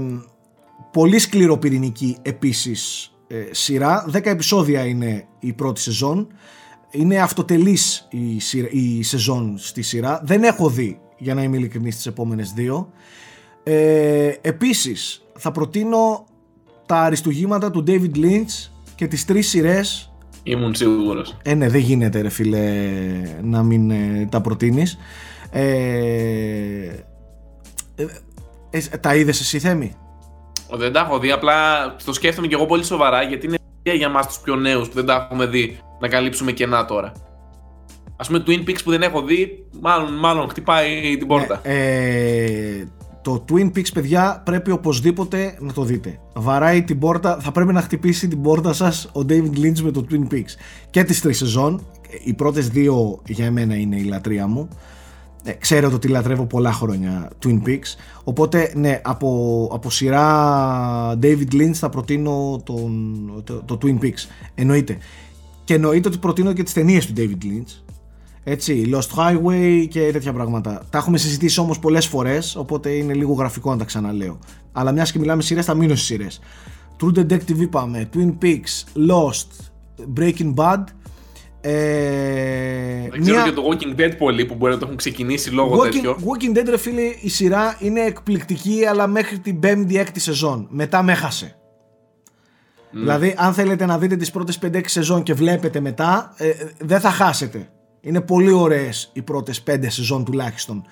Speaker 1: πολύ σκληροπυρηνική επίσης ε, σειρά. 10 επεισόδια είναι η πρώτη σεζόν. Είναι αυτοτελής η, η σεζόν στη σειρά. Δεν έχω δει, για να είμαι ειλικρινής, τις επόμενες δύο. Ε, επίσης, θα προτείνω τα αριστουργήματα του David Lynch και τις τρεις σειρές
Speaker 3: Ήμουν σίγουρος.
Speaker 1: Ε, ναι, δεν γίνεται ρε φίλε να μην ε, τα προτείνεις. Ε, ε, ε τα είδες εσύ Θέμη;
Speaker 3: Δεν τα έχω δει, απλά το σκέφτομαι και εγώ πολύ σοβαρά γιατί είναι για εμά τους πιο νέους που δεν τα έχουμε δει να καλύψουμε κενά τώρα. Α πούμε, Twin Peaks που δεν έχω δει, μάλλον, μάλλον χτυπάει την πόρτα.
Speaker 1: Ε, το Twin Peaks, παιδιά, πρέπει οπωσδήποτε να το δείτε. Βαράει την πόρτα, θα πρέπει να χτυπήσει την πόρτα σας ο David Lynch με το Twin Peaks. Και τις τρεις σεζόν. Οι πρώτες δύο για μένα είναι η λατρεία μου. Ε, ξέρετε ότι λατρεύω πολλά χρόνια Twin Peaks οπότε ναι από, από σειρά David Lynch θα προτείνω τον, το, το Twin Peaks εννοείται και εννοείται ότι προτείνω και τις ταινίες του David Lynch έτσι, Lost Highway και τέτοια πράγματα. Τα έχουμε συζητήσει όμως πολλές φορές, οπότε είναι λίγο γραφικό να τα ξαναλέω. Αλλά μιας και μιλάμε σειρές, θα μείνω στις σειρές. True Detective είπαμε, Twin Peaks, Lost, Breaking Bad
Speaker 3: ε, Δεν ξέρω μια... και το Walking Dead πολύ που μπορεί να το έχουν ξεκινήσει λόγω
Speaker 1: Walking,
Speaker 3: τέτοιο.
Speaker 1: Walking Dead, ρε φίλε, η σειρά είναι εκπληκτική, αλλά μέχρι την 5η-6η σεζόν. Μετά με έχασε. Mm. Δηλαδή, αν θέλετε να δείτε τις πρώτες 5-6 σεζόν και βλέπετε μετά, ε, δεν θα χάσετε. Είναι πολύ ωραίες οι πρώτες 5 σεζόν τουλάχιστον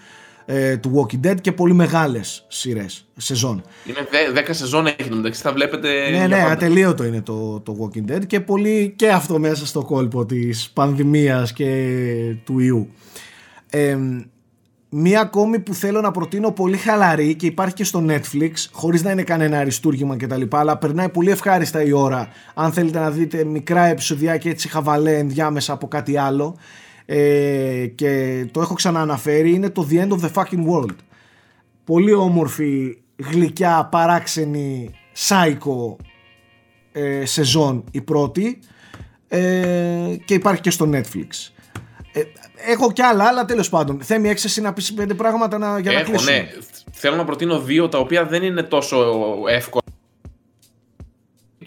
Speaker 1: ε, του Walking Dead και πολύ μεγάλες σειρές σεζόν.
Speaker 3: Είναι 10 σεζόν έχει μεταξύ, θα βλέπετε.
Speaker 1: Ναι, ναι, ατελείωτο είναι το, το Walking Dead και πολύ και αυτό μέσα στο κόλπο της πανδημίας και του ιού. Ε, Μία ακόμη που θέλω να προτείνω πολύ χαλαρή και υπάρχει και στο Netflix, χωρίς να είναι κανένα αριστούργημα κτλ. Αλλά περνάει πολύ ευχάριστα η ώρα. Αν θέλετε να δείτε μικρά επεισοδιά και έτσι χαβαλέ ενδιάμεσα από κάτι άλλο. Ε, και το έχω ξανααναφέρει, είναι το The End of the Fucking World. Πολύ όμορφη, γλυκιά, παράξενη, psycho ε, σεζόν η πρώτη ε, και υπάρχει και στο Netflix. Ε, έχω κι άλλα, αλλά τέλος πάντων. Θέμη, έχεις εσύ να πεις πέντε πράγματα να, για να κλείσουμε. Ναι.
Speaker 3: Θέλω να προτείνω δύο τα οποία δεν είναι τόσο εύκολα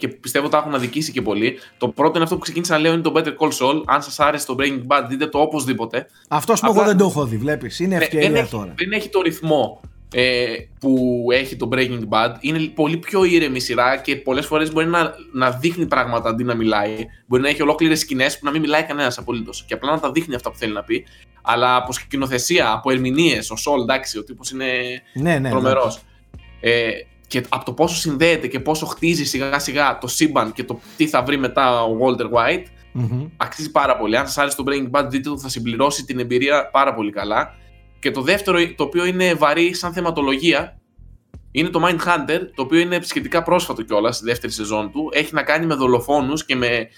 Speaker 3: και πιστεύω τα έχουν αδικήσει και πολύ. Το πρώτο είναι αυτό που ξεκίνησα να λέω είναι το Better Call Saul. Αν σας άρεσε το Breaking Bad, δείτε το οπωσδήποτε.
Speaker 1: Αυτό που εγώ δεν το έχω δει, βλέπεις. Είναι ναι, ευκαιρία
Speaker 3: δεν
Speaker 1: τώρα.
Speaker 3: δεν έχει το ρυθμό ε, που έχει το Breaking Bad. Είναι πολύ πιο ήρεμη σειρά και πολλές φορές μπορεί να, να δείχνει πράγματα αντί να μιλάει. Μπορεί να έχει ολόκληρες σκηνές που να μην μιλάει κανένας απολύτως. Και απλά να τα δείχνει αυτά που θέλει να πει. Αλλά από σκηνοθεσία, από ερμηνείες, ο Σολ, εντάξει, ο τύπος είναι ναι, ναι, τρομερός. Ε, και από το πόσο συνδέεται και πόσο χτίζει σιγά σιγά το σύμπαν και το τι θα βρει μετά ο Walter White, mm αξίζει πάρα πολύ. Αν σας άρεσε το Breaking Bad, δείτε το, θα συμπληρώσει την εμπειρία πάρα πολύ καλά. Και το δεύτερο, το οποίο είναι βαρύ σαν θεματολογία, είναι το Mindhunter, το οποίο είναι σχετικά πρόσφατο κιόλας, στη δεύτερη σεζόν του. Έχει να κάνει με δολοφόνους και με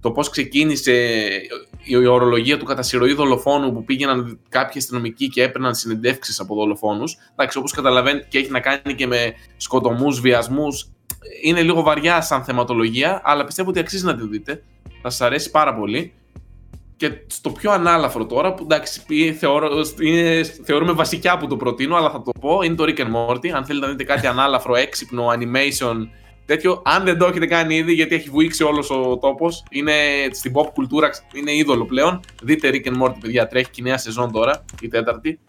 Speaker 3: το πώς ξεκίνησε η ορολογία του κατά συρροή δολοφόνου που πήγαιναν κάποιοι αστυνομικοί και έπαιρναν συνεντεύξεις από δολοφόνους. Εντάξει, όπως καταλαβαίνετε και έχει να κάνει και με σκοτωμούς, βιασμούς. Είναι λίγο βαριά σαν θεματολογία, αλλά πιστεύω ότι αξίζει να τη δείτε. Θα σας αρέσει πάρα πολύ. Και στο πιο ανάλαφρο τώρα, που εντάξει, θεωρώ, είναι, θεωρούμε βασικά που το προτείνω, αλλά θα το πω, είναι το Rick and Morty. Αν θέλετε να δείτε κάτι ανάλαφρο, έξυπνο, animation, τέτοιο, αν δεν το έχετε κάνει ήδη, γιατί έχει βουήξει όλος ο τόπος, είναι στην pop κουλτούρα, είναι είδωλο πλέον. Δείτε Rick and Morty, παιδιά, τρέχει και η νέα σεζόν τώρα, η τέταρτη.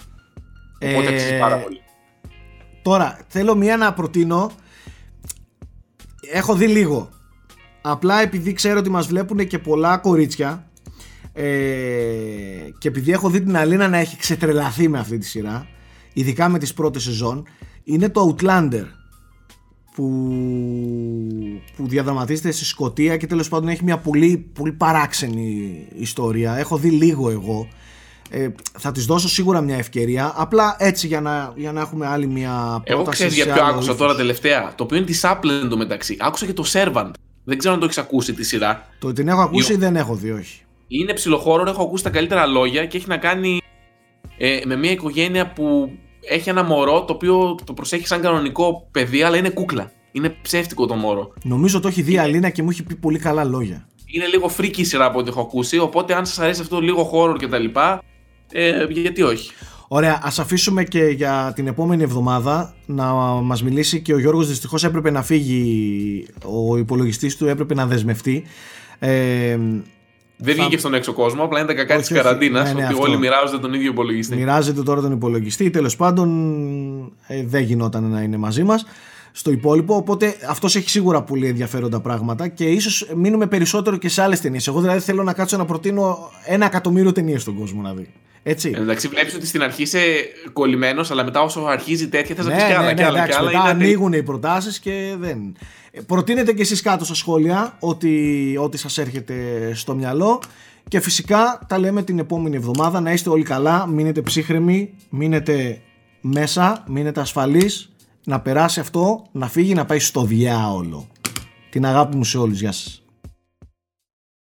Speaker 3: Οπότε ε... αξίζει πάρα πολύ.
Speaker 1: Τώρα, θέλω μία να προτείνω. Έχω δει λίγο. Απλά επειδή ξέρω ότι μας βλέπουν και πολλά κορίτσια ε, και επειδή έχω δει την Αλίνα να έχει ξετρελαθεί με αυτή τη σειρά ειδικά με τις πρώτες σεζόν είναι το Outlander που, που διαδραματίζεται στη Σκωτία και τέλος πάντων έχει μια πολύ, πολύ παράξενη ιστορία. Έχω δει λίγο εγώ. Ε, θα της δώσω σίγουρα μια ευκαιρία. Απλά έτσι για να, για να έχουμε άλλη μια
Speaker 3: πρόταση Εγώ ξέρεις για ποιο άκουσα τώρα τελευταία; Το οποίο είναι της Apple εντωμεταξύ. Άκουσα και το Servant. Δεν ξέρω αν το έχεις ακούσει τη σειρά.
Speaker 1: Το την έχω ακούσει ή δεν έχω δει όχι
Speaker 3: είναι ψιλοχώρο, έχω ακούσει τα καλύτερα λόγια και έχει να κάνει ε, με μια οικογένεια που έχει ένα μωρό το οποίο το προσέχει σαν κανονικό παιδί, αλλά είναι κούκλα. Είναι ψεύτικο το μωρό.
Speaker 1: Νομίζω το έχει δει η Αλίνα και μου έχει πει πολύ καλά λόγια.
Speaker 3: Είναι λίγο φρίκη η σειρά από ό,τι έχω ακούσει, οπότε αν σας αρέσει αυτό το λίγο horror κτλ. Ε, γιατί όχι.
Speaker 1: Ωραία, ας αφήσουμε και για την επόμενη εβδομάδα να μας μιλήσει και ο Γιώργος. Δυστυχώς έπρεπε να φύγει, ο υπολογιστής του έπρεπε να δεσμευτεί. Ε,
Speaker 3: δεν βγήκε θα... στον έξω κόσμο, απλά είναι τα κακά της καραντίνας. Ναι, ναι, ότι όλοι μοιράζονται τον ίδιο υπολογιστή.
Speaker 1: Μοιράζεται τώρα τον υπολογιστή. Τέλος πάντων, ε, δεν γινόταν να είναι μαζί μας στο υπόλοιπο. Οπότε αυτός έχει σίγουρα πολύ ενδιαφέροντα πράγματα και ίσως μείνουμε περισσότερο και σε άλλες ταινίες. Εγώ δηλαδή θέλω να κάτσω να προτείνω ένα εκατομμύριο ταινίες στον κόσμο να δει. Έτσι.
Speaker 3: Ε, εντάξει, βλέπεις ότι στην αρχή είσαι κολλημένος, αλλά μετά όσο αρχίζει τέτοια θες να πει
Speaker 1: ναι,
Speaker 3: κι άλλα.
Speaker 1: Ναι, ναι, άλλα, μετά είναι... ανοίγουν οι προτάσεις και δεν. Ε, προτείνετε και εσείς κάτω στα σχόλια ό,τι, ό,τι σας έρχεται στο μυαλό. Και φυσικά τα λέμε την επόμενη εβδομάδα. Να είστε όλοι καλά, μείνετε ψύχρεμοι, μείνετε μέσα, μείνετε ασφαλείς, να περάσει αυτό, να φύγει, να πάει στο διάολο. Την αγάπη μου σε όλους. Γεια σας.